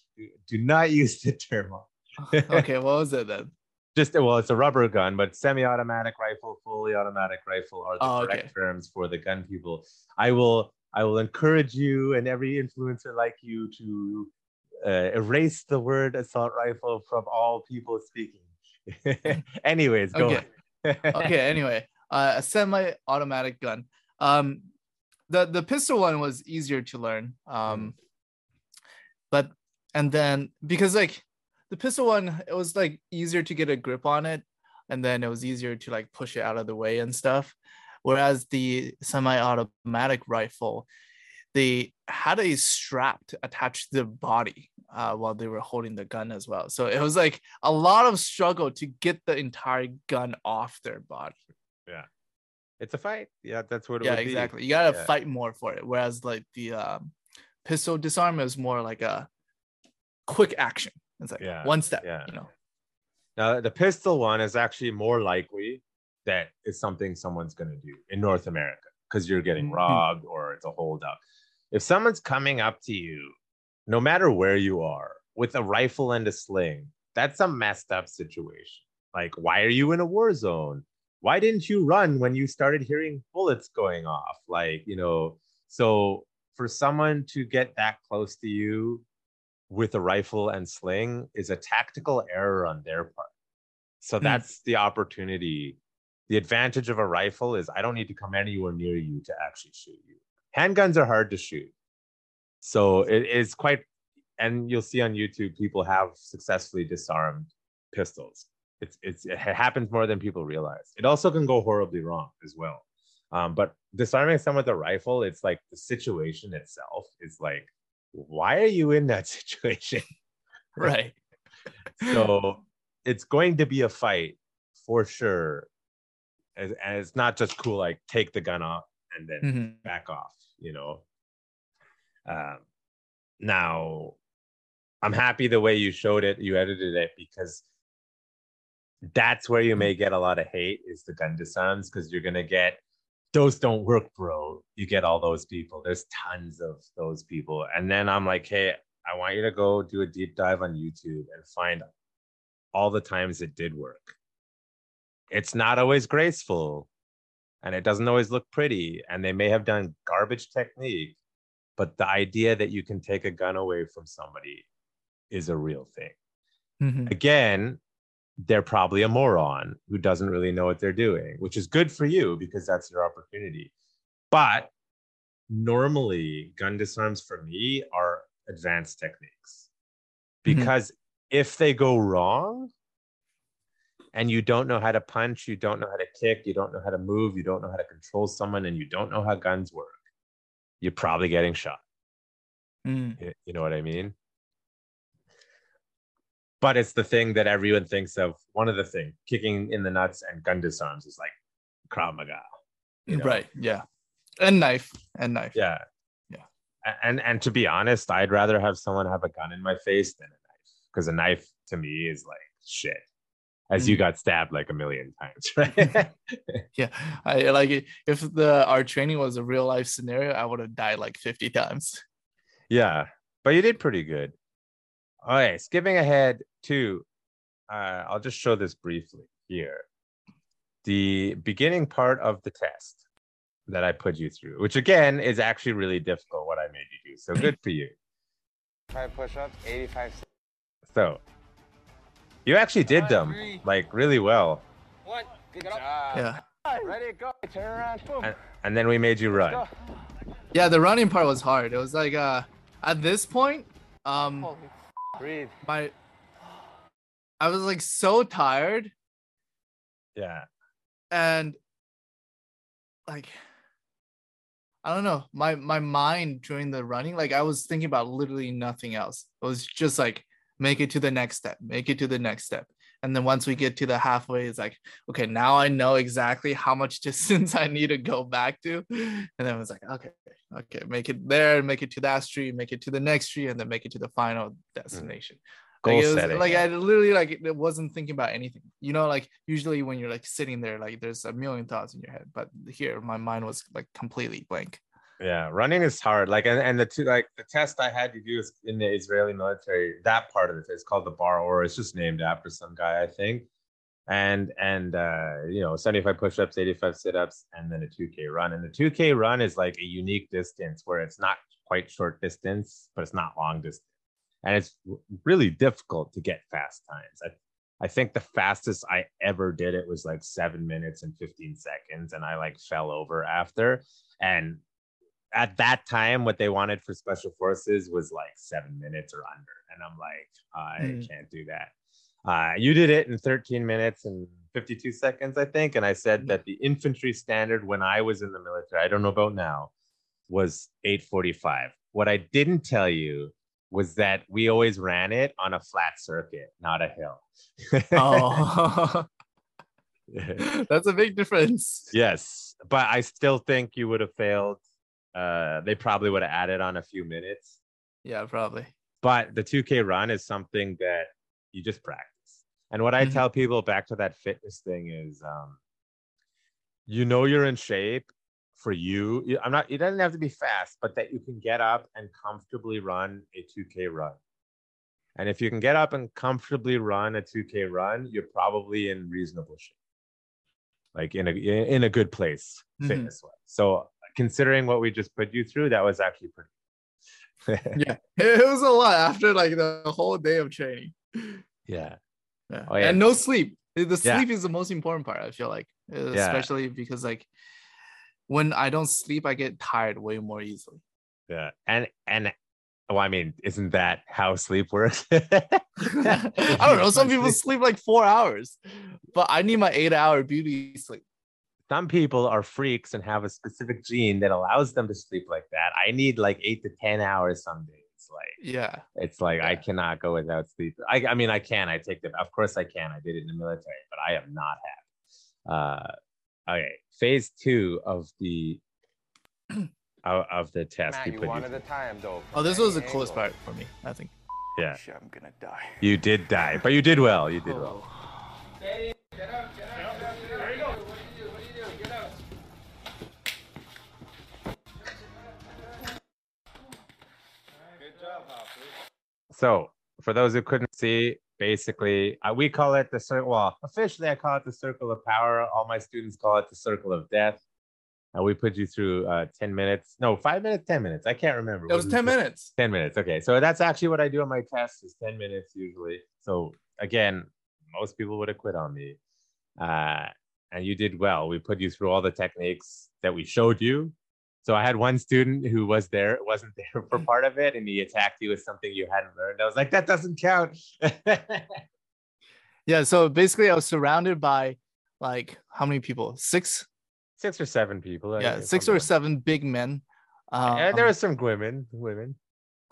Do not use the term. Okay, what was it then? Just well, it's a rubber gun, but semi-automatic rifle, fully automatic rifle are the Oh, okay. correct terms for the gun people. I will, I will encourage you and every influencer like you to uh, erase the word assault rifle from all people speaking. Anyways, go. Okay. okay anyway uh, a semi-automatic gun. Um, the the pistol one was easier to learn. Um, but and then because like the pistol one, it was like easier to get a grip on it, and then it was easier to like push it out of the way and stuff. Whereas the semi-automatic rifle, they had a strap to attach to the body uh, while they were holding the gun as well. So it was like a lot of struggle to get the entire gun off their body. Yeah. It's a fight. Yeah, that's what it was. yeah, would be. exactly. You gotta Yeah. fight more for it. Whereas like the um, pistol disarm is more like a quick action. It's like Yeah, one step. yeah. You know. Now, the pistol one is actually more likely that it's something someone's going to do in North America because you're getting Mhm. robbed or it's a holdup. If someone's coming up to you, no matter where you are, with a rifle and a sling, that's a messed up situation. Like, why are you in a war zone? Why didn't you run when you started hearing bullets going off? Like, you know, so for someone to get that close to you with a rifle and sling is a tactical error on their part. So Hmm. that's the opportunity. The advantage of a rifle is I don't need to come anywhere near you to actually shoot you. Handguns are hard to shoot. So it is quite, and you'll see on YouTube, people have successfully disarmed pistols. It's, it's, it happens more than people realize. It also can go horribly wrong as well. Um, but disarming someone with a rifle, it's like the situation itself is like, why are you in that situation? Right. so it's going to be a fight for sure and, and it's not just cool like take the gun off and then Mhm. back off you know um now i'm happy the way you showed it you edited it because that's where you may get a lot of hate is the gun disarms because you're gonna get those don't work bro. You get all those people. There's tons of those people. And then i'm like hey i want you to go do a deep dive on youtube and find all the times it did work. It's not always graceful and it doesn't always look pretty and they may have done garbage technique but the idea that you can take a gun away from somebody is a real thing. Mhm. again they're probably a moron who doesn't really know what they're doing which is good for you because that's your opportunity but normally gun disarms for me are advanced techniques Mhm. because if they go wrong and you don't know how to punch you don't know how to kick you don't know how to move you don't know how to control someone and you don't know how guns work you're probably getting shot Mm. You know what I mean? But it's the thing that everyone thinks of. One of the thing, kicking in the nuts and gun disarms is like Krav Maga. you know? Right. Yeah. And knife. And knife. Yeah. Yeah. And and to be honest, I'd rather have someone have a gun in my face than a knife because a knife to me is like shit. As you Mm. got stabbed like a million times, right? Yeah. I like it. If the our training was a real life scenario, I would have died like 50 times. Yeah, but you did pretty good. Okay, skipping ahead to, uh, I'll just show this briefly here. The beginning part of the test that I put you through, which again is actually really difficult, what I made you do. So good for you. Five push-ups, 85 sit- So you actually did them like really well, One. Good job. Yeah. Ready, go. Turn around. Boom. and, and then we made you run. Yeah, the running part was hard. It was like uh at this point, um Holy Breathe. my I was like so tired Yeah, and like I don't know, my my mind during the running, like I was thinking about literally nothing else. It was just like make it to the next step, make it to the next step. And then once we get to the halfway, it's like, okay, now I know exactly how much distance I need to go back to. And then I was like, okay, okay, make it there, make it to that street, make it to the next street, and then make it to the final destination. goal like, it was, setting. like I literally like it wasn't thinking about anything. You know, like usually when you're like sitting there, like there's a million thoughts in your head, but here my mind was like completely blank. Yeah, running is hard. Like, and, and the two, like the test I had to do is in the Israeli military. That part of it is called the bar, or it's just named after some guy, I think. And and uh, you know, seventy-five push-ups, eighty-five sit-ups, and then a two K run. And the two K run is like a unique distance where it's not quite short distance, but it's not long distance, and it's really difficult to get fast times. I, I think the fastest I ever did it was like seven minutes and 15 seconds. And I like fell over after. And at that time, what they wanted for special forces was like seven minutes or under. And I'm like, I Mm. can't do that. Uh, you did it in 13 minutes and 52 seconds, I think. And I said that the infantry standard when I was in the military, I don't know about now, was 845. What I didn't tell you was that we always ran it on a flat circuit, not a hill. Oh, that's a big difference. yes, but I still think you would have failed. Uh, they probably would have added on a few minutes. Yeah, probably. But the 2K run is something that you just practice. And what I Mhm. tell people back to that fitness thing is, um, you know, you're in shape for you. I'm not. It doesn't have to be fast, but that you can get up and comfortably run a 2K run. And if you can get up and comfortably run a 2K run, you're probably in reasonable shape, like in a in a good place Mhm. fitness wise. So considering what we just put you through, that was actually pretty. Yeah, it was a lot after like the whole day of training. yeah. Yeah. Oh, yeah. And no sleep. The Yeah. sleep is the most important part, I feel like, especially because like when I don't sleep, I get tired way more easily. Yeah, and and well, I mean, isn't that how sleep works? I don't know. Some people sleep like four hours, but I need my eight hour beauty sleep. Some people are freaks and have a specific gene that allows them to sleep like that. I need like eight to ten hours some days. Like Yeah. it's like I cannot go without sleep. I I mean, I can. I take them. Of course, I can. I did it in the military, but I am not happy. Uh, okay, phase two of the of, of the test. Man, we you put you one at a time, though. Oh, this was the any coolest part for me, I think. Yeah, Shit, I'm gonna die. you did die, but you did well. You did well. So, for those who couldn't see, basically, uh, we call it the circle. Well, officially, I call it the circle of power. All my students call it the circle of death. And we put you through uh, 10 minutes. No, five minutes, 10 minutes. I can't remember. It was What 10 it? minutes. 10 minutes. Okay. So that's actually what I do on my tests is 10 minutes usually. So again, most people would have quit on me. Uh, and you did well. We put you through all the techniques that we showed you. So I had one student who was there, wasn't there for part of it, and he attacked you with something you hadn't learned. I was like, that doesn't count. Yeah. So basically, I was surrounded by like how many people? Six? Six or seven people. Yeah, six or like seven big men. Um, And there were some women, women.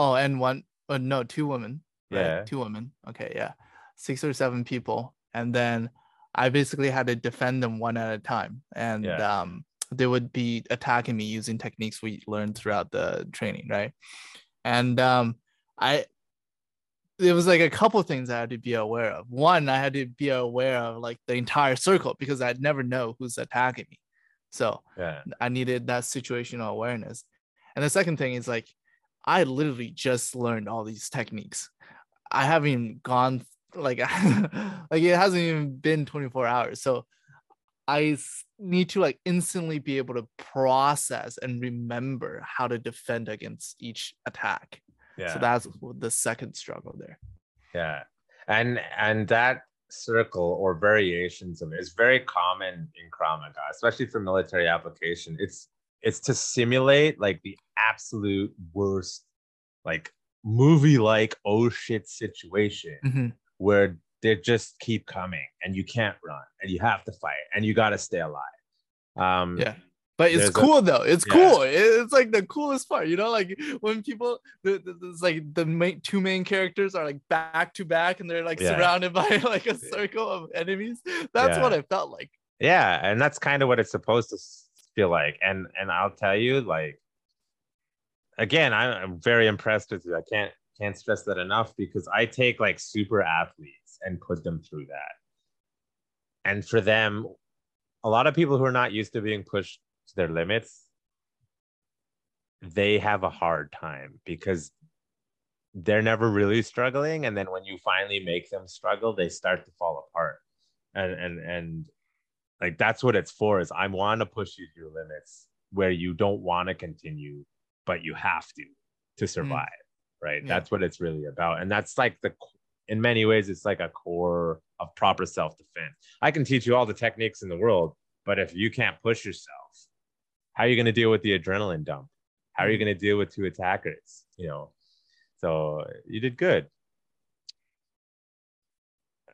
Oh, and one, uh, no, two women. right? Yeah. Two women. Okay. Yeah. Six or seven people. And then I basically had to defend them one at a time. And Yeah. um, they would be attacking me using techniques we learned throughout the training. Right. And um, I, there was like a couple things I had to be aware of. One, I had to be aware of like the entire circle because I'd never know who's attacking me. So Yeah. I needed that situational awareness. And the second thing is like, I literally just learned all these techniques. I haven't even gone like, like it hasn't even been 24 hours. So I need to like instantly be able to process and remember how to defend against each attack. Yeah. So that's the second struggle there. Yeah, and and that circle or variations of it is very common in Krav Maga, especially for military application. It's it's to simulate like the absolute worst, like movie like oh shit situation Mhm. where they just keep coming and you can't run and you have to fight and you got to stay alive. Um, Yeah. But it's There's a- cool though. It's Yeah. cool. It's like the coolest part, you know, like when people, it's like the main two main characters are like back to back and they're like Yeah. surrounded by like a circle of enemies. That's what Yeah. it felt like. yeah and that's kind of what it's supposed to feel like and and i'll tell you like again i'm very impressed with you i can't can't stress that enough because i take like super and put them through that. And for them a lot of people who are not used to being pushed to their limits they have a hard time because they're never really struggling. And then when you finally make them struggle they start to fall apart. And and and like that's what it's for is i want to push you to your limits where you don't want to continue but you have to to mm-hmm. survive right? Yeah. that's what it's really about. And that's like the in many ways, it's like a core of proper self defense. I can teach you all the techniques in the world, but if you can't push yourself, how are you going to deal with the adrenaline dump? How are you going to deal with two attackers? You know, so you did good.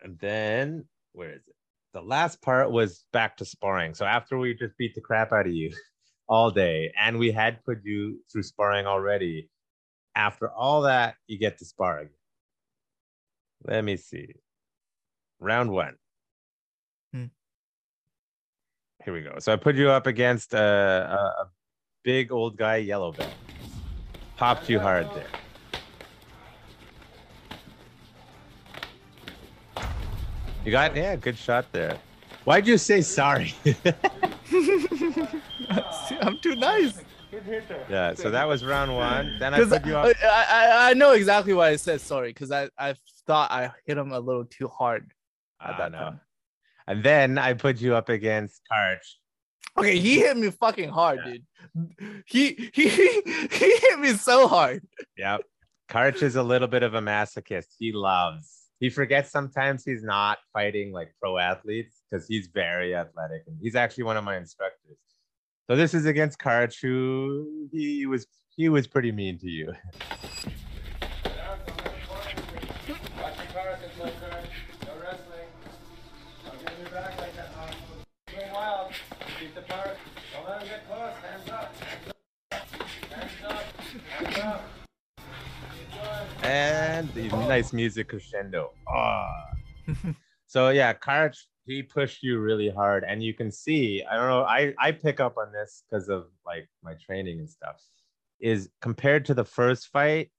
And then where is it? The last part was back to sparring. So after we just beat the crap out of you all day, and we had put you through sparring already, after all that, you get to spar again. Let me see. Round one. Hmm. Here we go. So I put you up against a, a, a big old guy, yellow belt. Popped you hard there. You got yeah, good shot there. Why'd you say sorry? I'm too nice. Yeah, so that was round one. Then I put you up. I, I, I know exactly why I said sorry. Because I, I thought I hit him a little too hard at I that know. time. And then I put you up against Karch. Okay, he hit me fucking hard, dude. He he he hit me so hard. Yep. Karch is a little bit of a masochist. He loves. He forgets sometimes he's not fighting like pro athletes because he's very athletic and he's actually one of my instructors. So this is against Karch, who he was he was pretty mean to you. And the nice music crescendo. Ah. so yeah, Karch he pushed you really hard, and you can see. I don't know. I I pick up on this because of like my training and stuff. Is compared to the first fight,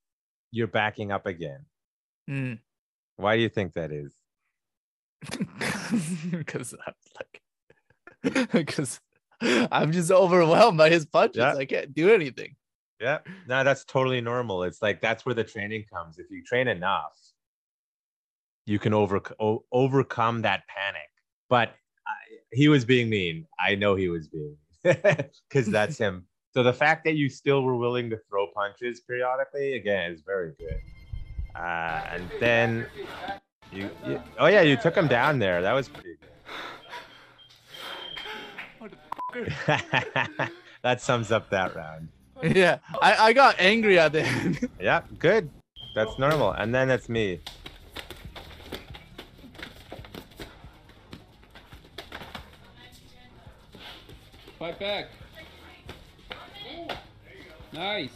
you're backing up again. Mm. Why do you think that is? Because I'm like, because I'm just overwhelmed by his punches. Yeah. I can't do anything. Yeah, no, that's totally normal. It's like that's where the training comes. If you train enough, you can over o- overcome that panic. But I, he was being mean. I know he was being because that's him. So the fact that you still were willing to throw punches periodically again is very good. Uh, and then you, you, oh yeah, you took him down there. That was pretty good. that sums up that round. Yeah, I, I got angry at the end. Yeah, good. That's normal. And then it's me. Fight back. Nice.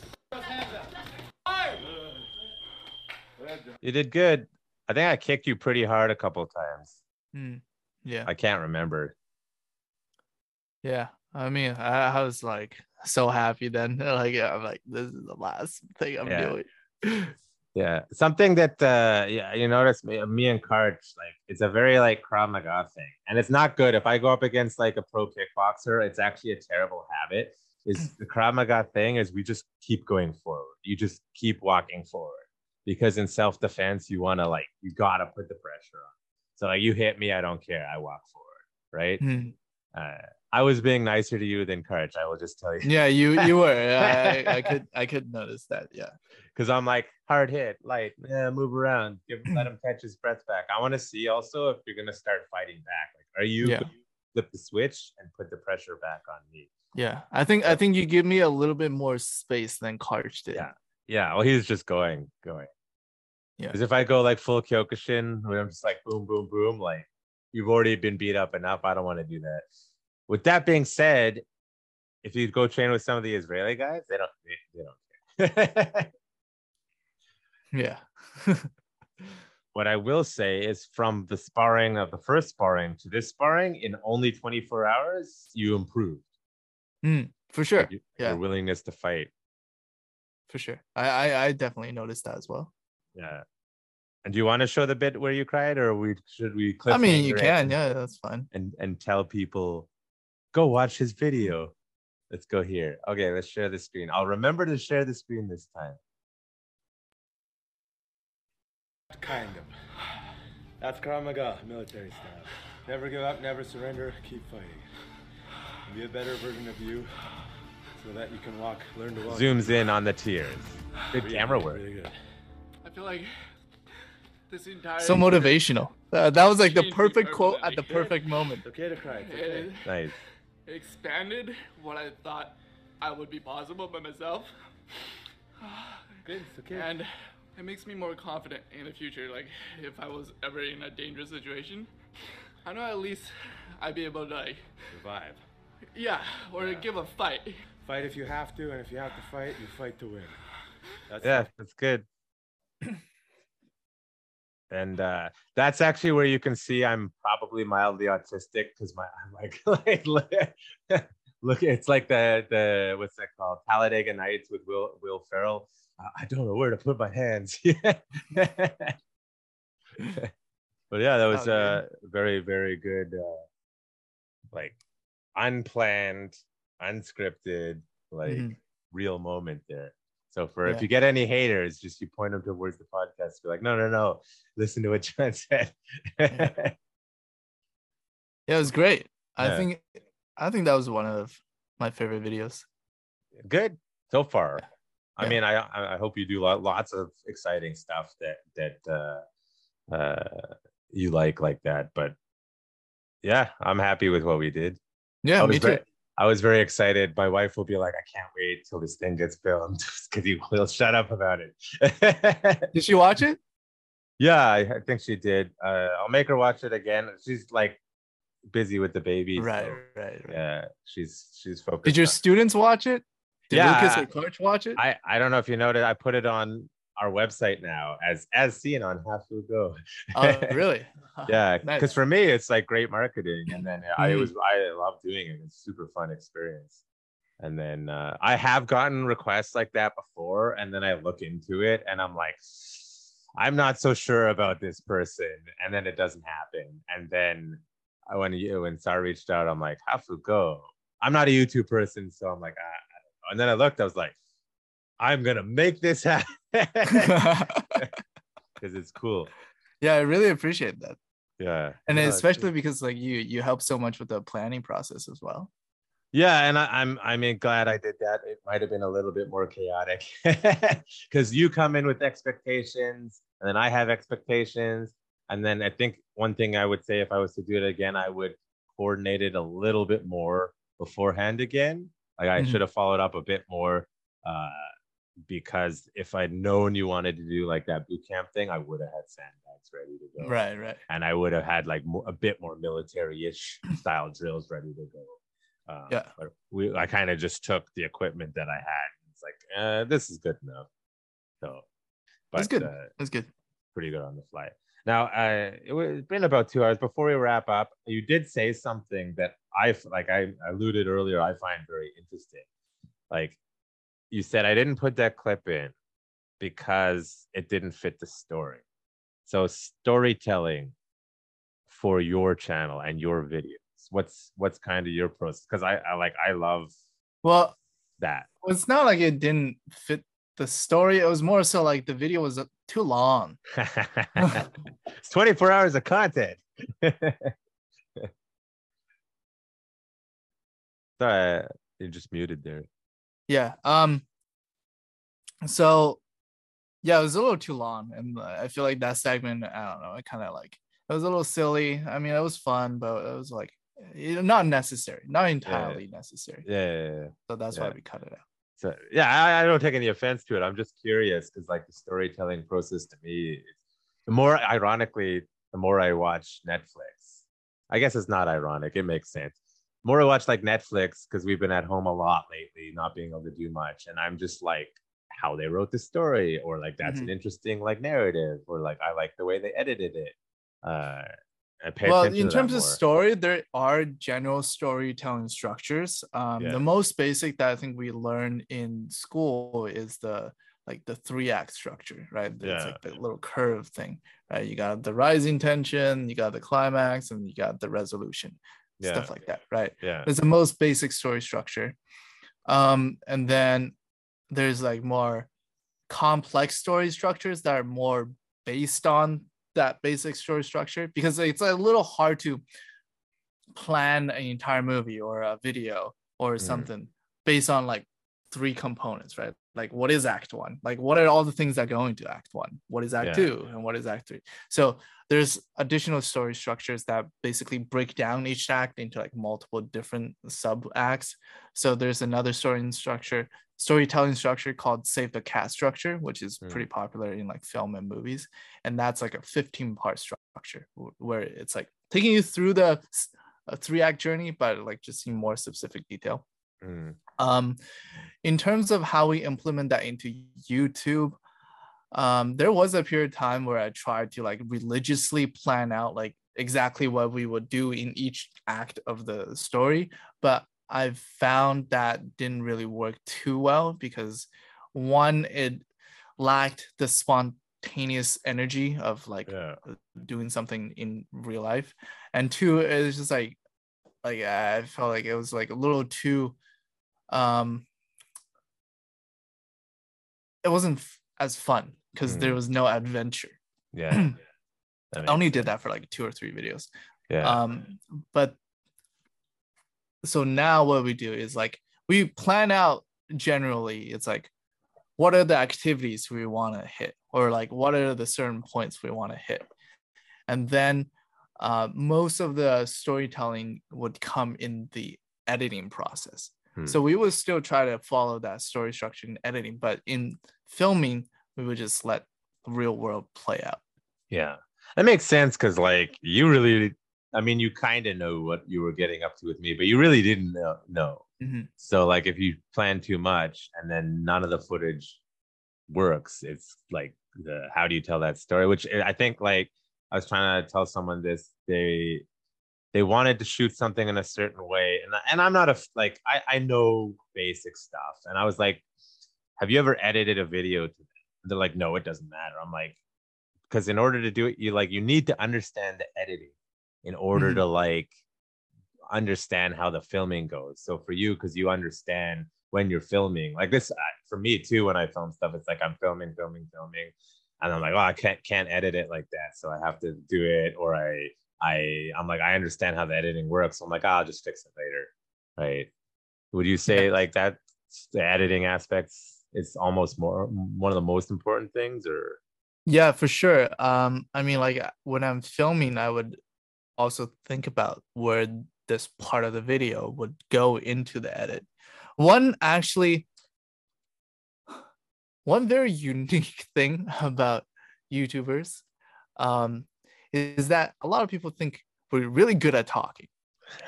You did good. I think I kicked you pretty hard a couple times. Hmm, yeah, I can't remember. yeah. I mean, I, I was like so happy then. Like, yeah, I'm like, this is the last thing I'm Yeah. doing. Yeah, something that uh, yeah, you notice me, me and Karch like it's a very like Krav Maga thing, and it's not good. If I go up against like a pro kickboxer, it's actually a terrible habit. Is the Krav Maga thing is we just keep going forward. You just keep walking forward because in self defense you want to like you gotta put the pressure on. So like you hit me, I don't care. I walk forward, right? Hmm. Uh, I was being nicer to you than Karch. I will just tell you. Yeah, you you were. I, I could I could notice that. Yeah. Because I'm like hard hit, light, yeah, move around, give let him catch his breath back. I want to see also if you're gonna start fighting back. Like, are you Yeah. flip the switch and put the pressure back on me? Yeah, I think I think you give me a little bit more space than Karch did. Yeah. Yeah, well, he's just going, going. Yeah. Because if I go like full Kyokushin, where I'm just like boom, boom, boom, like you've already been beat up enough. I don't want to do that. With that being said, if you go train with some of the Israeli guys, they don't, they, they don't care. Yeah. what I will say is from the sparring of the first sparring to this sparring in only 24 hours, you improved. Mm, for sure. You- Yeah. Your willingness to fight. For sure. I, I I definitely noticed that as well. Yeah. And do you want to show the bit where you cried, or we should we? I mean, you can. Yeah, that's fine. And and tell people, go watch his video. Let's go here. Okay, let's share the screen. I'll remember to share the screen this time. Kind of. That's Krav Maga, military style. Never give up, never surrender, keep fighting. Be a better version of you so that you can walk, learn to walk. Zooms in on the tears. Good Really camera work. Really good. I feel like this entire So motivational. Uh, that was like the perfect quote at the permanently. perfect moment. It's okay to cry. It's It okay. Nice. expanded what I thought I would be possible by myself. Good. It's okay. And it makes me more confident in the future. Like if I was ever in a dangerous situation, I know at least I'd be able to like, Survive. yeah, or give a fight. Fight if you have to, and if you have to fight, you fight to win. That's Yeah, that's good. And uh, that's actually where you can see I'm probably mildly autistic because my I'm like like look, look it's like the the what's that called Talladega Nights with Will Will Ferrell. I don't know where to put my hands. but yeah, that was Oh, uh very very good uh like unplanned, unscripted, like Mhm. real moment there. So for if you get any haters, just you point them towards the podcast. Be like, no, no, no, listen to what John said. Yeah, it was great. I Yeah. think I think that was one of my favorite videos. Good so far. I mean, I I hope you do lots of exciting stuff that that uh, uh, you like like that. But yeah, I'm happy with what we did. Yeah, I me was too. very, I was very excited. My wife will be like, I can't wait till this thing gets filmed because he will shut up about it. Did she watch it? yeah, I, I think she did. Uh, I'll make her watch it again. She's like busy with the baby. Right, so, right, right. yeah, she's she's focused. Did your students watch it? Did Yeah, Lucas or Coach watch it? I I don't know if you noticed. I put it on our website now as as seen on Hafu Go. oh, really? yeah, Nice. because for me it's like great marketing, and then I Mhm. was I love doing it. It's super fun experience. And then uh, I have gotten requests like that before, and then I look into it, and I'm like, I'm not so sure about this person, and then it doesn't happen. And then I- when you when Sar reached out, I'm like, Hafu Go. I'm not a YouTube person, so I'm like, ah, I don't know. And then I looked, I was like, I'm gonna make this happen because it's cool. yeah, I really appreciate that. Yeah, And No, especially because like you you help so much with the planning process as well. Yeah, and I, I'm I mean glad I did that. It might have been a little bit more chaotic because you come in with expectations, and then I have expectations, and then I think one thing I would say if I was to do it again, I would coordinate it a little bit more beforehand again. Like I Mhm. should have followed up a bit more, uh, because if I'd known you wanted to do like that boot camp thing, I would have had sandbags ready to go Right, right. and I would have had like a bit more military-ish style drills ready to go. Um, Yeah. but we I kind of just took the equipment that I had. It's like uh, this is good enough. So, but That's good. Uh, That's good. pretty good on the fly. Now, uh, it was it's been about two hours before we wrap up. You did say something that I like. I alluded earlier. I find very interesting. Like you said, I didn't put that clip in because it didn't fit the story. So storytelling for your channel and your videos. What's what's kind of your process? Because I, I like I love Well, that. it's not like it didn't fit the story. It was more so like the video was uh, too long. it's 24 hours of content. Sorry, you just muted there. Yeah. Um. So, yeah, it was a little too long, and uh, I feel like that segment. I don't know. It kind of like it was a little silly. I mean, it was fun, but it was like not necessary, not entirely necessary. Yeah, yeah, yeah. So that's why we cut it out. So yeah, I, I don't take any offense to it. I'm just curious because like the storytelling process to me, the more ironically, the more I watch Netflix. I guess it's not ironic. It makes sense. The more I watch like Netflix because we've been at home a lot lately, not being able to do much, and I'm just like how they wrote the story, or like that's an interesting like narrative, or like I like the way they edited it. Uh, well in terms of story there are general storytelling structures. Um Yeah. the most basic that i think we learn in school is the like the three act structure right? It's Yeah. like the little curve thing right? You got the rising tension you got the climax and you got the resolution yeah, stuff like that right? Yeah, it's the most basic story structure. Um and then there's like more complex story structures that are more based on that basic story structure because it's a little hard to plan an entire movie or a video or Mhm. something based on like three components, right? Like what is act one? Like what are all the things that go into act one? What is act Yeah. two? And what is act three? So there's additional story structures that basically break down each act into like multiple different sub acts. So there's another story structure, storytelling structure called save the cat structure, which is Hmm. pretty popular in like film and movies. And that's like a 15 part structure where it's like taking you through the three act journey, but like just in more specific detail. Mm. Um, in terms of how we implement that into YouTube, um, there was a period of time where I tried to like religiously plan out like exactly what we would do in each act of the story, but I've found that didn't really work too well because one, it lacked the spontaneous energy of like Yeah. doing something in real life and two it's just like like i felt like it was like a little too um it wasn't f- as fun because there Mm. was no adventure Yeah. I only did that for like two or three videos Yeah. um but so now what we do is like we plan out generally it's like what are the activities we want to hit or like what are the certain points we want to hit and then uh, most of the storytelling would come in the editing process Hmm. so we would still try to follow that story structure in editing but in filming we would just let the real world play out Yeah, that makes sense because like you really, I mean, you kind of know what you were getting up to with me, but you really didn't know. know. Mhm. So like, if you plan too much and then none of the footage works, it's like the how do you tell that story? Which I think like I was trying to tell someone this they they wanted to shoot something in a certain way, and and I'm not a like I I know basic stuff, and I was like, have you ever edited a video to them? And they're like, no, it doesn't matter. I'm like because in order to do it you like you need to understand the editing in order Mhm. to like understand how the filming goes so for you because you understand when you're filming like this for me too when i film stuff it's like i'm filming filming filming and i'm like oh i can't can't edit it like that so i have to do it or i i i'm like i understand how the editing works. I'm like oh, i'll just fix it later. Right? Would you say like that the editing aspects is almost more one of the most important things or? Yeah, for sure. Um, I mean, like when I'm filming, I would also think about where this part of the video would go into the edit. One actually, one very unique thing about YouTubers um, is that a lot of people think we're really good at talking,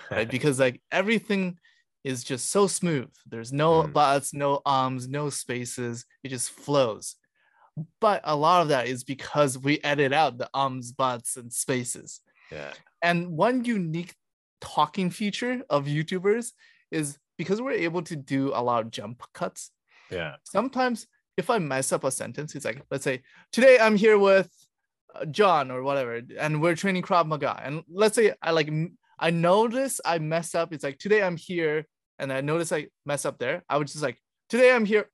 right? because like everything is just so smooth. There's no Mm. buts, no ums, no spaces. It just flows but a lot of that is because we edit out the ums, buts, and spaces. yeah And one unique talking feature of YouTubers is because we're able to do a lot of jump cuts. yeah Sometimes, if I mess up a sentence, it's like, let's say, today I'm here with John or whatever, and we're training Krav Maga. And let's say I like, I notice I mess up. It's like, today I'm here, and I notice I mess up there. I would just like, today I'm here,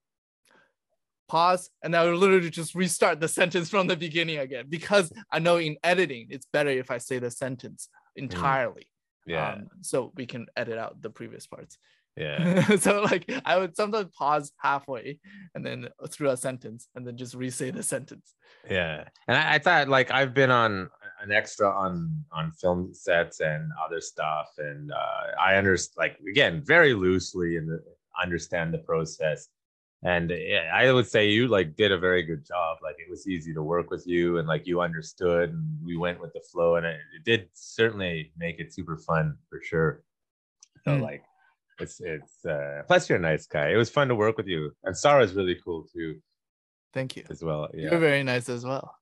pause, and I would literally just restart the sentence from the beginning again because I know in editing, it's better if I say the sentence entirely. yeah um, so we can edit out the previous parts. Yeah so like I would sometimes pause halfway and then through a sentence and then just re-say the sentence. Yeah, and I, I thought like I've been on an extra on on film sets and other stuff, and uh, I understand like again very loosely and understand the process. And yeah, I would say you like did a very good job. Like it was easy to work with you, and like you understood, and we went with the flow, and it, it did certainly make it super fun for sure. So Mm. like it's it's uh plus you're a nice guy. It was fun to work with you, and Sarah's really cool too Thank you. as well. Yeah. You're very nice as well.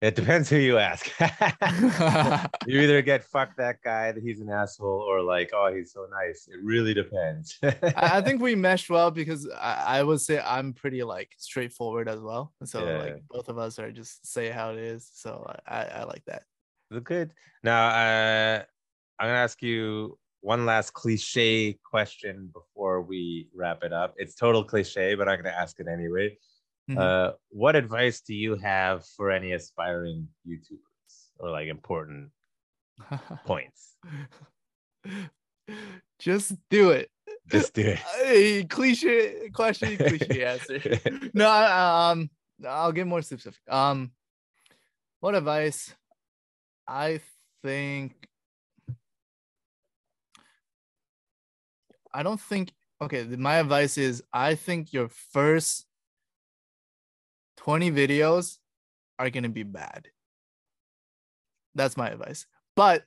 It depends who you ask. You either get fuck that guy that he's an asshole or like oh he's so nice. It really depends. I think we meshed well because I, I would say I'm pretty like straightforward as well. So Yeah. like both of us are just say how it is. So I, I like that. Look good. Now uh, I'm gonna ask you one last cliche question before we wrap it up. It's total cliche, but I'm gonna ask it anyway. Mhm. Uh, what advice do you have for any aspiring YouTubers or like important points? just do it. Just do it. Hey, cliche question, cliche answer. No, um, I'll get more specific. Um, what advice? I think. I don't think. Okay, my advice is I think your first 20 videos are going to be bad. That's my advice. But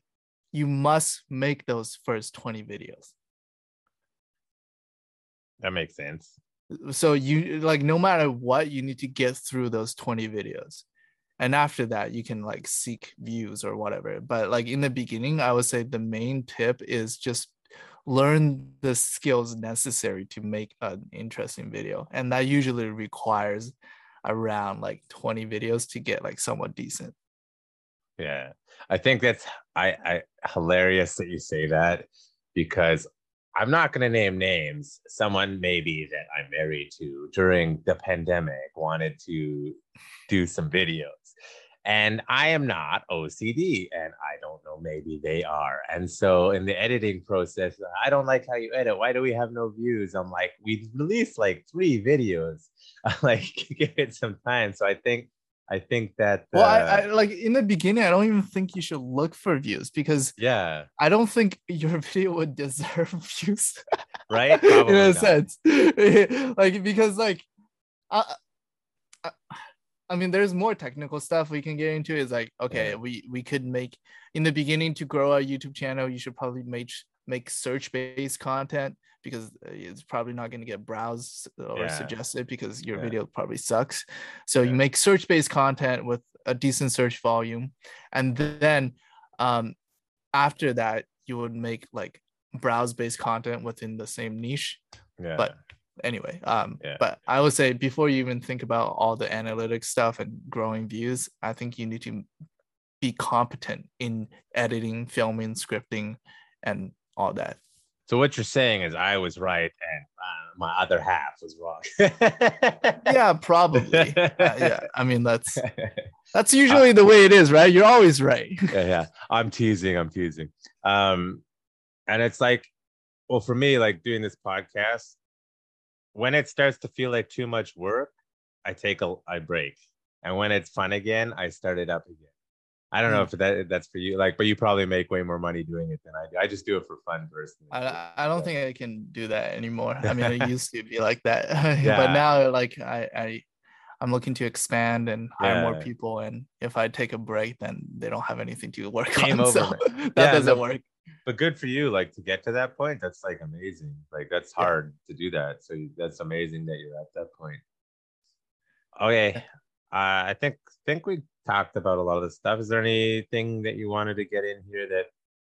you must make those first 20 videos. That makes sense. so you like no matter what you need to get through those 20 videos and after that you can like seek views or whatever but like in the beginning i would say the main tip is just learn the skills necessary to make an interesting video and that usually requires around like 20 videos to get like somewhat decent Yeah. I think that's I, I hilarious that you say that because I'm not going to name names. Someone maybe that I'm married to during the pandemic wanted to do some videos. And I am not OCD and I don't know, maybe they are. And so in the editing process, I don't like how you edit. Why do we have no views? I'm like, we released like three videos. like, give it some time. So I think, I think that. well I, uh, I like in the beginning i don't even think you should look for views because yeah, i don't think your video would deserve views right. in a not. sense like because like I, I i mean there's more technical stuff we can get into is like okay Yeah. we we could make in the beginning to grow our youtube channel you should probably make make search based content because uh, it's probably not going to get browsed or Yeah. suggested because your Yeah. video probably sucks so you make search based content with a decent search volume and then um after that you would make like browse based content within the same niche Yeah. but anyway um Yeah. but i would say before you even think about all the analytics stuff and growing views i think you need to be competent in editing filming scripting and all that so what you're saying is I was right and uh, my other half was wrong. yeah probably Uh, yeah i mean that's that's usually the way it is right you're always right yeah, yeah. I'm teasing. I'm teasing. Um, and it's like, well, for me, like doing this podcast, when it starts to feel like too much work, I take a I break, and when it's fun again, I start it up again. I don't know mm. if that that's for you, like, but you probably make way more money doing it than I do. I just do it for fun personally. I, I don't think I can do that anymore. I mean, I used to be like that, Yeah. but now like I, I I'm looking to expand and hire more people. And if I take a break, then they don't have anything to work Game on. over, so that Yeah, doesn't no, work. But good for you like to get to that point that's like amazing like that's Yeah. hard to do that so that's amazing that you're at that point okay uh, i think think we talked about a lot of this stuff is there anything that you wanted to get in here that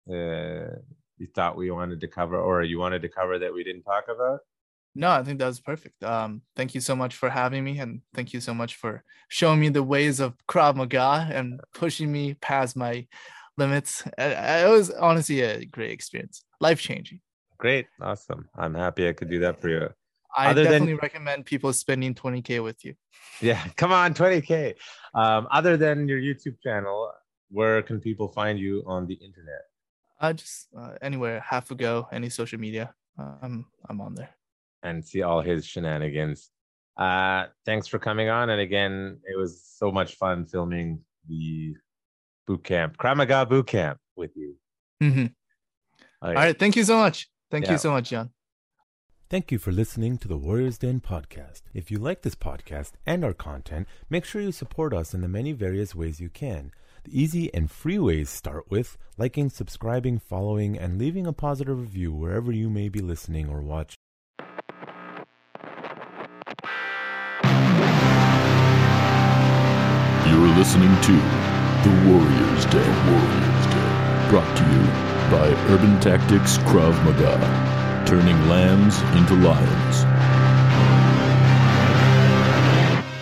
uh, you thought we wanted to cover or you wanted to cover that we didn't talk about No, I think that was perfect. Um, thank you so much for having me, and thank you so much for showing me the ways of Krav Maga and pushing me past my limits. It was honestly a great experience, life changing. great awesome i'm happy i could do that for you I Other than- definitely recommend people spending 20k with you. yeah come on 20k um, other than your youtube channel where can people find you on the internet Uh, just uh, anywhere, Hafu Go, any social media, uh, I'm I'm on there. and see all his shenanigans. Uh, thanks for coming on. And again, it was so much fun filming the boot camp, Krav Maga boot camp with you. Mhm. Oh, All right, thank you so much. Thank Yeah. you so much, John. Thank you for listening to the Warriors Den podcast. If you like this podcast and our content, make sure you support us in the many various ways you can. The easy and free ways start with liking, subscribing, following, and leaving a positive review wherever you may be listening or watching. You're listening to The Warriors Den. Warriors Den. Brought to you by Urban Tactics Krav Maga. Turning lambs into lions.